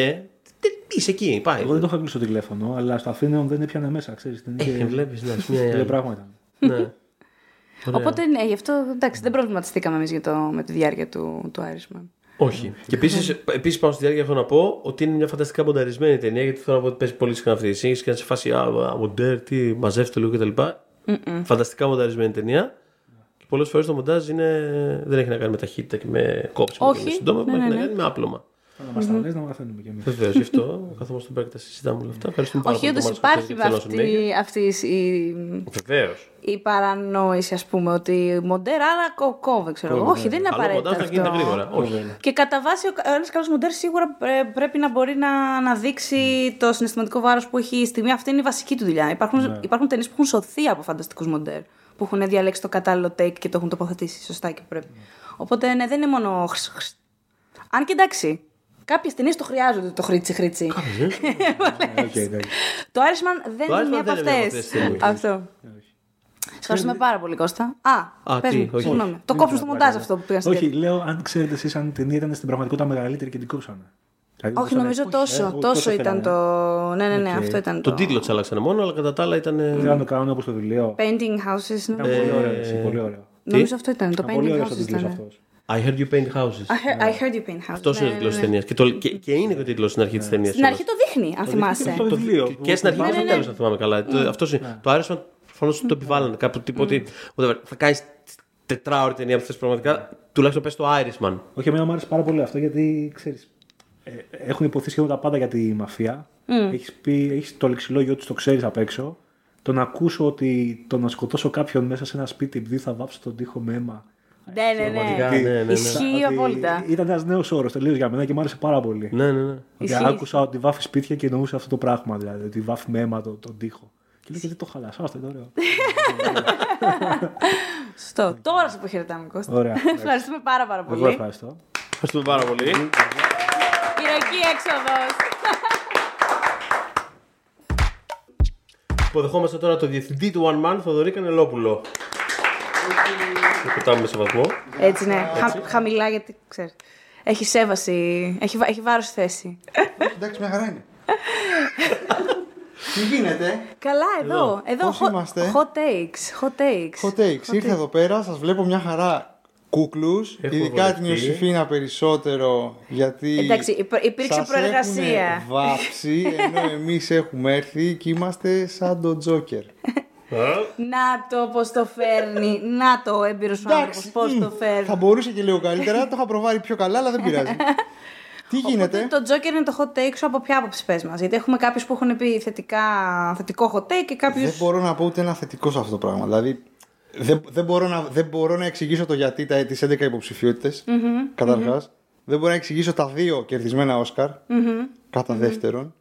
τε- Είσαι εκεί, πάει. Εγώ δεν το είχα κλείσει το τηλέφωνο, αλλά στο Αθήνεων δεν έπιανε μέσα, ξέρεις. Δεν Ε, είχε. Βλέπεις, ναι, μια ή Δύο άλλη. πράγματα. Ναι. Ωραία. Οπότε ναι, γι' αυτό εντάξει, δεν προβληματιστήκαμε εμείς με τη διάρκεια του, του Irishman. Όχι. Και επίσης επίσης, πάνω στη διάρκεια έχω να πω ότι είναι μια φανταστικά μονταρισμένη ταινία γιατί θέλω να πω ότι παίζει πολύ συχνά αυτή η εισήγηση και να σε φάσει α, α, μοντέρ, τι μαζεύτε λίγο κτλ. Φανταστικά μονταρισμένη ταινία. Και πολλές φορές το μοντάζ είναι... δεν έχει να κάνει με ταχύτητα και με κόψιμο Όχι. και με συντόμευμα, Ναι, έχει ναι, να ναι. κάνει με άπλωμα. Να μας τα λες, να μαθαίνουμε κι εμείς. Βεβαίως, γι' αυτό καθόμαστε στον και τα συζητάμε όλα αυτά. Ευχαριστούμε πάρα Όχι, πολύ. όντως υπάρχει αυτή, αυτής η, Βεβαίως. η παρανόηση, ας πούμε, ότι μοντέρ, άρα κο- κόβε, ξέρω εγώ. Όχι, δεν είναι Καλό απαραίτητο. μοντάζ να γίνεται αυτό. γρήγορα. Όχι. Και κατά βάση, ένας καλός μοντέρ σίγουρα πρέ- πρέπει να μπορεί να, να δείξει το συναισθηματικό βάρος που έχει η στιγμή. Αυτή είναι η βασική του δουλειά. Υπάρχουν, Ναι. υπάρχουν ταινίες που έχουν σωθεί από φανταστικούς μοντέρ. Που έχουν διαλέξει το κατάλληλο take και το έχουν τοποθετήσει σωστά και που πρέπει. Οπότε ναι, δεν είναι μόνο. χρυσ- χρυσ- Αν και εντάξει, κάποιε ταινίε το χρειάζονται το χρήτσι χρήτσι. Οκ, εντάξει. Το Irishman δεν Το είναι Irishman μία από δεν είναι μία από αυτές. αυτές τις ταινίες. Αυτό. Σε ευχαριστούμε πάρα πολύ, Κώστα. Α, Α, πες τι, μου, όχι. συγγνώμη. Το κόψουμε στο μοντάζ αυτό που πήγα στην Όχι, λέω αν ξέρετε εσείς αν η ταινία ήταν στην πραγματικότητα μεγαλύτερη και την κόψανε. Δηλαδή, Όχι, δώσανε- νομίζω ε, τόσο. όχι, Τόσο ήταν φέρανε. το. Ναι, ναι, ναι, Οκ. αυτό ήταν το. Τον τίτλο τη άλλαξαν μόνο, αλλά κατά τα άλλα ήταν. Δεν να το κάνουν όπως το βιβλίο. Painting houses. Ήταν Νομίζω, πολύ ωραίο. έτσι, Πολύ ωραίο. νομίζω αυτό ήταν. Το Ήταν πολύ Painting ωραίος ο houses τίτλος ήταν. Αυτό. I heard you paint houses. I heard, I heard you paint houses. Αυτός Ναι, είναι ο ναι, τίτλο τη ναι. ταινίας. Και, το- και, και είναι και ο τίτλος στην αρχή της ταινίας. Στην αρχή το δείχνει, αν θυμάσαι. Στο βιβλίο. Και, και στην αρχή και στο ναι, τέλο, ναι. αν θυμάμαι καλά. Το, αυτός είναι. Το Irishman προφανώς το επιβάλλανε κάπου τύπου ότι whatever, θα κάνεις τετράωρη ταινία που θες πραγματικά. Τουλάχιστον πες το Irishman. Όχι, εμένα μου άρεσε πάρα πολύ αυτό γιατί ξέρεις. έχουν υποθεί σχεδόν τα πάντα για τη μαφία. Έχεις, πει, έχεις το λεξιλόγιο του, το ξέρεις απ' έξω. Το να ακούσω ότι το να σκοτώσω κάποιον μέσα σε ένα σπίτι επειδή θα βάψω τον τοίχο με αίμα Ναι, ναι, ναι. Πραγματικά. Ναι, ναι, ναι. Ισχύει Ότι απόλυτα. Ήταν ένας νέος όρος τελείως για μένα και μου άρεσε πάρα πολύ. Ναι, ναι, ναι. Ότι Ισχύει. άκουσα ότι βάφει σπίτια και εννοούσε αυτό το πράγμα. Δηλαδή, ότι βάφει με αίμα το, τον τοίχο. Και λέω γιατί το χαλασάστε, είναι ωραίο. Σωστό. Τώρα σε αποχαιρετάμε, Κώστα. Ωραία. Ευχαριστούμε πάρα πάρα Εγώ πολύ. ευχαριστώ. Ευχαριστούμε πάρα πολύ. Κυριακή έξοδος. Υποδεχόμαστε τώρα το διευθυντή του One Man, Θοδωρή Κανελόπουλο. Το κοιτάμε σε βαθμό. Έτσι, ναι. Χα- χαμηλά γιατί ξέρεις. Έχει σέβαση. Έχει, βα- έχει βάρος στη θέση. Εντάξει, μια χαρά είναι. Τι γίνεται, Καλά, εδώ. εδώ Πώς hot, είμαστε; hot takes. Hot takes. Hot takes. Ήρθα εδώ πέρα, σας βλέπω μια χαρά κούκλους, Έχουμε ειδικά βολευτεί. την Ιωσήφινα περισσότερο, γιατί Εντάξει, υπ- υπήρξε σας προεργασία. έχουνε βάψει, ενώ εμείς έχουμε έρθει και είμαστε σαν τον Τζόκερ. Να το πώς το φέρνει. Να το ο έμπειρος άνθρωπος πώς μ, το φέρνει. θα μπορούσε και λίγο καλύτερα, το είχα προβάρει πιο καλά, αλλά δεν πειράζει. Τι γίνεται, Οπότε το Joker είναι το hot take σου από ποια άποψη πες μας; Γιατί έχουμε κάποιους που έχουν πει θετικά, θετικό hot take και κάποιου. δεν μπορώ να πω ούτε ένα θετικό σε αυτό το πράγμα. Δηλαδή, δεν, δεν, μπορώ, να, δεν μπορώ να εξηγήσω το γιατί τα, τις 11 υποψηφιότητες, καταρχάς. Δεν μπορώ να εξηγήσω τα δύο κερδισμένα Όσκαρ, κατά δεύτερον.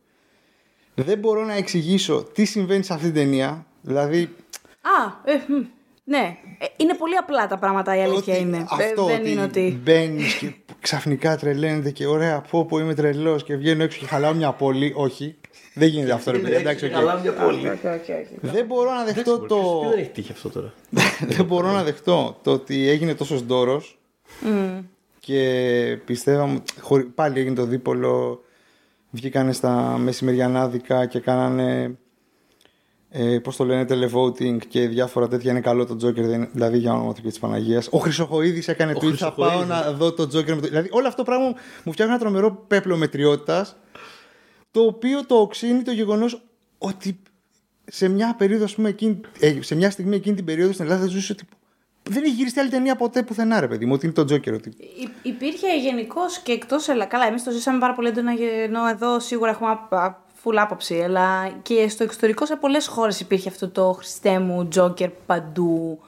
Δεν μπορώ να εξηγήσω τι συμβαίνει σε αυτή την ταινία. Δηλαδή, Α, ε, μ, ναι. Ε, είναι πολύ απλά τα πράγματα, η αλήθεια ότι είναι. Ε, Αυτό δεν ότι είναι ότι. μπαίνεις και ξαφνικά τρελαίνεται και ωραία, πω πω είμαι τρελός και βγαίνω έξω και χαλάω μια πόλη. Όχι, δεν γίνεται αυτό ρε παιδιά. Εντάξει, οκ. μια πόλη. Δεν μπορώ να δεχτώ το. Δεν έχει τύχει αυτό τώρα; δεν μπορώ να δεχτώ το ότι έγινε τόσος ντόρος. Και πιστεύαμε. χωρι- Πάλι έγινε το δίπολο. Βγήκανε στα μεσημεριανάδικα και κάνανε. Ε, Πώς το λένε, televoting και διάφορα τέτοια. Είναι καλό το Joker, δεν- δηλαδή για όνομα του και της Παναγίας. Ο Χρυσοχοίδης έκανε tweet. Θα Χρυσοχοΐδης, πάω να δω το Joker. Με το... Δηλαδή, όλο αυτό το πράγμα μου φτιάχνει ένα τρομερό πέπλο μετριότητας. Το οποίο το οξύνει το γεγονός ότι σε μια περίοδο, ας πούμε, εκείνη, ε, σε μια στιγμή εκείνη την περίοδο στην Ελλάδα ζούσε ότι δεν έχει γυριστεί άλλη ταινία ποτέ πουθενά, ρε παιδί μου, ότι είναι το Joker. Ότι... Υ- Υπήρχε γενικώς και εκτός Ελλάδα. Καλά, εμείς το ζήσαμε πάρα πολύ έντονα, ενώ εδώ σίγουρα έχουμε α- α- full άποψη. Αλλά και στο εξωτερικό σε πολλές χώρες υπήρχε αυτό το Χριστέ μου, Joker παντού.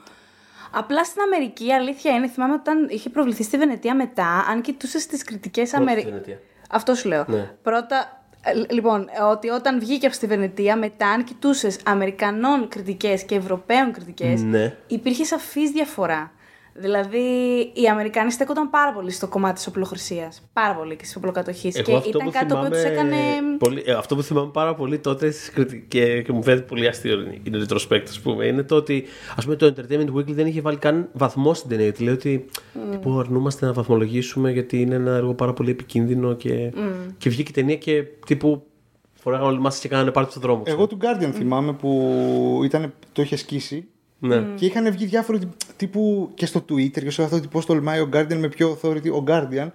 Απλά στην Αμερική, η αλήθεια είναι, θυμάμαι όταν είχε προβληθεί στη Βενετία μετά, αν κοιτούσες τις κριτικές στη Αμερική. Βενετία. Αυτό σου λέω. Ναι. Πρώτα, ε, λοιπόν, ε, ότι όταν βγήκε από στη Βενετία, μετά, αν κοιτούσες Αμερικανών κριτικές και Ευρωπαίων κριτικές, Ναι. υπήρχε σαφής διαφορά. Δηλαδή, οι Αμερικανοί στέκονταν πάρα πολύ στο κομμάτι της οπλοχρησίας. Πάρα πολύ και τη οπλοκατοχής. Και Εγώ αυτό ήταν που κάτι το οποίο τους θυμάμαι έκανε. Πολύ, ε, αυτό που θυμάμαι πάρα πολύ τότε στις κριτικές, και, και μου φαίνεται πολύ αστείο είναι είναι retrospect, ας πούμε, είναι το ότι ας πούμε, το Entertainment Weekly δεν είχε βάλει καν βαθμό στην ταινία. Γιατί λέει ότι mm. αρνούμαστε να βαθμολογήσουμε γιατί είναι ένα έργο πάρα πολύ επικίνδυνο και, και βγήκε η ταινία και τύπου φοράγαν όλοι μας και κάνανε πάρτι στον δρόμο. ξέρω. Εγώ του Guardian θυμάμαι που ήταν, το είχε σκίσει Ναι. και είχαν βγει διάφοροι τύπου- τύπου και στο Twitter και σε αυτό ότι πώς τολμάει ο Guardian με πιο authority ο Guardian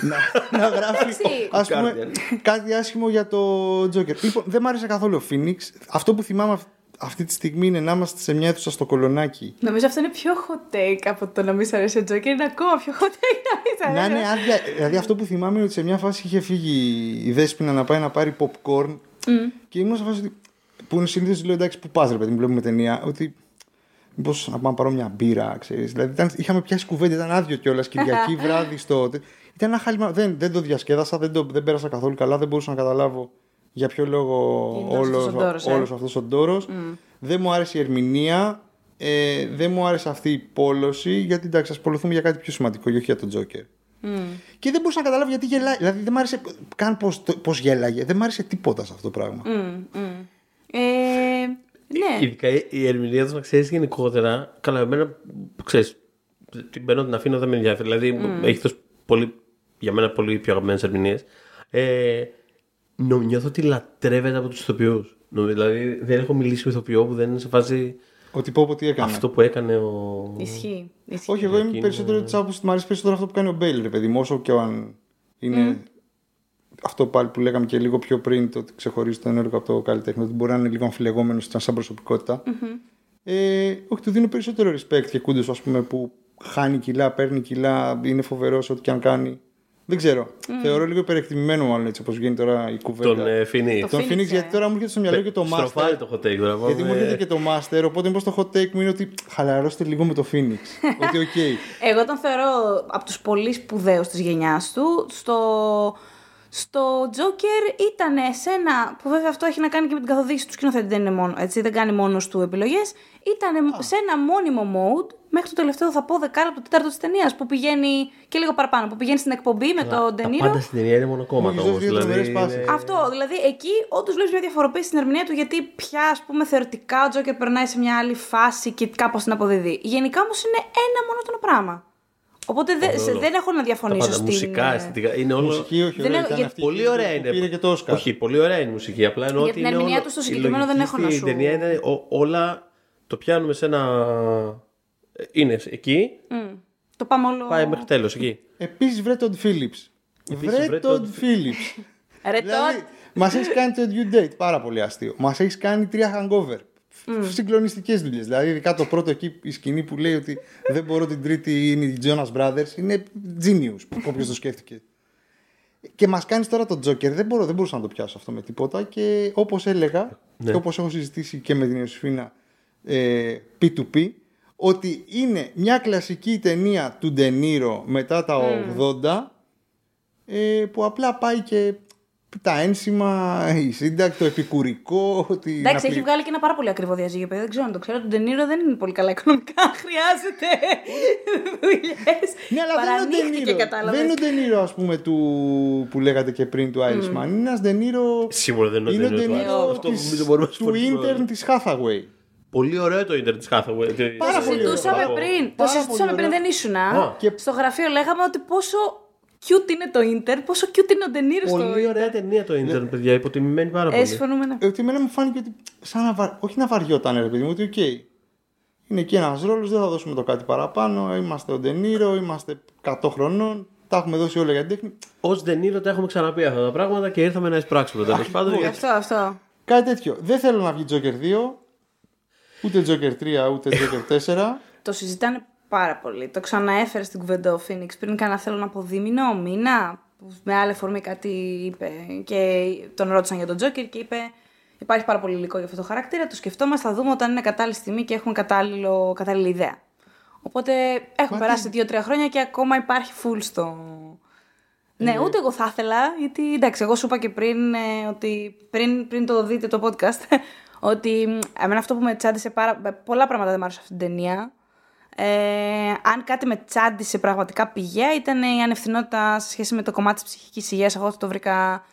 να, να γράφει Εντάξει. ας πούμε, Guardian. κάτι άσχημο για το Joker. Λοιπόν, δεν μ' άρεσε καθόλου ο Phoenix. Αυτό που θυμάμαι αυ- αυτή τη στιγμή είναι να είμαστε σε μια αίθουσα στο κολονάκι. Νομίζω αυτό είναι πιο hot take από το να μην σ' αρέσει ο Τζόκερ. Είναι ακόμα πιο hot take να μην σ' Να αρέσει. είναι άδεια. Δηλαδή αυτό που θυμάμαι είναι ότι σε μια φάση είχε φύγει η Δέσποινα να πάει να πάρει popcorn και ήμουν σε φάση ότι. που είναι συνήθως λέω εντάξει που πας ρε παιδί μου, βλέπουμε ταινία. Ότι. Μήπως να πάμε να πάρω μια μπύρα, ξέρεις. Δηλαδή ήταν, είχαμε πιάσει κουβέντα, ήταν άδειο κιόλας. Κυριακή βράδυ στο. Ήταν ένα χάλιμα. Δεν, δεν το διασκέδασα, δεν, το, δεν πέρασα καθόλου καλά, δεν μπορούσα να καταλάβω για ποιο λόγο Είναι αυτός ο ντόρος, ε. όλος αυτός ο ντόρος. Δεν μου άρεσε η ερμηνεία. Ε, δεν μου άρεσε αυτή η πόλωση, γιατί εντάξει, ασχοληθούμε για κάτι πιο σημαντικό, όχι για τον Τζόκερ. Και δεν μπορούσα να καταλάβω γιατί γελάει. Δηλαδή δεν μ' άρεσε καν πώς πώς γέλαγε. Δεν μ' άρεσε τίποτα σε αυτό το πράγμα. Ε, ναι. Ειδικά η- η ερμηνεία τους, να ξέρεις γενικότερα. Καλά, εμένα ξέρεις. Την παίρνω, την αφήνω, δεν με ενδιαφέρει. Δηλαδή, έχει δώσει πολύ, για μένα πολύ πιο αγαπημένες ερμηνείες. Ε, νο, νιώθω ότι λατρεύεται από τους ηθοποιούς. Δηλαδή, δεν έχω μιλήσει με ηθοποιό που δεν είναι σε φάση Ότι πω πω τι έκανε. αυτό που έκανε ο. Ισχύει. Ισχύει. Όχι, εγώ είμαι είναι- περισσότερο τη άποψη ότι μου αρέσει περισσότερο αυτό που κάνει ο Μπέιλ, ρε παιδί μου, όσο και αν είναι. Αυτό πάλι που λέγαμε και λίγο πιο πριν, το ότι ξεχωρίζει τον έργο από το καλλιτέχνη, ότι μπορεί να είναι λίγο αμφιλεγόμενος σαν προσωπικότητα. Ε, όχι, του δίνω περισσότερο respect και κούντος, ας πούμε, που χάνει κιλά, παίρνει κιλά, είναι φοβερός ό,τι και αν κάνει. Δεν ξέρω. Θεωρώ λίγο υπερεκτιμημένο μάλλον έτσι όπως βγαίνει τώρα η κουβέντα. Τον ε, Φινί. Το Τον Phoenix, Phoenix, ε. γιατί τώρα μου έρχεται στο μυαλό και το Master. Στροφάρει το hot take τώρα. Γιατί μου πάμε- έρχεται και το Master, οπότε μήπως το hot take μου είναι ότι χαλαρώστε λίγο με το Phoenix. ότι οκ. Εγώ τον θεωρώ από τους πολύ σπουδαίους της γενιάς του. Στο, στο Joker ήταν σε ένα, που βέβαια αυτό έχει να κάνει και με την καθοδήγηση του σκηνοθέτη, δεν, είναι μόνο, έτσι, δεν κάνει μόνος του επιλογές. Ήταν σε ένα μόνιμο mode μέχρι το τελευταίο θα πω δεκάλεπτο τέταρτο της ταινίας που πηγαίνει και λίγο παραπάνω, που πηγαίνει στην εκπομπή με τον Τα Ντενίρο. πάντα στην ταινία είναι μονοκόμματα Μου έχει όμως. δώσει δύο τρομερές πάσες. Αυτό, δηλαδή εκεί όντως βλέπεις μια διαφοροποίηση στην ερμηνεία του γιατί πια ας πούμε θεωρητικά ο Τζόκερ περνάει σε μια άλλη φάση και κάπως την αποδίδει. Γενικά όμως είναι ένα μονότονο πράγμα. Οπότε δε- σε- δεν έχω να Τα διαφωνήσω πάντα στην. μουσικά, ε, αισθητικά. Είναι όλο. Μουσική, όχι, Δεν ωραία, έχω- ήταν γιατί- αυτή Πολύ που ωραία είναι. Πήρε και το Όσκαρ. Όχι, πολύ ωραία είναι η μουσική. Απλά εννοώ Για ότι την είναι ερμηνεία όλο- του στο η συγκεκριμένο δεν λογική έχω να στην σου- ταινία είναι ο- όλα. Το πιάνουμε σε ένα. ε, Είναι εκεί, μ, το πάμε όλο. πάει μέχρι τέλος εκεί. Επίσης βρε τον Φίλιπς. Επίσης, Βρε βρε τον τον Φίλιπς. Ρε Δηλαδή, τότε. μας έχεις κάνει το due date, πάρα πολύ αστείο. Μας έχεις κάνει τρία hangover. Mm. Συγκλονιστικές δουλειές. Δηλαδή, ειδικά το πρώτο εκεί, η σκηνή που λέει ότι δεν μπορώ την τρίτη είναι οι Jonas Brothers, είναι genius. Όποιος το σκέφτηκε. Και μας κάνεις τώρα τον Joker. Δεν, μπορώ, δεν μπορούσα να το πιάσω αυτό με τίποτα. Και όπως έλεγα, Ναι. και όπως έχω συζητήσει και με την Ιωσήφινα ε, P2P, ότι είναι μια κλασική ταινία του Ντενίρο μετά τα 80 ε, που απλά πάει και τα ένσημα, η σύνταξη, το επικουρικό. Ότι να Εντάξει, έχει πλη- βγάλει και ένα πάρα πολύ ακριβό διαζύγιο, παιδί. Δεν ξέρω αν το ξέρω. Το Ντενίρο δεν είναι πολύ καλά οικονομικά. Χρειάζεται δουλειές. Ναι, αλλά δεν είναι ο Ντενίρο. κατάλαβες. Δεν είναι ο Ντενίρο, ας πούμε, του, που λέγατε και πριν του Irishman. Είναι ένας Ντενίρο. Σίγουρα δεν είναι ο Είναι ο Ντενίρο του Ντενίρο Άρη. Αυτό της- νομίζω μπορούμε να του συμφωνήσουμε. intern της Hathaway. Πολύ ωραίο το ίντερνετ της Hathaway. Το Πάρα πολύ ωραίο. συζητούσαμε Μπράβο. πριν. Το Πάρα συζητούσαμε πολύ πριν, ωραίο. δεν ήσουν. Α. Και- Στο γραφείο λέγαμε ότι πόσο cute είναι το Ιντερ, πόσο cute είναι ο Ντενίρο στο Πολύ ωραία ταινία το ίντερνετ, παιδιά. Υποτιμημένη πάρα Ε, πολύ. συμφωνούμε. ναι. Ε, Ότι εμένα μου φάνηκε ότι. Σαν να βα... Όχι να βαριόταν, ρε παιδί μου, ότι οκ. Είναι εκεί ένας ρόλος, δεν θα δώσουμε το κάτι παραπάνω. Είμαστε ο Ντενίρο, είμαστε 100 χρονών. Τα έχουμε δώσει όλα για την τέχνη. Ο Ντενίρο τα έχουμε ξαναπεί αυτά τα πράγματα και ήρθαμε να εισπράξουμε τέλος πάντων. γιατί- Αυτό, αυτό. Κάτι τέτοιο. Δεν θέλω να βγει Joker 2, ούτε Joker 3, ούτε Joker 4. Το συζητάνε πάρα πολύ. Το ξαναέφερε στην κουβέντα ο Φίνιξ πριν κάνα θέλω να πω δίμηνο, μήνα. που Με άλλη αφορμή κάτι είπε. Και τον ρώτησαν για τον Τζόκερ και είπε: Υπάρχει πάρα πολύ υλικό για αυτό το χαρακτήρα. Το σκεφτόμαστε, θα δούμε όταν είναι κατάλληλη στιγμή και έχουμε κατάλληλο, κατάλληλη ιδέα. Οπότε έχουν περάσει δύο-τρία χρόνια και ακόμα υπάρχει full στο. Ναι, ούτε εγώ θα ήθελα, γιατί εντάξει, εγώ σου είπα και πριν ε, ότι πριν, πριν το δείτε το podcast, ότι μ, εμένα αυτό που με τσάντισε πάρα. Πολλά πράγματα δεν μου άρεσαν αυτή την ταινία. Ε, αν κάτι με τσάντισε πραγματικά πηγαία ήταν η ανευθυνότητα σε σχέση με το κομμάτι της ψυχικής υγείας. Εγώ αυτό το βρήκα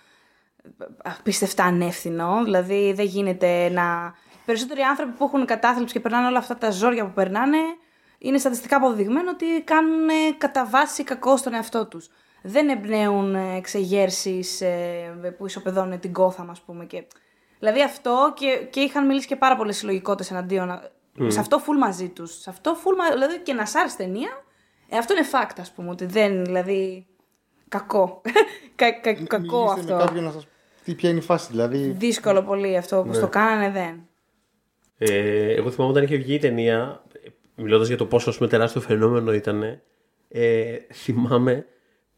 απίστευτα ανεύθυνο. Δηλαδή δεν γίνεται να... Οι περισσότεροι άνθρωποι που έχουν κατάθλιψη και περνάνε όλα αυτά τα ζόρια που περνάνε είναι στατιστικά αποδεδειγμένο ότι κάνουν ε, κατά βάση κακό στον εαυτό τους. Δεν εμπνέουν ε, εξεγέρσεις ε, που ισοπεδώνουν την κόθα, ας πούμε. Και... Δηλαδή αυτό και, και είχαν μιλήσει και πάρα πολλές συλλογικότητες εναντίον. Σε αυτό full μαζί τους. Σε αυτό full μα... Δηλαδή και να σ' άρεσε ταινία, ε, αυτό είναι fact, ας πούμε. Ότι δεν, δηλαδή, κακό. κα, κα, κακό Μιλήστε αυτό. με κάποιον να σας πει ποια είναι η φάση. Δηλαδή, Δύσκολο πολύ αυτό Ναι. που το κάνανε, δεν. Ε, εγώ θυμάμαι όταν είχε βγει η ταινία, μιλώντας για το πόσο ας πούμε, τεράστιο φαινόμενο ήταν, ε, θυμάμαι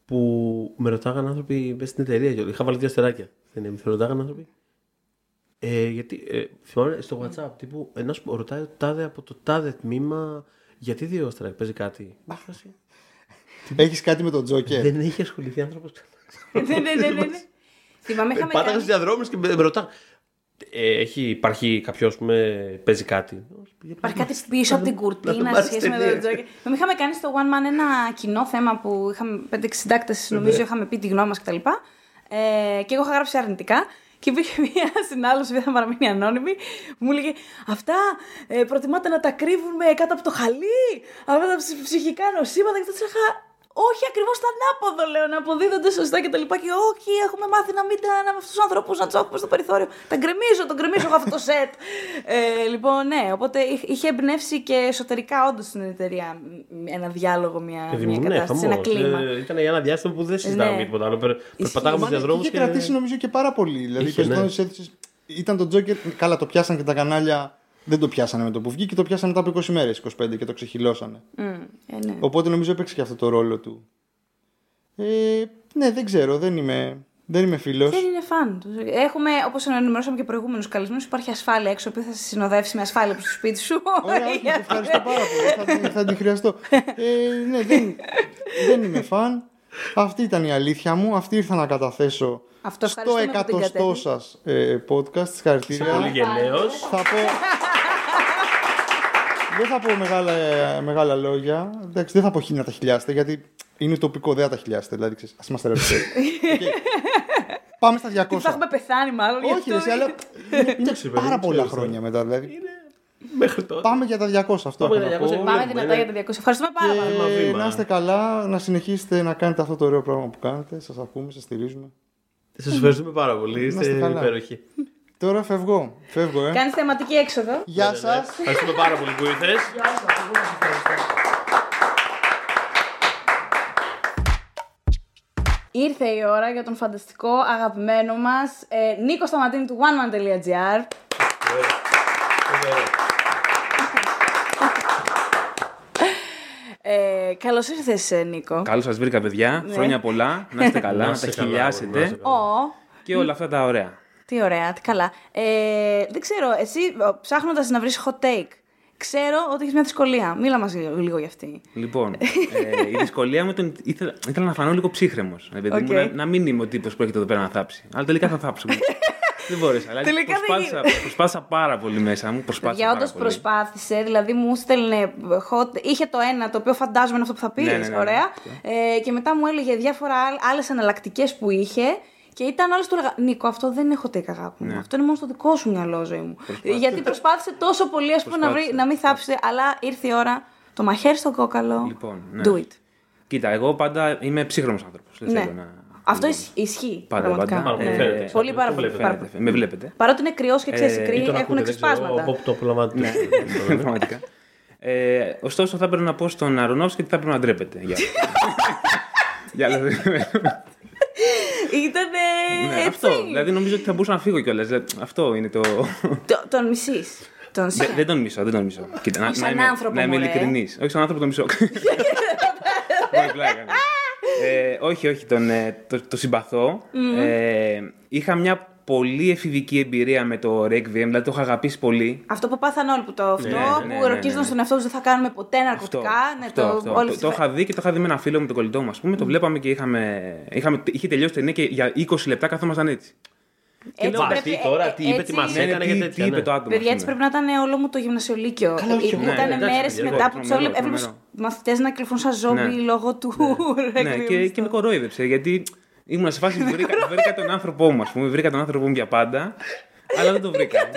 που με ρωτάγαν άνθρωποι μέσα στην εταιρεία. και Είχα βάλει δύο αστεράκια. Δεν είναι, με ρωτάγαν άνθρωποι. Ε, γιατί ε, θυμάμαι στο WhatsApp τύπου ένας ρωτάει το τάδε από το τάδε τμήμα γιατί δύο αστεράκια, παίζει κάτι. έχεις κάτι με τον Τζόκερ; Δεν έχει ασχοληθεί άνθρωπος. ναι, ναι, ναι, ναι, ναι. Θυμάμαι είχαμε Πάταγα κάνει... στου διαδρόμους και με, με ρωτάγαν. Ε, έχει, υπάρχει κάποιος που παίζει κάτι. Υπάρχει κάτι πίσω από την Να κουρτίνα το σε σχέση με πάρεις τον Τζόκερ. Με είχαμε κάνει στο One Man ένα κοινό θέμα που είχαμε πέντε συντάκτες, νομίζω, είχαμε πει τη γνώμη μας κτλ. Ε, και εγώ είχα γράψει αρνητικά. Και υπήρχε μία συνάλλωση, δεν θα παραμείνει ανώνυμη, που μου έλεγε Αυτά ε, προτιμάτε να τα κρύβουμε κάτω από το χαλί, αυτά τα ψ- ψυχικά νοσήματα. Και τότε είχα όχι ακριβώς το ανάποδο, λέω, να αποδίδονται σωστά και τα λοιπά. Και όχι, έχουμε μάθει να μην τα να με αυτούς τους ανθρώπους να τους έχουμε στο περιθώριο. Τα γκρεμίζω, τον γκρεμίζω εγώ αυτό το σετ. Ε, λοιπόν, ναι, οπότε είχε- είχε εμπνεύσει και εσωτερικά όντως στην εταιρεία μ, ένα διάλογο, μια, μια ναι, κατάσταση, ένα κλίμα. Ε, ήταν για ένα διάστημα που δεν συζητάγαμε Ναι. για τίποτα άλλο. Περ- Περπατάγαμε στου Μα ναι, διαδρόμου είχε και. κρατήσει νομίζω και πάρα πολύ. Δηλαδή, Είχε, περισσότερε ναι. αίθουσες ήταν το Τζόκερ. Καλά, το πιάσαν και τα κανάλια. Δεν το πιάσανε με το που βγήκε, το πιάσανε μετά από 20 μέρες, 25 και το ξεχυλώσανε. Μ, ε, ναι. Οπότε νομίζω έπαιξε και αυτό το ρόλο του. Ε, Ναι, δεν ξέρω, δεν είμαι, δεν είμαι φίλος. Δεν είναι φαν. τους. Έχουμε, όπως ενημερώσαμε και προηγούμενους καλεσμένους, υπάρχει ασφάλεια έξω που θα σε συνοδεύσει με ασφάλεια προς το σπίτι σου. Ωραία, όχι, σε ευχαριστώ πάρα πολύ. Θα, την- θα την χρειαστώ. Ε, ναι, δεν, δεν είμαι φαν. Αυτή ήταν η αλήθεια μου. Αυτή ήρθα να καταθέσω Αυτό στο ευχαριστούμε που την εκατοστό κατέβη. σας ε, podcast. Συγχαρητήρια. Πολύ γενναίο. Θα πω. δεν θα πω μεγάλα, μεγάλα λόγια. Εντάξει, δεν θα πω χίλια να τα χιλιάσετε γιατί είναι τοπικό, δεν θα τα χιλιάσετε. Δηλαδή, ξέρεις, ας είμαστε ρευστοί. Οκ. Πάμε στα 200. Τι θα έχουμε πεθάνει, μάλλον. γι' Όχι, αυτό; ρε, αλλά είναι, είναι ξέρω, παιδί, πάρα δεν πολλά ξέρω. χρόνια μετά. Δηλαδή. Μέχρι τότε. Πάμε για τα 200 αυτό. Πάμε έχω για να 200. πω. Πάμε Βλέπουμε, δυνατά ναι. για τα 200. Ευχαριστούμε πάρα πολύ. Βήμα, Και βήμα. να είστε καλά, να συνεχίσετε να κάνετε αυτό το ωραίο πράγμα που κάνετε. Σας ακούμε, σας στηρίζουμε. Σας ευχαριστούμε πάρα πολύ. είστε Είστε καλά. υπέροχοι. Τώρα φεύγω. Φεύγω, ε. Κάνεις θεματική έξοδο. Γεια Ναι, σα. ναι. Ευχαριστούμε πάρα πολύ που ήρθες. Ήρθε η ώρα για τον φανταστικό αγαπημένο μας ε, Νίκο Σταματίνη του oneman.gr ε, Καλώς ήρθες, Νίκο. Καλώς σας βρήκα, παιδιά. Χρόνια πολλά. Να είστε καλά, Να να είστε τα καλά, να χιλιάσετε είστε καλά. Ω, και όλα αυτά τα ωραία. τι ωραία, τι καλά. Ε, δεν ξέρω, εσύ ψάχνοντας να βρεις hot take, ξέρω ότι έχεις μια δυσκολία. Μίλα μας λίγο για αυτή. Λοιπόν, ε, η δυσκολία μου ήταν ήθελα, ήθελα να φανώ λίγο ψύχραιμος. Οκ. να, να μην είμαι ο τύπος που έρχεται εδώ πέρα να θάψει. Αλλά τελικά θα θάψω. δεν μπόρεσα. Αλλά Τελικά δεν προσπάθησα, προσπάθησα πάρα πολύ μέσα μου. Προσπάθησα Για πάρα όντως πολύ. προσπάθησε, δηλαδή μου στέλνε hot. Είχε το ένα το οποίο φαντάζομαι είναι αυτό που θα πεις. Ναι, ναι, ναι, ωραία. Ε, και μετά μου έλεγε διάφορα άλλες εναλλακτικές που είχε. Και ήταν όλε του έλεγα Νίκο, αυτό δεν έχω take αγάπη Ναι. μου. Αυτό είναι μόνο στο δικό σου μυαλό, ζωή μου. Γιατί προσπάθησε τόσο πολύ ας πούμε, να, βρει, Προσπάθησε, να μην θάψει, αλλά ήρθε η ώρα το μαχαίρι στο κόκαλο. Λοιπόν, ναι. Do it. Κοίτα, εγώ πάντα είμαι ψύχρεμο άνθρωπος. Δεν Ναι. θέλω να. Αυτό ισ- ισχύει. Πάντα, πραγματικά. πάντα. Μάλλον Ναι. φαίνεται. Πολύ πάρα Το πολύ. βλέπετε. πάρα Φαίνεται, πολύ. με βλέπετε. Παρότι είναι κρυός και ξέρεις, οι Ε, κρύοι Ή τον έχουν ακούτε, δεν ξέρω, ξεσπάσματα. από όπου το απολαμβάνετε. Ναι, πραγματικά. Ε, ωστόσο, θα έπρεπε να πω στον Αρονόφσκι ότι θα έπρεπε να ντρέπεται. Για, για άλλα δεν- Ήταν. ναι, αυτό. Δηλαδή νομίζω ότι θα μπορούσα να φύγω κιόλας. Αυτό είναι το. Τον μισείς. Τον Δεν- δεν τον μισώ, δεν τον μισώ. Κοίτα, να, Όχι να σαν είμαι, άνθρωπο, να είμαι μωρέ. ειλικρινής. Όχι σαν άνθρωπο τον μισώ. Όχι, πλάκα. Ναι. ε, όχι, όχι, τον, ε, το, το συμπαθώ. Ε, είχα μια πολύ εφηβική εμπειρία με το Requiem, δηλαδή το είχα αγαπήσει πολύ. Αυτό που πάθαν όλοι που το αυτό, ναι, που ναι, ναι, ορκίζονταν ναι. στον εαυτό τους δεν θα κάνουμε ποτέ ναρκωτικά. ναι, αυτό, το, αυτό. όλες το, τις το φε- είχα δει και το είχα δει με ένα φίλο μου, τον κολλητό μου, ας πούμε. Το βλέπαμε και είχαμε, είχαμε, είχε τελειώσει την ταινία και για 20 λεπτά καθόμασταν έτσι. Έτσι Μα, πρέπει- τι ε, τώρα, ε, τι είπε, τι έτσι- μας Ναι, ναι, έκανε τι, για τι τέτοια. είπε ναι. το άτομο. Παιδιά, ας έτσι πούμε. πρέπει να ήταν όλο μου το γυμνασιολίκιο. Καλά, όχι, Ήταν εγώ, ναι, μέρες εντάξει, μετά εγώ, που τους τρομερό, έβλεπε τρομερό. Μαθητές να κλειφθούν σαν ζόμπι Ναι. λόγω του. Ναι, και, και με κορόιδεψε γιατί ήμουν σε φάση που βρήκα, βρήκα τον άνθρωπό μου, ας πούμε. Βρήκα τον άνθρωπό μου για πάντα, αλλά δεν τον βρήκα.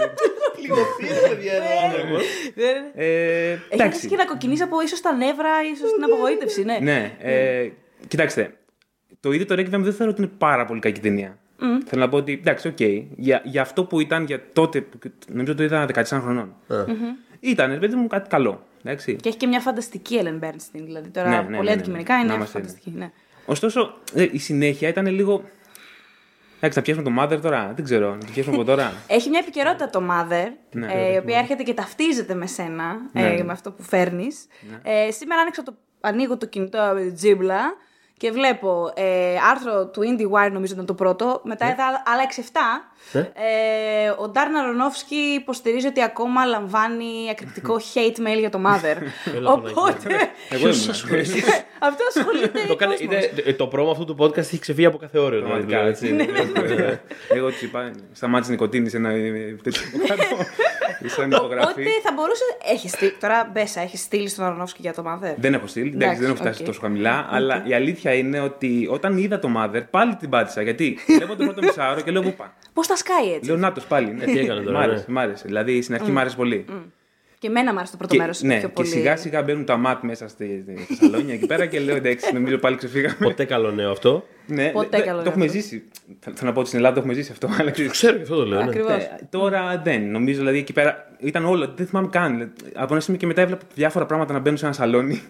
ε, Έχει αρχίσει εντάξει. και να κοκκινήσει από ίσως τα νεύρα, ίσως την απογοήτευση, ναι. Ναι, ε, κοιτάξτε. Το ίδιο το Requiem δεν θεωρώ ότι είναι πάρα πολύ κακή ταινία. Θέλω να πω ότι εντάξει, οκ. Για, για αυτό που ήταν για τότε, που- νομίζω το είδα 14 χρονών. Ήταν, ρε παιδί μου, κάτι καλό. Εντάξει. Και έχει και μια φανταστική Ellen Bernstein. Δηλαδή τώρα Ναι, ναι, ναι, πολύ ναι, αντικειμενικά ναι. είναι Να είμαστε φανταστική. Ναι. Ωστόσο, ε, η συνέχεια ήταν λίγο. Εντάξει, θα πιάσουμε το Mother τώρα. Δεν ξέρω. Να το πιάσουμε από τώρα. Έχει μια επικαιρότητα το Mother, Ναι. ε, η οποία έρχεται και ταυτίζεται με σένα, ε, Ναι. με αυτό που φέρνεις. Ε, σήμερα άνοιξα το, ανοίγω το κινητό με την τζίμπλα και βλέπω ε, άρθρο του IndieWire, νομίζω ήταν το πρώτο. Μετά είδα άλλα 6-7. Ναι. Ε, ο Ντάρν Αρονόφσκι υποστηρίζει ότι ακόμα λαμβάνει εκρηκτικό hate mail για το Mother. Έλα, Οπότε. Εγώ ήμουν. αυτό ασχολείται. Το, κάνε, κόσμος. είναι, ε, το πρόμο αυτού του podcast έχει ξεφύγει από κάθε όριο. Πραγματικά δηλαδή, έτσι. Εγώ του είπα, σταμάτησε νοικοτήνη σε ένα ε, τέτοιο κάτω. Σαν υπογραφή. Οπότε θα μπορούσε. Έχει στείλει. Τώρα μπέσα, έχεις στείλει στον Αρονόφσκι για το Mother; Δεν έχω στείλει, εντάξει, Εντάξει, δεν έχω φτάσει οκ. τόσο χαμηλά. Αλλά η αλήθεια είναι ότι όταν είδα το Mother, πάλι την πάτησα. Γιατί βλέπω το πρώτο μισάωρο και λέω πού πάει. Πώς τα σκάει έτσι; Λέω Νάτος πάλι. Ε, τι έκανε τώρα, Μ' άρεσε, ναι. μ' άρεσε. Δηλαδή στην αρχή μ' άρεσε πολύ. Και εμένα μου άρεσε το πρώτο Και, μέρος. ναι, πιο και πολύ. σιγά σιγά μπαίνουν τα ματ μέσα στη, στη σαλόνια εκεί πέρα και λέω εντάξει, νομίζω πάλι ξεφύγαμε. Ποτέ καλό νέο αυτό. Ναι, Ποτέ δε- καλό το είναι έχουμε αυτό. ζήσει. Θα- Θέλω να πω ότι στην Ελλάδα το έχουμε ζήσει αυτό. Αλλά ξέρεις, Ξέρω και αυτό το λέω. Ναι. Ακριβώς. ε, τώρα δεν. Νομίζω δηλαδή εκεί πέρα ήταν όλο. Δεν θυμάμαι καν. Δηλαδή, Από ένα σημείο και μετά έβλεπα διάφορα πράγματα να μπαίνουν σε ένα σαλόνι.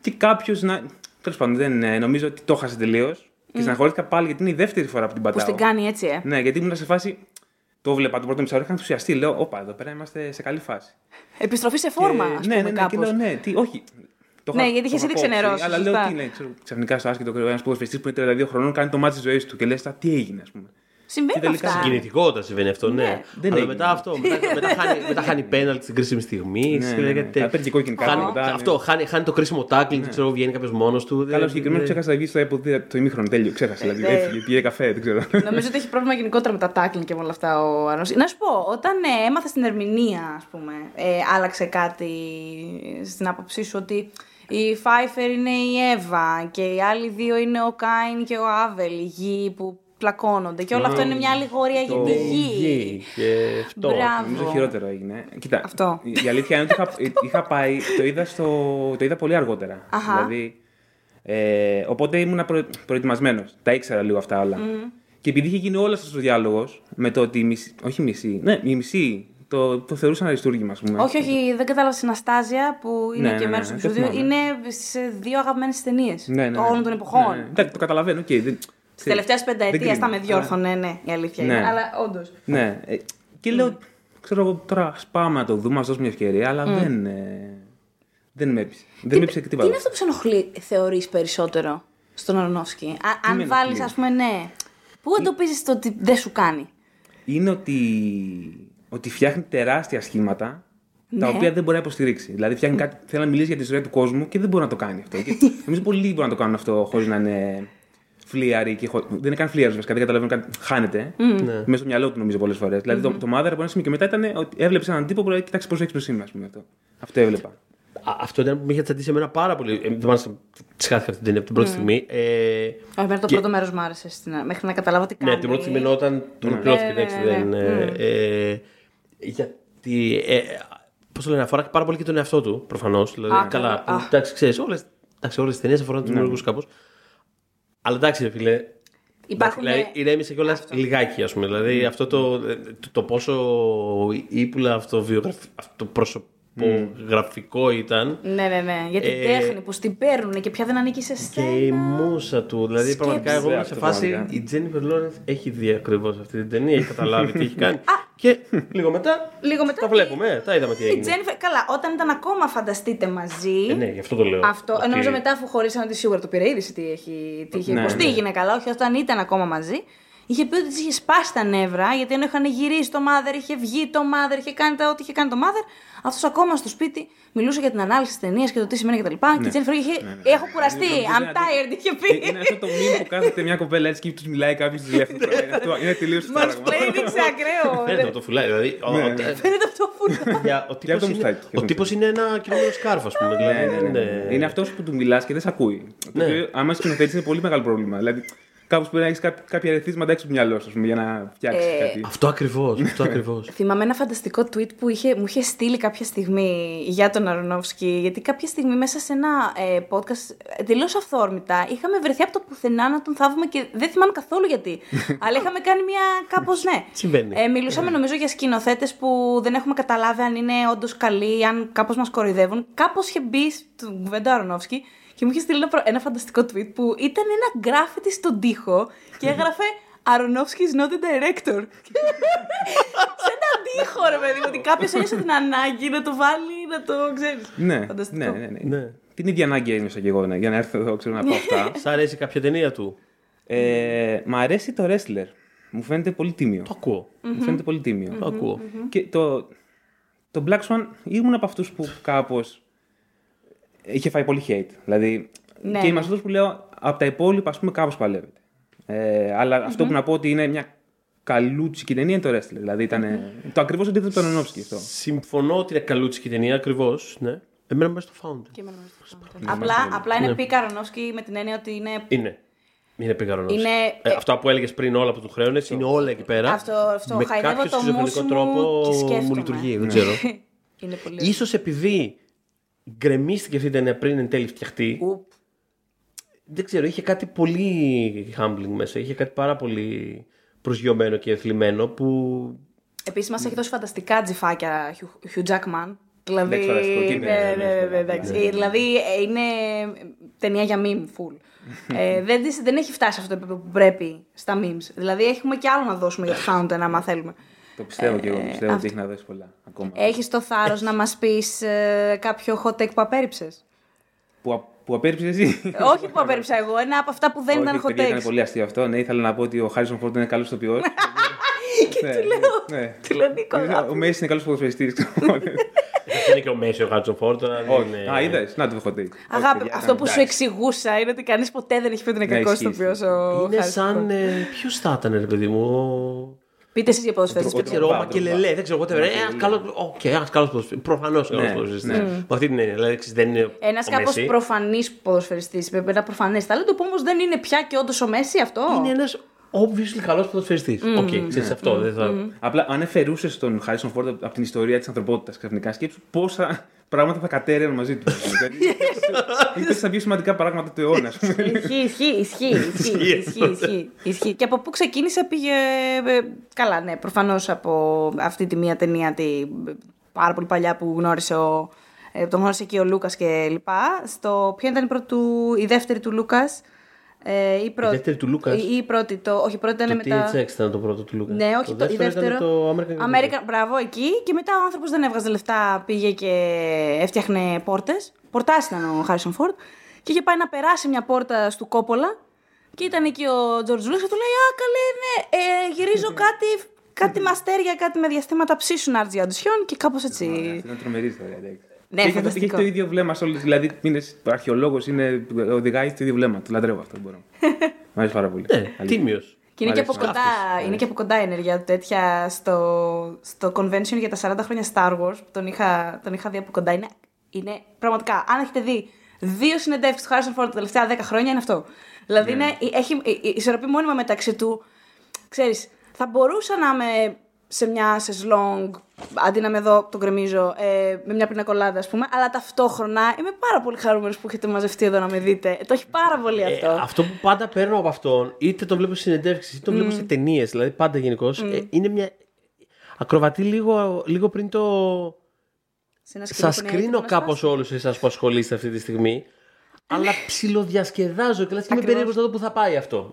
Και κάποιος να. Τέλος πάντων, δεν, ε, νομίζω ότι το έχασε τελείως. Και στεναχωρήθηκα πάλι γιατί είναι η δεύτερη φορά που την Που πατάω. στην κάνει έτσι, ε. Ναι, γιατί ήμουν σε φάση. Το βλέπα το πρώτο μισάωρο, είχα ενθουσιαστεί. Λέω, Όπα, εδώ πέρα είμαστε σε καλή φάση. Επιστροφή σε φόρμα, Και- ας ναι, πούμε, ναι, ναι, και κάπως. λέω, ναι, τι, όχι. Το Ναι, είχα- γιατί το είχες είχα ήδη κόψει, ξενερώσει, Αλλά λέω σωστά. τι είναι, ξέρω, ξαφνικά στο άσχετο ένας ποδοσφαιριστής που είναι 32 χρονών κάνει το μάτι της ζωής του και λες τι έγινε, ας πούμε. Συμβαίνει Και τελικά αυτά. Συγκινητικότητα συμβαίνει αυτό, ναι. δεν Αλλά έγινε. μετά αυτό. Μετά, μετά, χάνει, μετά χάνει πέναλτι στην κρίσιμη στιγμή. Ναι, ξέρει, ναι, ναι. κάτι Θα παίρνει και κόκκινη κάρτα Χάνει, μετά, ναι. αυτό, χάνει, χάνει το κρίσιμο tackling, ξέρω, βγαίνει κάποιος μόνος του. Καλά, δεν- συγκεκριμένο δεν- ξέχασα να βγεις στο υποδίδα το ημίχρονο. Τέλειο, ξέχασε. Δηλαδή, Ε, έφυγε, πήγε καφέ, δεν ξέρω. Νομίζω ότι έχει πρόβλημα γενικότερα με τα tackling και με όλα αυτά ο Άρνος. Να σου πω, όταν ε, έμαθες την ερμηνεία, ας πούμε, ε, άλλαξε κάτι στην άποψή σου ότι η Φάιφερ είναι η Εύα και οι άλλοι δύο είναι ο Κάιν και ο Άβελ, οι γη που πλακώνονται. Και όλο αυτό είναι μια αλληγορία για τη γη. Γη και αυτό. Νομίζω Μπράβο. χειρότερο έγινε. Κοίτα, Αυτό. η η αλήθεια είναι ότι είχα, είχα πάει, το είδα, στο, το είδα πολύ αργότερα. Αχα. Δηλαδή, ε, οπότε ήμουν προ, προετοιμασμένος. Τα ήξερα λίγο αυτά όλα. Και επειδή είχε γίνει όλος αυτός ο διάλογος με το ότι. η Μισή, όχι μισή, ναι, η μισή το, το θεωρούσαν αριστούργημα, ας πούμε. Όχι, όχι, δεν κατάλαβα την Αστάζια που είναι Ναι, και ναι, μέρος ναι, του ναι, επεισοδίου. δεν θυμάμαι. Είναι στις δύο αγαπημένες ταινίες Ναι, ναι, ναι. όλων των εποχών. Ναι, ναι. Εντάξει, το καταλαβαίνω. Okay, δεν, Τη τελευταία δεν πενταετία κρίνω, τα με αλλά- διόρθωνε, ναι, η αλήθεια Ναι. είναι. Αλλά όντως. Ναι. ε, Και λέω, ξέρω εγώ τώρα, ας πάμε να το δούμε, να δώσουμε μια ευκαιρία, αλλά δεν, ε, δεν με έπεισε. Δεν με έπεισε και Τι τίποτα. είναι αυτό που σε ενοχλεί, θεωρείς περισσότερο στον Αρονόφσκι. Α- με αν βάλεις, ενοχλεί; ας πούμε, ναι. Πού εντοπίζεις το ότι δεν σου κάνει; είναι ότι, ότι φτιάχνει τεράστια σχήματα τα Ναι. οποία δεν μπορεί να υποστηρίξει. Δηλαδή, φτιάχνει κάτι, θέλει να μιλήσει για τη ζωή του κόσμου και δεν μπορεί να το κάνει αυτό. Και νομίζω πολλοί λίγοι μπορούν να το κάνουν αυτό χωρίς να είναι φλίαροι. Και χω... Δεν είναι καν φλίαροι, βασικά. Δεν καταλαβαίνω κάτι. Χάνεται. Ναι. Μέσα στο μυαλό του νομίζω πολλές φορές. Δηλαδή, το, το Mother από ένα σημείο και μετά ήταν ότι έβλεψε έναν τύπο που λέει: Κοιτάξτε πώς έχει το σήμα, ας πούμε αυτό. Αυτό έβλεπα. Α, Αυτό ήταν που με είχε τσαντήσει εμένα πάρα πολύ. Ε, Δεν μάλιστα τη χάθηκα αυτή την ταινία από την πρώτη στιγμή. Ε, Όχι, εμένα το Και- πρώτο μέρος μου άρεσε. Στην... Μέχρι να καταλάβω τι κάνει. ναι, την πρώτη στιγμή ενώ όταν τον ολοκληρώθηκε. Ναι, εντάξει, ναι, ναι, δεν, ναι. ε, ε, γιατί. Ε, Πώς το λένε, αφορά πάρα πολύ και τον εαυτό του προφανώς. Δηλαδή, Α, καλά, καλά. Α. εντάξει, ξέρεις, όλες τις ταινίες αφορούν τους δημιουργούς κάπως. Αλλά εντάξει, ρε φίλε. Υπάρχουν- Δηλαδή, ηρέμησε κιόλας λιγάκι, ας πούμε. Δηλαδή, αυτό το, το, το πόσο ύπουλα αυτοπροσωπογραφικό ήταν. Ναι, ναι, ναι. Για την Ε, τέχνη που στην παίρνουν και πια δεν ανήκει σε Και σένα. η μουσα του. Δηλαδή, Σκέψου. πραγματικά, εγώ είμαι σε Αυτό φάση. πραγματικά. Η Τζένιφερ Λόρενθ έχει δει ακριβώς αυτή την ταινία, έχει καταλάβει τι έχει κάνει. και λίγο μετά. Λίγο μετά. Τα βλέπουμε, ε, τα είδαμε τι Η έγινε. Τζένιφερ, καλά, όταν ήταν ακόμα φανταστείτε μαζί. Ε, ναι, γι' αυτό το λέω. Αυτό, Ότι- νομίζω μετά αφού χωρίσαν ότι σίγουρα το πήρε είδηση τι, έχει, τι είχε Ναι, υποστεί ναι. η γυναίκα, αλλά όχι όταν ήταν ακόμα μαζί. Είχε πει ότι της είχε σπάσει τα νεύρα, γιατί ενώ είχαν γυρίσει το mother, είχε βγει το mother, είχε κάνει τα, ό,τι είχε κάνει το mother. Αυτός ακόμα στο σπίτι μιλούσε για την ανάλυση της ταινίας και το τι σημαίνει κτλ. Και η Τζένιφερ είχε. Έχω κουραστεί. Νομίζω I'm είναι tired, είχε Ε, πει. Είναι αυτό το μήνυμα που κάθεται μια κοπέλα έτσι και τους μιλάει κάποιος στη τηλέφωνο. Είναι αυτό, Είναι τελείως το πράγμα. Mansplaining σε ακραίο. Φαίνεται από το φουλάκι. Δηλαδή, ο- Ναι, ο- ναι. Φαίνεται αυτό φούλα. για- ο από τύπος το είναι- μουστάκι, και Ο το τύπος είναι ένα κινούμενο σκάρφος, ας πούμε. Ναι, δηλαδή, ναι, ναι, ναι. είναι- Είναι αυτός που του μιλάς και δεν σε ακούει. Το Ναι. οποίο, άμα σκηνοθέτει, είναι πολύ μεγάλο πρόβλημα. Δηλαδή, κάπως πρέπει να έχεις κάποια ερεθίσματα έξω από το μυαλό σου ας πούμε, για να φτιάξεις Ε, κάτι. Αυτό ακριβώς. Αυτό ακριβώς. Θυμάμαι ένα φανταστικό tweet που είχε, μου είχε στείλει κάποια στιγμή για τον Αρονόφσκι. Γιατί κάποια στιγμή μέσα σε ένα ε, podcast τελείω αυθόρμητα είχαμε βρεθεί από το πουθενά να τον θαύουμε και δεν θυμάμαι καθόλου γιατί. αλλά είχαμε κάνει μια κάπως ναι. Συμβαίνει. Ε, μιλούσαμε νομίζω για σκηνοθέτες που δεν έχουμε καταλάβει αν είναι όντως καλοί, αν κάπως μας κοροϊδεύουν. Κάπως είχε μπει στον κουβέντα Αρονόφσκι και μου είχε στείλει ένα, προ- ένα φανταστικό tweet που ήταν ένα γκράφιτι στον τοίχο και έγραφε Aronofsky is not a director. Σε έναν τοίχο, ρε παιδί μου, ότι κάποιος ένιωσε την ανάγκη να το βάλει, να το ξέρεις. Ναι, Φανταστικό. ναι, ναι, ναι. Ναι. Την ίδια ανάγκη ένιωσα και εγώ ναι, για να έρθω εδώ ξέρω να πω αυτά. Σ' αρέσει κάποια ταινία του; ε, μ' αρέσει το wrestler. Μου φαίνεται πολύ τίμιο. Το ακούω. Μου φαίνεται πολύ τίμιο. Το ακούω. Και το, το Black Swan ήμουν από αυτούς που κάπως είχε φάει πολύ hate. Δηλαδή, Ναι, και είμαι ναι. αυτός που λέω από τα υπόλοιπα, ας πούμε, κάπως παλεύεται. Ε, αλλά αυτό που να πω ότι είναι μια καλούτσικη ταινία είναι το wrestler. Δηλαδή ήταν το ακριβώς αντίθετο από τον Ενόφσκι αυτό. Συμφωνώ ότι είναι καλούτσικη ταινία, ακριβώς. Ναι. Εμένα μου αρέσει το Fountain. Και εμένα μου αρέσει το Fountain. Απλά, απλά είναι πι Καρονόφσκι με την έννοια ότι είναι. Είναι. Είναι πικαρονό. Είναι- Ε, αυτά που έλεγες πριν όλα που του χρέωνες είναι όλα εκεί πέρα. Αυτό- αυτό, με χαϊδεύω κάποιο το σχιζοφρενικό μουσ μου τρόπο και σκέφτομαι. μου λειτουργεί. Δεν ξέρω. είναι πολύ. σω επειδή γκρεμίστηκε αυτή η ταινία πριν εν τέλει φτιαχτεί. Ουπ. Δεν ξέρω, είχε κάτι πολύ humbling μέσα. Είχε κάτι πάρα πολύ προσγειωμένο και θλιμμένο που. Επίσης, μας έχει δώσει φανταστικά τζιφάκια Hugh Jackman. Δηλαδή, Εντάξει, φανταστικό, και είναι, ναι, ναι, ναι, ναι, ναι, ναι, εντάξει. ναι. Ε, δηλαδή ε, είναι ταινία για meme full. ε, δεν, της- δεν έχει φτάσει σε αυτό το επίπεδο που πρέπει στα memes. Δηλαδή έχουμε και άλλο να δώσουμε για το Fountain, άμα θέλουμε. Το πιστεύω και εγώ. Ε, Πιστεύω αυτό. ότι έχει να δώσει πολλά ακόμα. Έχεις το θάρρος να μας πεις κάποιο hot take που απέρριψες; Που, που απέρριψες εσύ; Όχι που απέρριψα εγώ, ένα από αυτά που δεν ήταν Όχι, hot παιδιά, Ήταν takes. πολύ αστείο αυτό. Ναι, ήθελα να πω ότι ο Χάρισον Φόρντ είναι καλός ηθοποιός. Και του λέω. ναι. Του λέω Νίκο. Ο Μέση είναι καλός ποδοσφαιριστής. Αυτό είναι και ο Μέση ο Χάτσον Φόρτ. τώρα δεν Όχι. είναι- Α, είδες. Να το έχω δει. Αγάπη, παιδιά, αυτό που σου εντάξει. εξηγούσα είναι ότι κανείς ποτέ δεν έχει πει ότι είναι Ναι, κακός ισχύει, ηθοποιός ισχύει. ο Είναι Χάρις σαν. Φόρντ. Ποιος θα ήταν, ρε παιδί μου. Ο- Πείτε εσείς για ποδοσφαίρε. Δεν ξέρω, ο Μακελελέ, δεν ξέρω, whatever. Ένα καλό. Οκ, ένα καλός ποδοσφαιριστή. Προφανώς καλός Ναι, ποδοσφαιριστής. ναι. Με αυτή την έννοια. Δηλαδή, ξέρεις, δεν είναι. Ένας ο κάπως Μέσι. προφανής ποδοσφαιριστής. Ένα προφανές ταλέντο που όμως δεν είναι πια και όντως ο Μέσι αυτό. Είναι ένας obviously καλός ποδοσφαιριστής. Οκ, ξέρεις αυτό. δεν θα- Απλά αν αφαιρούσες τον Χάρισον Φόρντ από την ιστορία της ανθρωπότητας ξαφνικά, σκέψου πόσα πράγματα θα κατέρεαν μαζί τους. Δηλαδή, Είναι στα πιο σημαντικά πράγματα του αιώνα. ας πούμε. Ισχύει, ισχύει, ισχύει, ισχύει, Ισχύει ισχύει, ισχύει, ισχύει. Και από πού ξεκίνησε πήγε. ε, Καλά, ναι, προφανώς από αυτή τη μία ταινία τη πάρα πολύ παλιά που γνώρισε ο. ε, Τον γνώρισε και ο Λούκας και λοιπά. Στο, ποια ήταν η, πρώτη του, η δεύτερη του Λούκας; Ε, η, πρώτη, δεύτερη του Λούκας; Η, η πρώτη, το, όχι, η πρώτη ήταν Το μετά. THX ήταν το πρώτο του Λούκα. Ναι, όχι, το, η δεύτερο δεύτερο. ήταν το American American, μπράβο, εκεί. Και μετά ο άνθρωπος δεν έβγαζε λεφτά, πήγε και έφτιαχνε πόρτες. Πορτάς ήταν ο Χάρισον Φόρντ. Και είχε πάει να περάσει μια πόρτα του Κόπολα. Και ήταν εκεί ο Τζορτζ Λούκα και του λέει: Α, καλέ, ναι, ε, γυρίζω κάτι, κάτι μαστέρια, κάτι με διαστήματα ψήσου να έρθει αντισιόν και κάπως έτσι. Είναι τρομερή ιστορία. εντάξει. Ναι, Και έχει το- φανταστικό. και έχει το ίδιο βλέμμα σε όλε. Δηλαδή είναι αρχαιολόγος, είναι, οδηγάει το ίδιο βλέμμα. Το λατρεύω αυτό. Μπορώ. Μ' αρέσει πάρα πολύ. Ναι, Αλήθεια. τίμιος. Και είναι Μ' και, αρέσει, από μ' κοντά, αρέσει. είναι και από κοντά η ενέργεια του τέτοια στο, στο convention για τα 40 χρόνια Star Wars που τον είχα, τον είχα δει από κοντά. Είναι, είναι πραγματικά, αν έχετε δει δύο συνεντεύξεις του Harrison Ford τα τελευταία 10 χρόνια, είναι αυτό. Δηλαδή είναι, έχει ε, ε, ισορροπεί μόνιμα μεταξύ του. Ξέρεις, θα μπορούσα να είμαι σε μια σεσλόγκ, αντί να με δω, τον κρεμίζω, ε, με μια πινακολάδα, ας πούμε, αλλά ταυτόχρονα είμαι πάρα πολύ χαρούμενος που έχετε μαζευτεί εδώ να με δείτε. Το έχει πάρα πολύ αυτό. Ε, αυτό που πάντα παίρνω από αυτόν, είτε τον βλέπω σε συνεντεύξεις, είτε τον βλέπω σε ταινίες, δηλαδή πάντα γενικώς, είναι μια. Ακροβατεί λίγο, λίγο πριν το. Σε ένα σκηνικό Σα που είναι έτοιμος κρίνω να κάπως σπάσει. όλους εσάς που ασχολείστε αυτή τη στιγμή. Αλλά ψιλοδιασκεδάζω και λες και είμαι Ακριβώς. περίεργος να δω που θα πάει αυτό.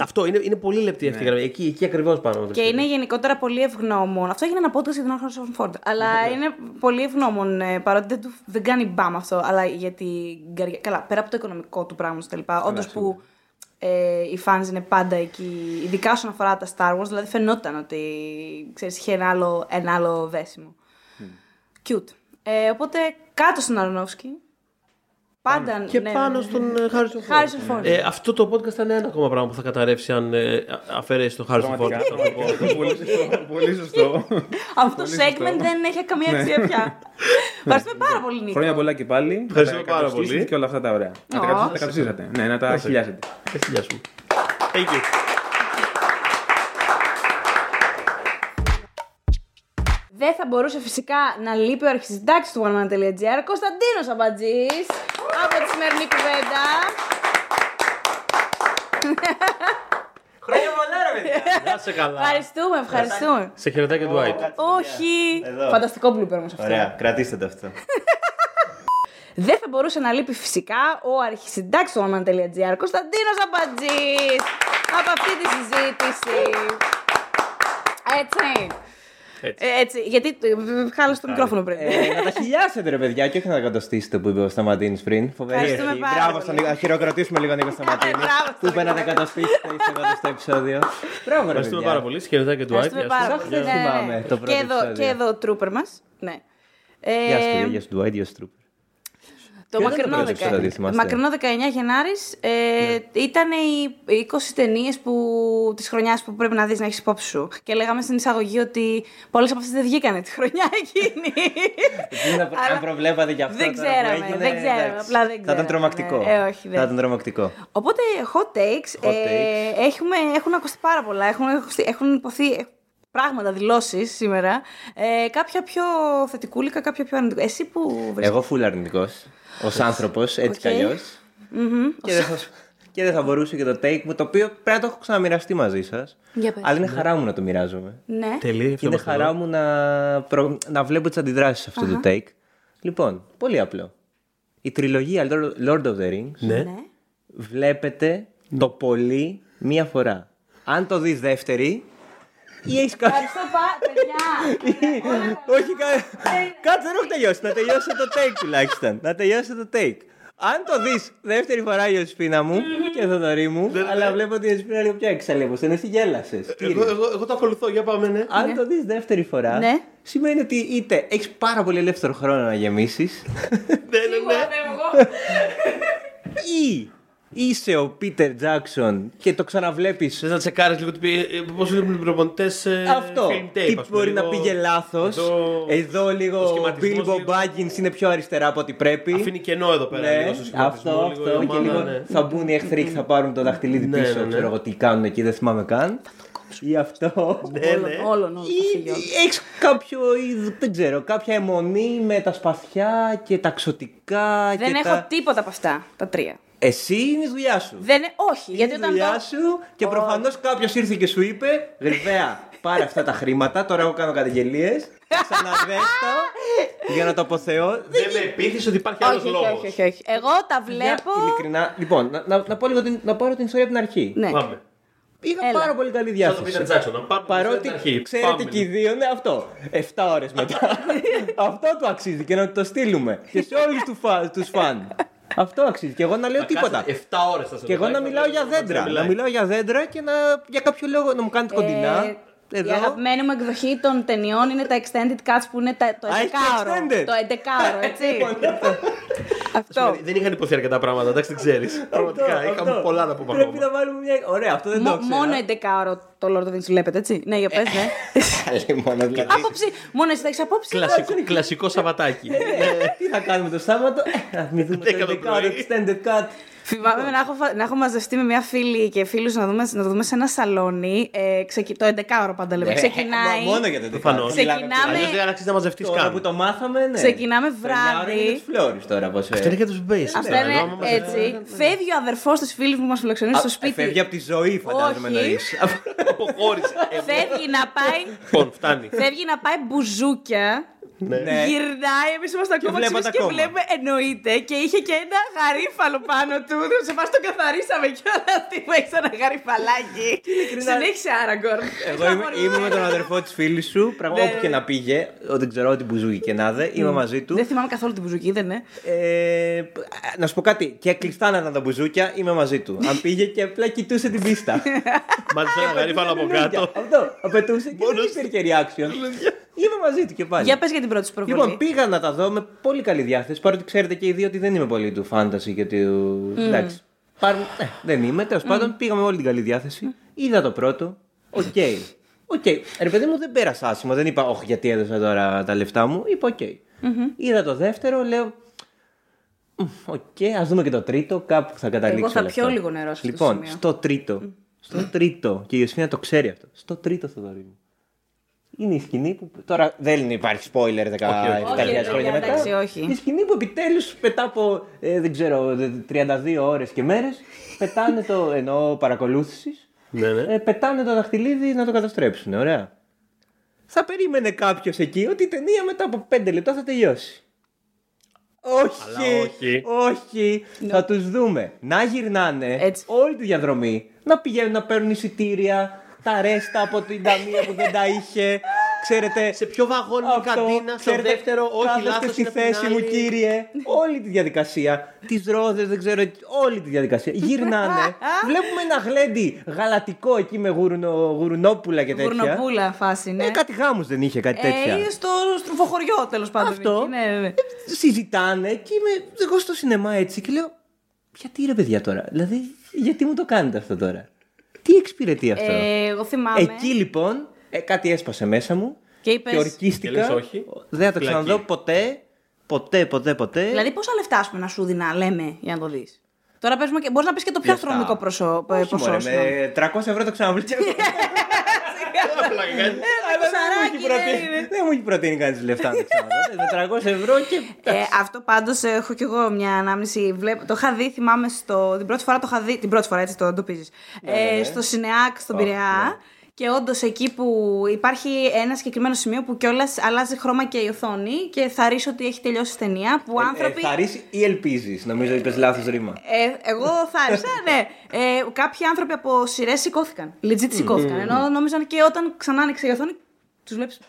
αυτό είναι, είναι πολύ λεπτή αυτή η γραμμή. Εκεί, εκεί ακριβώς πάνω. Και είναι γενικότερα πολύ ευγνώμων. Αυτό έγινε ένα podcast για τον Άρχον Φόρντ. Αλλά είναι πολύ ευγνώμων ε, παρότι δεν, του, δεν κάνει μπαμ αυτό. Αλλά γιατί. Καλά, πέρα από το οικονομικό του πράγματο κτλ. Όντως που ε, οι fans είναι πάντα εκεί, ειδικά όσον αφορά τα Star Wars, δηλαδή φαινόταν ότι ξέρεις, είχε ένα άλλο, ένα άλλο δέσιμο. Cute. Ε, οπότε κάτω στον Αρνόφσκι. Πάντα. Και ναι, πάνω ναι, ναι. στον ε, Χάρισον Harrison Φόρντ. Ford. Ε, αυτό το podcast θα είναι ένα ακόμα πράγμα που θα καταρρεύσει αν ε, αφαιρέσει τον Χάρισον Φόρντ. Πραγματικά. Πολύ σωστό. Πολύ σωστό. Αυτό το Πολύ segment σωστό. δεν έχει καμία αξία πια. Ευχαριστούμε πάρα πολύ, Νίκο. Χρόνια πολλά και πάλι. Ευχαριστούμε Να τα πάρα εκατοστήσετε πολύ. Και όλα αυτά τα ωραία. Να τα Ω. κατοστήσετε- τα κατοστήσατε. Ναι, να τα χιλιάσετε. Ε, Γεια σου. Thank you. Δεν θα μπορούσε φυσικά να λείπει ο αρχισυντάκτης του oneman.gr, Κωνσταντίνος Αμπατζής, από τη σημερινή κουβέντα. Χρόνια πολλά, ρε παιδιά. Να σε καλά. Ευχαριστούμε, ευχαριστούμε. Σε χαιρετάει και του Άιτ. Όχι. Εδώ. Φανταστικό blooper όμως αυτό. Ωραία, κρατήστε το αυτό. Δεν θα μπορούσε να λείπει φυσικά ο αρχισυντάκτης του oneman.gr, Κωνσταντίνος Αμπατζής, από αυτή τη συζήτηση. Έτσι. Έτσι. Ε, έτσι, γιατί ε, χάλασε το μικρόφωνο πριν. Ε, να τα χιλιάσετε ρε παιδιά και όχι να τα κατοστήσετε που είπε ο Σταματίνης πριν. Φοβερή Ευχαριστούμε ευχή. πάρα Μπράβο πολύ. στον Νίκο. Να χειροκροτήσουμε λίγο Νίκο Σταματίνη. Μπράβο που είπε να τα κατοστήσετε στο εκατοστό επεισόδιο. Μπράβο ρε Ευχαριστούμε παιδιά. πάρα πολύ. Σε χαιρετάει και του Άιτ. Ευχαριστούμε πάρα πολύ. Δεν Ναι, ναι, ναι. θυμάμαι το πρώτο Και εδώ, επεισόδιο. και εδώ ο τρούπερ μας. Ναι. Ε, Γεια σου παιδιά, γεια σου Ντουάιτ, γεια σου Τρούπερ. Το Ποιο ήταν μακρινό, το πρώτο δεκα... επεισόδιο, θυμάστε; μακρινό 19 Γενάρης ε, ήταν οι 20 ταινίες που... της χρονιάς που πρέπει να δεις να έχεις υπόψη σου. Και λέγαμε στην εισαγωγή ότι πολλές από αυτές δεν βγήκανε τη χρονιά εκείνη. Αλλά Αν προβλέπατε κι αυτό. δεν τώρα που ξέραμε, έγινε, δεν ξέραμε, εντάξει. απλά δεν Θα ήταν ξέραμε. τρομακτικό. Ε, όχι, δεν. Θα ήταν τρομακτικό. Οπότε, hot takes. Hot ε, έχουμε, έχουν ακουστεί πάρα πολλά. Έχουν, ακουστεί- έχουν υποθεί ε, πράγματα, δηλώσεις σήμερα. Ε, κάποια πιο θετικούλικα, κάποια πιο αρνητικά. Εσύ που βρίσκεσαι. Εγώ φουλ αρνητικός. Ω άνθρωπος, έτσι κι Οκ. αλλιώς. Και, δεν θα, και δεν θα μπορούσε και το take μου, το οποίο πρέπει να το έχω ξαναμοιραστεί μαζί σας. Για πες. Αλλά είναι χαρά μου να το μοιράζομαι. Ναι. Τελεία. Και είναι χαρά μου να, προ- να βλέπω τις αντιδράσεις αυτού του take. Λοιπόν, πολύ απλό. Η τριλογία Lord- Lord of the Rings Ναι. ναι. βλέπετε το πολύ μία φορά. Αν το δεις δεύτερη, ή έχεις κάποιο. Ευχαριστώ πάρα παιδιά. Όχι, κα... κάτσε, δεν έχω τελειώσει. Να τελειώσετε το take τουλάχιστον. Να τελειώσετε το take. Αν το δεις δεύτερη φορά η Ιωσήφινα μου και Θοδωρή μου, αλλά βλέπω ότι η Ιωσήφινα είναι πιο έξαλλη από σένα. Εσύ γέλασες. Εγώ, εγώ, εγώ το ακολουθώ, για πάμε, ναι. Αν το δεις δεύτερη φορά, Ναι. σημαίνει ότι είτε έχεις πάρα πολύ ελεύθερο χρόνο να γεμίσεις, ναι, ναι, ναι. ή είσαι ο Πίτερ Τζάξον και το ξαναβλέπεις. Θες να τσεκάρεις λίγο πώς βλέπουν οι προπονητές Αυτό. Τι μπορεί να πήγε λάθος. Εδώ, Εδώ λίγο ο ο σχηματισμός Bilbo λίγο- Baggins είναι πιο αριστερά από ό,τι πρέπει. Αφήνει κενό εδώ πέρα. Ναι, λίγο στο σχηματισμό, αυτό, λίγο αυτό. η Και ομάδα, λίγο ναι. θα μπουν οι εχθροί και θα πάρουν το δαχτυλίδι Ναι, πίσω. ναι, ναι. Ξέρω εγώ τι κάνουν εκεί, δεν θυμάμαι καν. Ή αυτό. Ναι, ναι. Όλων, όλων. θα φύγει όλο. Έχεις κάποιο, είδ- δεν ξέρω, κάποια αιμονή με τα σπαθιά και τα ξωτικά. Δεν και έχω τα... τίποτα από αυτά τα τρία. Εσύ είναι η δουλειά σου. Δεν είναι, όχι, γιατί είναι η όταν δουλειά το... σου και προφανώς κάποιος ήρθε και σου είπε: Γρυβαία, πάρε αυτά τα χρήματα. Τώρα εγώ κάνω καταγγελίες. Ξαναδέστο για να το αποθεώ. Δεν με πείθεις ότι υπάρχει άλλος Όχι, όχι, λόγος. όχι, όχι, όχι. Εγώ τα βλέπω. Ειλικρινά. Λοιπόν, να, να, να πω λίγο την, να πάρω την ιστορία από την αρχή. Ναι. Πάμε. Είχα Έλα. πάρα πολύ καλή Σαν διάθεση. τον Πίτερ Τζάξον. να πάρουμε Παρότι την αρχή. ξέρετε Πάμε. και οι δύο, ναι, αυτό. 7 ώρες μετά. αυτό του αξίζει και να το στείλουμε. και σε όλους τους φαν, τους φαν. Αυτό αξίζει. Και εγώ να λέω Θα τίποτα. κάτσε 7 ώρες θα σε Και εγώ να ρωτάει, μιλάω θα για μιλάει. δέντρα. Να μιλάει. μιλάω για δέντρα και να, για κάποιο λόγο να μου κάνετε κοντινά. Ε, Εδώ. Η αγαπημένη μου εκδοχή των ταινιών είναι τα extended cuts που είναι τα, το Α, έχει 11ωρο. extended. Το 11ωρο, έτσι. Αυτό. Δηλαδή, Δεν είχαν υποθεί αρκετά πράγματα, εντάξει, δεν ξέρεις. Πραγματικά, Αυτό, είχαμε αυτό. πολλά να πούμε Πρέπει ακόμα. να βάλουμε μια. Ωραία, αυτό δεν το Μο- ξέρω. μόνο 11ωρο το Lord of the Rings βλέπετε, έτσι. Ναι, για πες, ναι. Καλή μόνο δηλαδή. Άποψη. Μόνο εσύ θα έχεις απόψη. Κλασικό, κλασικό Σαββατάκι. Τι θα κάνουμε το Σάββατο; Ε, Να θυμηθούμε Δέκα το το 11 πρωί. extended cut. Θυμάμαι να έχω, φα- να έχω μαζευτεί με μια φίλη και φίλους να, δούμε, να το δούμε σε ένα σαλόνι. Ε, ξεκι- το 11ωρο πάντα λέμε. Ε, Ξεκινάει. μα Μόνο για το 11 Προφανώς. Ξεκινάμε- Αλλιώς δεν αξίζει να μαζευτείς Τώρα καν. που το μάθαμε, ναι. Ξεκινάμε Το εννιάωρο είναι βράδυ. για τους Φλόρις τώρα, πώς Αυτό είναι για τους μπέις. Αυτό είναι έτσι. Φεύγει ο αδερφός της φίλης μου που μας φιλοξενεί στο σπίτι. Φεύγει από τη ζωή, φαντάζομαι Όχι. εννοείς. Αποχώρησε. Φεύγει να πάει. Λοιπόν, φτάνει. Φεύγει να πάει μπουζούκια. Ναι. Ναι. Γυρνάει, εμείς είμαστε ακόμα βλέπατε ξύπνοι και ακόμα. βλέπουμε, εννοείται. Και είχε και ένα γαρίφαλο πάνω του. Δεν σε μας το καθαρίσαμε κιόλας. Τι που έχεις ένα γαριφαλάκι. Συνέχισε Άραγκορν. Εγώ είμαι, είμαι με τον αδερφό της φίλης σου. Πράγμα Ναι, όπου ναι. και να πήγε, ο- δεν ξέρω τι μπουζούκι και να δε, είμαι μαζί του. Δεν θυμάμαι καθόλου την μπουζούκι, δεν είναι. Ε, να σου πω κάτι, και κλειστά να ήταν τα μπουζούκια, είμαι μαζί του. Αν πήγε και απλά κοιτούσε την πίστα. Μάλιστα ένα γαρίφαλο από κάτω. Αυτό, απαιτούσε και δεν υπήρχε reaction. Είμαι μαζί του και πάλι. Για πες για την πρώτη σου προβολή. Λοιπόν, πήγα να τα δω με πολύ καλή διάθεση. Παρότι ξέρετε και οι δύο ότι δεν είμαι πολύ του fantasy και του. Εντάξει. Πάρουν... Ε, δεν είμαι. Τέλος πάντων, πήγαμε με όλη την καλή διάθεση. Είδα το πρώτο. Οκ. Οκ. Ρε παιδί μου, δεν πέρασα άσχημα. Δεν είπα, Όχι, γιατί έδωσα τώρα τα λεφτά μου. Είπα, Οκ. Είδα το δεύτερο, λέω. «Μμ, Οκ, ας δούμε και το τρίτο. Κάπου θα καταλήξω. θα όλα πιω αυτά». λίγο νερό σε αυτό το Λοιπόν, σημείο. στο τρίτο. Στο τρίτο. Και η Ιωσήφινα το ξέρει αυτό. Στο τρίτο Θοδωρή μου. Είναι η σκηνή που. Τώρα δεν υπάρχει spoiler 17.000 όχι, χρόνια μετά. εντάξει, όχι. Η σκηνή που επιτέλους μετά από ε, δεν ξέρω, 32 ώρες και μέρες πετάνε το. ενώ παρακολούθησης. Ναι, ναι. Ε, πετάνε το δαχτυλίδι να το καταστρέψουν. Ωραία. Θα περίμενε κάποιος εκεί ότι η ταινία μετά από 5 λεπτά θα τελειώσει. Όχι, Αλλά όχι. όχι. Θα τους δούμε να γυρνάνε Έτσι. όλη τη διαδρομή, να πηγαίνουν να παίρνουν εισιτήρια, τα ρέστα από την ταμεία που δεν τα είχε. Ξέρετε, Σε ποιο βαγόνι η καντίνα, στο ξέρετε, δεύτερο, όχι κάθεστε λάθος στη είναι απ' την θέση μου, άλλη. κύριε. όλη τη διαδικασία. Τις ρόδες, δεν ξέρω, όλη τη διαδικασία. Γυρνάνε. Βλέπουμε ένα γλέντι γαλατικό εκεί με γουρνο, γουρνόπουλα και τέτοια. Γουρνοπούλα φάση, ναι. Ε, κάτι γάμους δεν είχε, κάτι τέτοια. Ε, στο στροφοχωριό τέλος πάντων. Αυτό. εκεί, Ναι, ναι, ναι. Συζητάνε και είμαι εγώ στο σινεμά έτσι και λέω. Γιατί ρε παιδιά τώρα, δηλαδή, γιατί μου το κάνετε αυτό τώρα; Τι εξυπηρετεί αυτό; Ε, εγώ θυμάμαι. Εκεί λοιπόν ε, κάτι έσπασε μέσα μου Και είπες- και ορκίστηκα. Και λες όχι. Δεν θα το Φυλακή. ξαναδώ ποτέ. Ποτέ, ποτέ, ποτέ. Δηλαδή, πόσα λεφτά ας πούμε, να σου δίνα, λέμε, για να το δεις; Τώρα πες μου και μπορείς να πεις και το πιο Λεφτά. αστρονομικό προσώ, ε, Όχι, μωρέ, ποσόστο. με 300 ευρώ το ξαναβλέπω. Πλάκα κάνει. Σαράκι, ναι, ναι. Δεν μου έχει προτείνει κανεί λεφτά να το ξαναδώ. Με 300 ευρώ και. Ε, αυτό πάντως έχω κι εγώ μια ανάμνηση. Βλέπω, το είχα δει, θυμάμαι στο. Την πρώτη φορά το είχα δει. Την πρώτη φορά έτσι το εντοπίζει. Ε, στο Σινεάκ στον Πειραιά. Και όντως εκεί που υπάρχει ένα συγκεκριμένο σημείο που κιόλας αλλάζει χρώμα και η οθόνη και θα ρίσω ότι έχει τελειώσει η ταινία. Που άνθρωποι. Θα ρίσει ή ελπίζεις. Νομίζω είπες λάθος ρήμα. Ε, εγώ θα άρχισα, ναι. Ε, κάποιοι άνθρωποι από σειρές σηκώθηκαν. Legit σηκώθηκαν. Ενώ νόμιζαν και όταν ξανά άνοιξε η οθόνη, τους βλέπεις.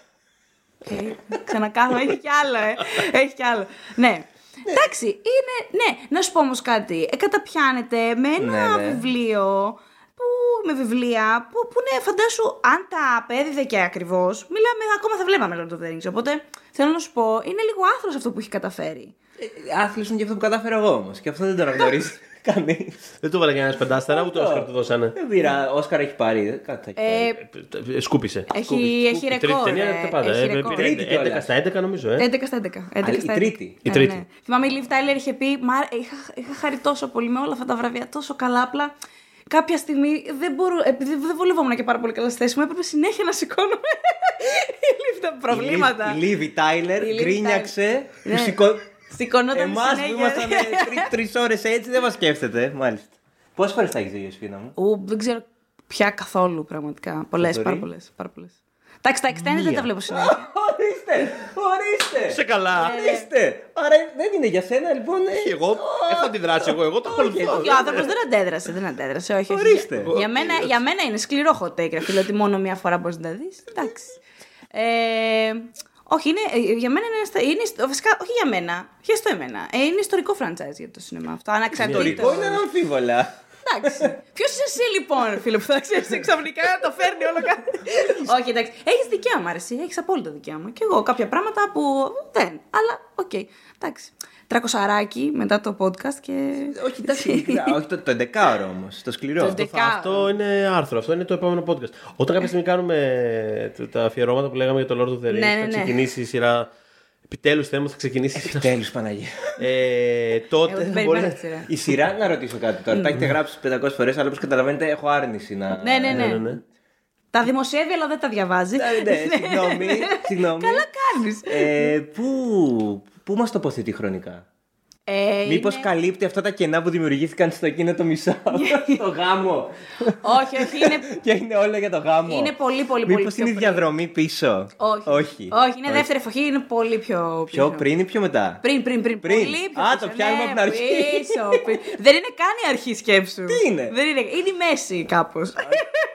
Ε, ξανακάθομαι, έχει κι άλλο, ε. Έχει κι άλλο. Ναι. Εντάξει, είναι. Ναι, να σου πω όμως κάτι. Ε, καταπιάνεται με ένα Ναι, ναι. βιβλίο. Που, με βιβλία που, που ναι, φαντάσου, αν τα απέδιδε και ακριβώς, μιλάμε, ακόμα θα βλέπαμε Lord of the Rings. Οπότε θέλω να σου πω, είναι λίγο άθρο αυτό που έχει καταφέρει. Άθλιο είναι και αυτό που κατάφερα εγώ όμως. Και αυτό δεν το αναγνωρίζει κανείς. Δεν του βάλε κανένα πεντάστερα, ούτε Όσκαρ του δώσανε. Δεν πήρα. Όσκαρ έχει πάρει. Κάτι θα έχει πάρει. Ε, Ε, Σκούπισε. έχει, έχει Η τρίτη ρεκόρ. ταινία ε, τα πάντα. έχει ε, ρεκόρ. πήρε Τρίτη 11 κιόλας. στα 11 νομίζω, ε. 11 στα 11. 11 Αλλά στα η 11. τρίτη. Η Ε, τρίτη. ναι. Θυμάμαι η Liv Tyler είχε πει Μα, είχα, είχα χαρεί τόσο πολύ με όλα αυτά τα βραβεία, τόσο καλά. Απλά κάποια στιγμή δεν μπορώ, επειδή δεν βολευόμουν και πάρα πολύ καλά στη θέση μου, έπρεπε συνέχεια να σηκώνομαι. η Liv τα προβλήματα. Η Λίβι Τάιλερ Η Liv γκρίνιαξε. Tyler. που Ναι. σηκώ- Σηκωνόταν Εμάς που συνέχεια. ήμασταν τρεις ώρες έτσι δεν μας σκέφτεται. Μάλιστα. Πόσες φορές τα έχεις δει, Ιωσήφινα μου; Ου, δεν ξέρω πια καθόλου πραγματικά. Πολλές, Θοδωρή. πάρα πολλές. Πάρα πολλές. Εντάξει, τα extended δεν τα βλέπω συνέχεια. Ορίστε! Ορίστε! Σε καλά. Ορίστε! Άρα δεν είναι για σένα λοιπόν. ε; Εγώ έχω αντιδράσει, εγώ, εγώ το ακολουθώ. Και ο άνθρωπος δεν αντέδρασε, δεν αντέδρασε. Όχι, όχι. Ορίστε. Για μένα, για μένα είναι σκληρό hot take, ρε φίλε, ότι μόνο μία φορά μπορείς να τα δεις. Εντάξει. Ε, όχι, είναι, ε, για μένα είναι, στα- είναι. ιστο- Βασικά, όχι για μένα. Για στο εμένα. Ε, είναι ιστορικό franchise για το σινεμά αυτό. Αναξαρτήτως. Ιστορικό είναι αμφίβολα. Εντάξει. Ποιος είσαι εσύ λοιπόν, ρε φίλε, που θα ξέρεις ξαφνικά να το φέρνει όλο κάτι. Όχι, εντάξει. Έχεις δικαίωμα, ρε, εσύ. Έχεις απόλυτο δικαίωμα. Και εγώ κάποια πράγματα που δεν. Αλλά, οκ. Εντάξει. Τρακοσαράκι μετά το podcast και. Όχι, εντάξει, ειλικρινά, όχι το, το 11 όμως. Το σκληρό. Το Αυτό. 11. Αυτό είναι άρθρο, αυτό είναι το επόμενο podcast. Όταν κάποια στιγμή κάνουμε τα- τα αφιερώματα που λέγαμε για το Lord of the Rings, Ναι, ναι, θα ναι. ξεκινήσει η σειρά. Επιτέλους θέμα θα ξεκινήσεις η σειρά. Τέλο Παναγία. Ε, Εγώ τότε την θα περιμένω μπορεί. τη σειρά. Η σειρά, να ρωτήσω κάτι τώρα. Τα έχετε γράψει 500 φορές, αλλά όπως καταλαβαίνετε, έχω άρνηση να. Ναι, ναι, Ναι, ναι. ναι, ναι. Τα δημοσιεύει, αλλά δεν τα διαβάζει. Ναι, ναι, συγγνώμη. συγγνώμη. Καλά κάνεις. Ε, πού, πού μας τοποθετεί χρονικά; Ε, Μήπως είναι- καλύπτει αυτά τα κενά που δημιουργήθηκαν στο εκείνο το μισό. στο γάμο. Όχι, όχι, είναι, και είναι όλα για το γάμο. είναι πολύ, πολύ, πολύ Μήπως πιο είναι η πριν. διαδρομή πίσω; Όχι. Όχι. Όχι, είναι δεύτερη εποχή, είναι πολύ πιο. Πιο πριν ή πιο μετά; Πριν, πριν, πριν. Πριν. Πολύ πιο Α, πίσω. το πιάνουμε Ναι, από την αρχή. πίσω, πίσω. Δεν είναι καν η αρχή σκέψου. Τι είναι; Δεν είναι. Είναι η μέση κάπως.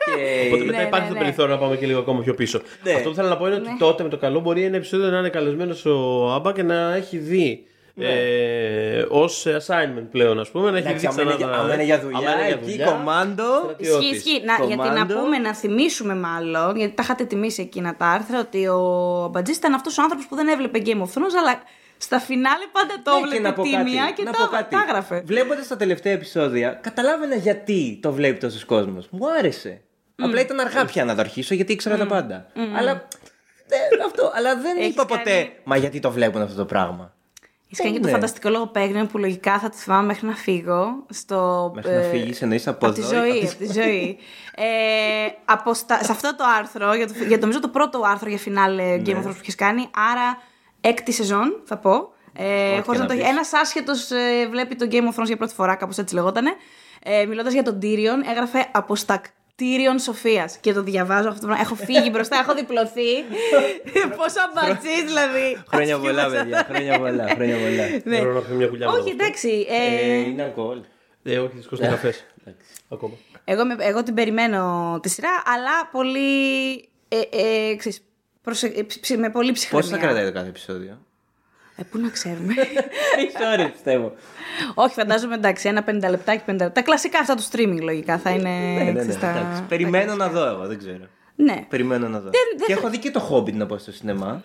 Και... Οπότε μετά Ναι, υπάρχει ναι, το ναι. περιθώριο να πάμε και λίγο ακόμα πιο πίσω. Ναι. Αυτό που θέλω να πω είναι ότι τότε με το καλό μπορεί ένα επεισόδιο να είναι καλεσμένος ο Άμπα και να έχει δει. Ε, Ω assignment πλέον, ας πούμε, να έχει Ναι. Εντάξει, δει άμα είναι ξανά. για- άμα είναι για δουλειά, άμα είναι για εκεί δουλειά, κομμάντο. στρατιώτης. Ισχύει, ισχύει. Να, γιατί να Κομμάντο. πούμε, να θυμίσουμε μάλλον, γιατί τα είχατε τιμήσει εκείνα τα άρθρα, ότι ο Μπατζής ήταν αυτός ο άνθρωπος που δεν έβλεπε Game of Thrones, αλλά στα φινάλε πάντα το Ναι, και έβλεπε να πω τίμια κάτι, και να το, πω κάτι. τα έγραφε. Βλέποντας τα τελευταία επεισόδια, καταλάβαινα γιατί το βλέπει τόσος κόσμος. Μου άρεσε. Απλά ήταν αργά πια να το αρχίσω γιατί ήξερα τα πάντα. Αλλά. ε, αυτό. Αλλά δεν Έχεις είπα ποτέ. κάνει- Μα γιατί το βλέπουν αυτό το πράγμα. Έχει κάνει και το Ναι. φανταστικό λογοπαίγνιο που λογικά θα τη θυμάμαι μέχρι να φύγω. Στο, Μέχρι να φύγεις, εννοείς από από τη εδώ ή ζωή. από Από τη ζωή. ε, από στα- σε αυτό το άρθρο, για το, για το, νομίζω το πρώτο άρθρο για φινάλε Ναι. Game of Thrones που έχει κάνει, άρα έκτη σεζόν θα πω. Ε, χωρίς να να το πεις. Ένας άσχετος βλέπει το Game of Thrones για πρώτη φορά, κάπως έτσι λεγότανε. Ε, Μιλώντας για τον Tyrion, έγραφε από στα Tyrion Σοφίας. Και το διαβάζω αυτό το πράγμα. Έχω φύγει μπροστά, έχω διπλωθεί. Πόσο αμπατζής δηλαδή. Χρόνια Ας πολλά, πούμε, παιδιά. Χρόνια πολλά. Χρόνια πολλά. ναι. Μπορώ να πιω μια κουλιά με Όχι, αυτό. εντάξει. Ε, Ε, Είναι αλκοόλ. Ε, όχι, δυστυχώ είναι καφές. Ακόμα. εγώ, με- εγώ την περιμένω τη σειρά, αλλά πολύ. Ε, ε, ξέρεις, προσε- ε, ψ- με πολύ ψυχραιμία. Πόσο θα κρατάει το κάθε επεισόδιο; Ε, πού να ξέρουμε. Τρει ώρε πιστεύω. Όχι, φαντάζομαι εντάξει, ένα 50 λεπτάκι, 50 λεπτά. Τα κλασικά αυτά του streaming λογικά θα είναι. Ναι, ναι, ναι. ξέρεις, τα- εντάξει. Περιμένω να δω εγώ, δεν ξέρω. Ναι. Περιμένω να δω. δεν Και θα- έχω δει και το Hobbit να πω στο σινεμά.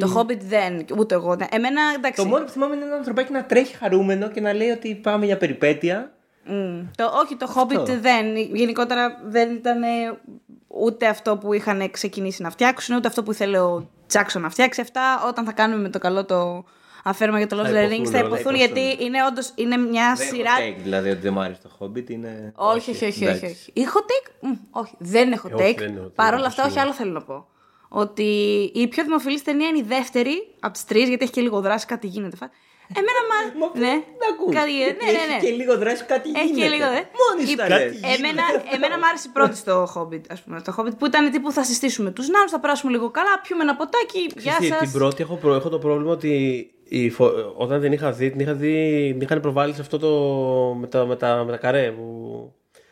Το Hobbit δεν, ούτε εγώ. ναι. Εμένα εντάξει. Το μόνο που θυμάμαι είναι ένα ανθρωπάκι να τρέχει χαρούμενο και να λέει ότι πάμε για περιπέτεια. Μμ. Το, όχι, το Hobbit Αυτό. δεν. Γενικότερα δεν ήταν ε, ούτε αυτό που είχαν ξεκινήσει να φτιάξουν, ούτε αυτό που ήθελε ο Τζάξον να φτιάξει. Αυτά όταν θα κάνουμε με το καλό το αφαίρεμα για το Lord of the υποθούν Rings θα όλα, υποθούν υποθούν. γιατί είναι όντως είναι μια Δεν έχω σειρά. take, δηλαδή ότι δεν μου άρεσε το Hobbit είναι. Όχι, όχι, όχι. όχι, εντάξει. όχι. Έχω take; Μμ, όχι, δεν έχω Ε, όχι, take. δεν έχω take, Παρ' όλα αυτό αυτά, όχι σίγουρα. άλλο θέλω να πω. Ότι η πιο δημοφιλής ταινία είναι η δεύτερη από τις τρεις, γιατί έχει και λίγο δράση, κάτι γίνεται. Φα- Εμένα Μα μα. πού Ναι, να ακούς. κάτι γίνεται. Ναι, ναι, ναι. Έχει και λίγο δράση κάτι Έχει και γίνεται. λίγο, δε. Μόνη Η- τα λες. Εμένα, εμένα μου άρεσε η πρώτη στο Hobbit, ας πούμε. Το Hobbit που ήταν τύπου θα συστήσουμε τους νάνους, θα περάσουμε λίγο καλά, πιούμε ένα ποτάκι, γεια Ξέρεις τι, σας. Την πρώτη έχω, προ- έχω το πρόβλημα ότι η φο- όταν την είχα δει, την είχα δει, την είχαν προβάλει σε αυτό το. με τα, με τα, με τα καρέ. Που,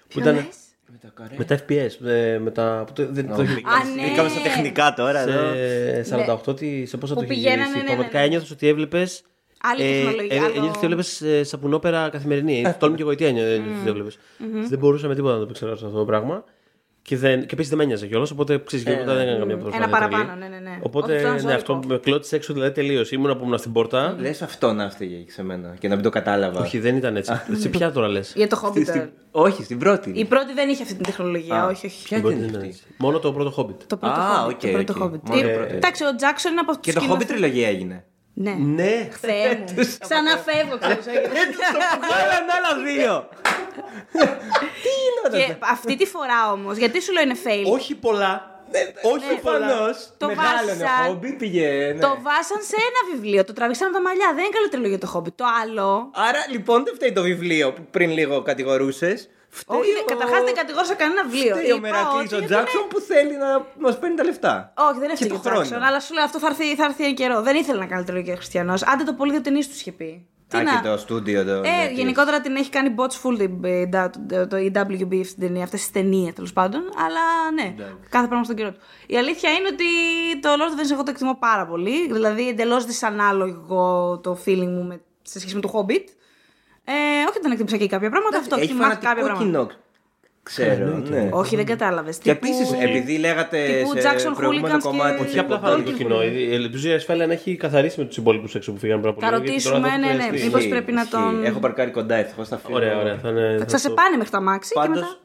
που ήταν. λες; Με τα καρέ. Με τα FPS. ε, με τα, που το, δεν, το, Α, ναι. Μπήκαμε στα τεχνικά τώρα εδώ. σε 48, τι, σε πόσα Που το είχε πηγαίνανε, γυρίσει. ναι, ναι, Πραγματικά ναι. ένιωθες ότι έβλεπες Άλλη τεχνολογία, Ε, άλλο- ε, γιατί το έβλεπε σαπουνόπερα καθημερινή. Τόλμη και γοητεία νιώθει ότι το έβλεπες. Δεν μπορούσα με τίποτα να το επεξεργάσω αυτό το πράγμα. Και, δεν, και επίσης δεν με ένοιαζε κιόλας, οπότε ξέρεις και δεν έκανα καμία προσπάθεια. Ένα παραπάνω, τρελή. ναι, ναι, ναι. Οπότε Όντως ήταν ναι, ζώρικο. αυτό με κλώτησε έξω δηλαδή τελείω. Ήμουν που ήμουν στην πόρτα. Λες αυτό να έφταιγε σε μένα και να μην το κατάλαβα. Όχι, δεν ήταν έτσι. Σε ποια τώρα λες; Για το Στη- Hobbit. στην- Όχι, στην πρώτη. Η πρώτη δεν είχε αυτή την τεχνολογία, όχι, όχι. Ποια δεν είναι αυτή. Μόνο το πρώτο Hobbit. Το πρώτο Α, Hobbit. οκ, το πρώτο οκ. Hobbit. Μόνο Τι- το πρώτο. Εντάξει, ο Τζάκσον είναι από τους Και το Hobbit τριλογία έγινε. Ναι. Ναι. Θεέ μου. Ξαναφεύγω, ξέρεις. Βάλαν άλλα δύο. Και αυτή τη φορά όμως, γιατί σου λέω είναι fail; Όχι πολλά. Όχι πολλά. Προφανώς. Το Μεγάλωνε βάσαν. ο Hobbit πήγε. ναι. Το βάσαν σε ένα βιβλίο, το τραβήξαν από τα μαλλιά. Δεν είναι καλή τριλογία το Hobbit. Το άλλο. Άρα λοιπόν δεν φταίει το βιβλίο που πριν λίγο κατηγορούσες. Όχι, καταρχάς δεν κατηγόρησα κανένα βιβλίο. Φταίει ο Είπα Μερακλή ότι ο δεν Τζάξον που θέλει να μας παίρνει τα λεφτά. Όχι, δεν Και έφταιγε το ο Τζάξον, χρόνο. αλλά σου λέω αυτό θα έρθει, θα έρθει εν καιρό. Δεν ήθελε να κάνει τριλογία Χριστιανός. Άντε το πολύ δύο ταινίε τους είχε πει. Τι Α, να- και το στούντιο. Το, Ε, ναι, γενικότερα την έχει κάνει bots full την- ε, το, το, το EWB αυτή την ταινία, αυτές τις ταινίες τέλος πάντων. Αλλά ναι, κάθε πράγμα στον καιρό του. Η αλήθεια είναι ότι το Lord of the Rings εγώ το εκτιμώ πάρα πολύ. Δηλαδή εντελώς δυσανάλογο το feeling μου με, σε σχέση με το Hobbit. Ε, όχι δεν εκτίμησα και κάποια πράγματα, αυτό Έχει εκτιμά κάποια φανατικό πράγματα. κοινό. Ξέρω, ναι. Όχι, δεν κατάλαβες. Και επίσης, επειδή λέγατε τύπου σε Jackson προηγούμενο Hooligans κομμάτι. και- Όχι απλά Tolkien φάνηκε το που κοινό. είναι. Ε, Ελπίζω η ασφάλεια να έχει καθαρίσει με τους υπόλοιπους έξω που φύγαν πριν από Θα λίγο, γιατί τώρα ρωτήσουμε, θα ναι, ναι, χρειαστεί. μήπως Ισχύει, πρέπει να ισχύει. τον- Έχω παρκάρει κοντά, ευτυχώς θα φύγω. Ωραία, ωραία. Θα, είναι, Θα σε το- πάνε μέχρι τα μάξι και Πάντως, μετά.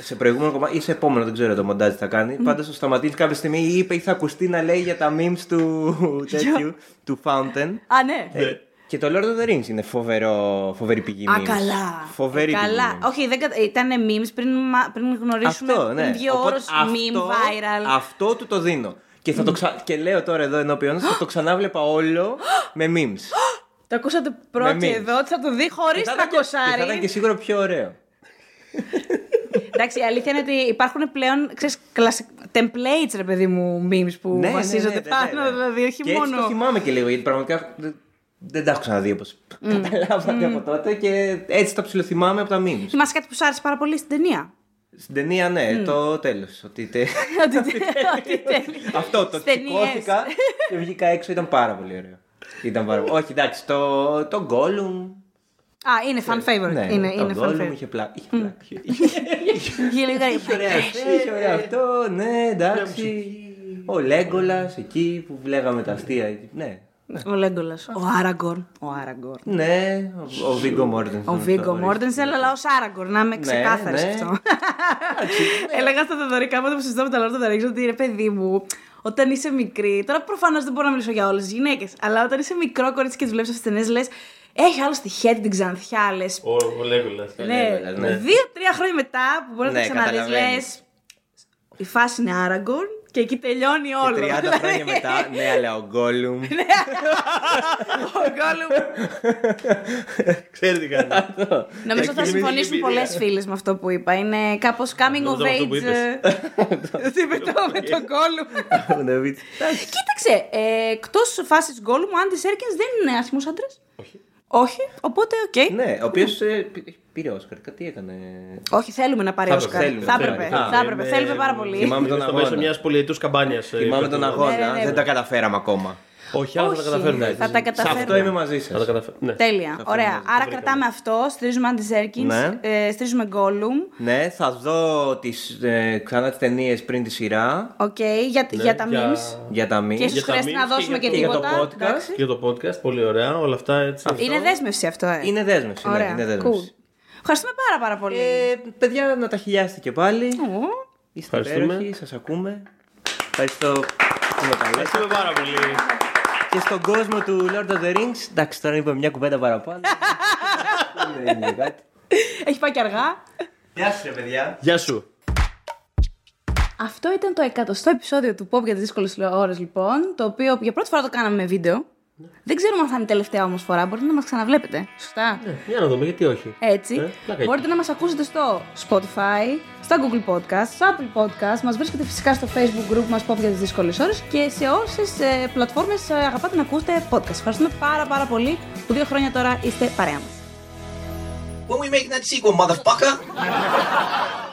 σε προηγούμενο κομμάτι ή σε επόμενο, δεν ξέρω το μοντάζ τι θα κάνει. Πάντως ο Σταματή κάποια στιγμή είπε ή θα ακουστεί να λέει για τα memes του τέτοιου, του Fountain. Α, ναι. Ε, και το Lord of the Rings είναι φοβερό, φοβερή πηγή Α, memes. καλά. Φοβερή πηγή καλά. memes. Όχι, δεν κατα... ήταν memes πριν, μα- πριν γνωρίσουμε. Αυτό, ναι. Πριν βγει ο Οπότε όρος meme αυτό- viral. Αυτό του το δίνω. Και, θα το ξα... και λέω τώρα εδώ ενώπιον σας, θα το ξανάβλεπα όλο με memes. Το ακούσατε πρώτοι memes. εδώ ότι θα το δει χωρίς Και θα ήταν και- και θα ήταν και τρακοσάρι. σίγουρα πιο ωραίο. Εντάξει, η αλήθεια είναι ότι υπάρχουν πλέον ξέρεις, κλασικ... templates, ρε παιδί μου, memes που Ναι, ναι, βασίζονται ναι, ναι, πάνω. ναι. Δηλαδή, όχι και έτσι μόνο. το θυμάμαι και λίγο, γιατί πραγματικά δεν, δεν τα έχω ξαναδεί όπως καταλάβατε από τότε και έτσι τα ψιλοθυμάμαι από τα memes. Θυμάσαι κάτι που σου άρεσε πάρα πολύ στην ταινία. Στην ταινία, ναι, το τέλος. Ότι τε... Ότι ότι τέλει. Αυτό το Στις ταινίες. σηκώθηκα και βγήκα έξω, ήταν πάρα πολύ ωραίο. Ήταν πάρα πολύ. Όχι, εντάξει, το, το Gollum. Α, είναι fan favorite. Ναι, είναι, το είναι fan Gollum favorite. είχε πλάκα. Είχε πλάκα. Είχε- Είχε λίγο Είχε ωραία αυτή, είχε ωραία αυτό, ναι, εντάξει. Ο Λέγκολα εκεί που λέγαμε τα αστεία. Ναι, Ο Λέγκολας. Ο Άραγκορν. Ο Άραγκορν. ναι, ο- ο Βίγκο Μόρτεν. Ο Βίγκο Μόρτενσελ, αλλά ως Άραγκορν. Να είμαι ξεκάθαρη σε ναι. αυτό. Έλεγα στα Θεοδωρή κάποτε που συζητάμε τα Lord of the Rings ότι ρε παιδί μου, όταν είσαι μικρή. Τώρα προφανώς δεν μπορώ να μιλήσω για όλες τις γυναίκες. Αλλά όταν είσαι μικρό κορίτσι και τις βλέπεις αυτές τις ταινίες, λες. Έχει άλλο στη χέρι την ξανθιά, λες. Ο, ο Λέγκολας. Ναι, Λέγκολας, ναι. δύο-τρία χρόνια μετά που μπορεί να Ναι, το ξαναδεί, λες. καταλαβαίνεις. Η φάση είναι Άραγκορν και εκεί τελειώνει όλο. 30 Δηλαδή, χρόνια μετά, ναι, αλλά ο Γκόλουμ. Ο Gollum. Ξέρει τι κάνει. Νομίζω θα συμφωνήσουν πολλές φίλες με αυτό που είπα. Είναι κάπως coming of Νομίζω αυτό που age. είπες. ε, Τι με το με τον Gollum. Ο Νταβίτ. Κοίταξε, ε, εκτός φάσης Gollum, ο Άντι Σέρκις δεν είναι άσχημος άντρας. Όχι. Όχι, οπότε οκ. Ναι, ο οποίος πήρε Όσκαρ. Τι έκανε; Όχι, θέλουμε να πάρει Θα Όσκαρ. θέλουμε, Θα θέλουμε. έπρεπε. Α, Θα έπρεπε. είναι- Θέλουμε πάρα πολύ. Θυμάμαι τον Στο μέσο αγώνα. μιας πολυετούς καμπάνιας. Θυμάμαι τον Ναι, αγώνα. ναι, Δεν τα καταφέραμε ακόμα. Όχι, αλλά θα τα Όχι, καταφέρουμε. θα τα Σε αυτό καταφέρουμε. είμαι μαζί Θα τα σας. καταφέρουμε. Ναι. Τέλεια. Ωραία. Άρα κρατάμε αυτό. Στηρίζουμε Άντι Σέρκις. Ναι. Στηρίζουμε Gollum. Ναι, θα δω τις, ε, ξανά τις ταινίες πριν τη σειρά. Οκ. Για, για τα για- memes. Για τα me-. Και ίσως για τα χρειάζεται να memes και δώσουμε και για- και για το τίποτα. podcast. εντάξει. Και το podcast, πολύ ωραία. Όλα αυτά έτσι. Είναι δέσμευση αυτό, ε. Είναι δέσμευση. Ναι, Ωραία. είναι Cool. δέσμευση. Ευχαριστούμε πάρα πάρα πολύ. Ε, παιδιά, να τα χιλιάσετε και πάλι. Ω. Είστε Ευχαριστούμε. υπέροχοι, σας ακούμε. Ευχαριστώ που με καλέσατε. Ευχαριστούμε πάρα πολύ. Και στον κόσμο του Lord of the Rings. Εντάξει, τώρα είπαμε μια κουβέντα παραπάνω. Δεν είναι κάτι. Έχει πάει και αργά. Γεια σα, παιδιά. Γεια σου. Αυτό ήταν το εκατοστό επεισόδιο του Pop για τις δύσκολες ώρες, λοιπόν. Το οποίο για πρώτη φορά το κάναμε με βίντεο. Δεν ξέρουμε αν θα είναι η τελευταία όμω φορά. Μπορείτε να μας ξαναβλέπετε. Σωστά. Ναι, Για να δούμε, γιατί όχι. Έτσι. Ε, πλάκα Μπορείτε να μας ακούσετε στο Spotify, στα Google Podcast, στο Apple Podcast. Μας βρίσκεται φυσικά στο Facebook group μας Pop για τις δύσκολες ώρες και σε όσες ε, πλατφόρμες ε, αγαπάτε να ακούσετε podcast. Ευχαριστούμε πάρα πάρα πολύ που δύο χρόνια τώρα είστε παρέα μας. When we make that sequel, motherfucker!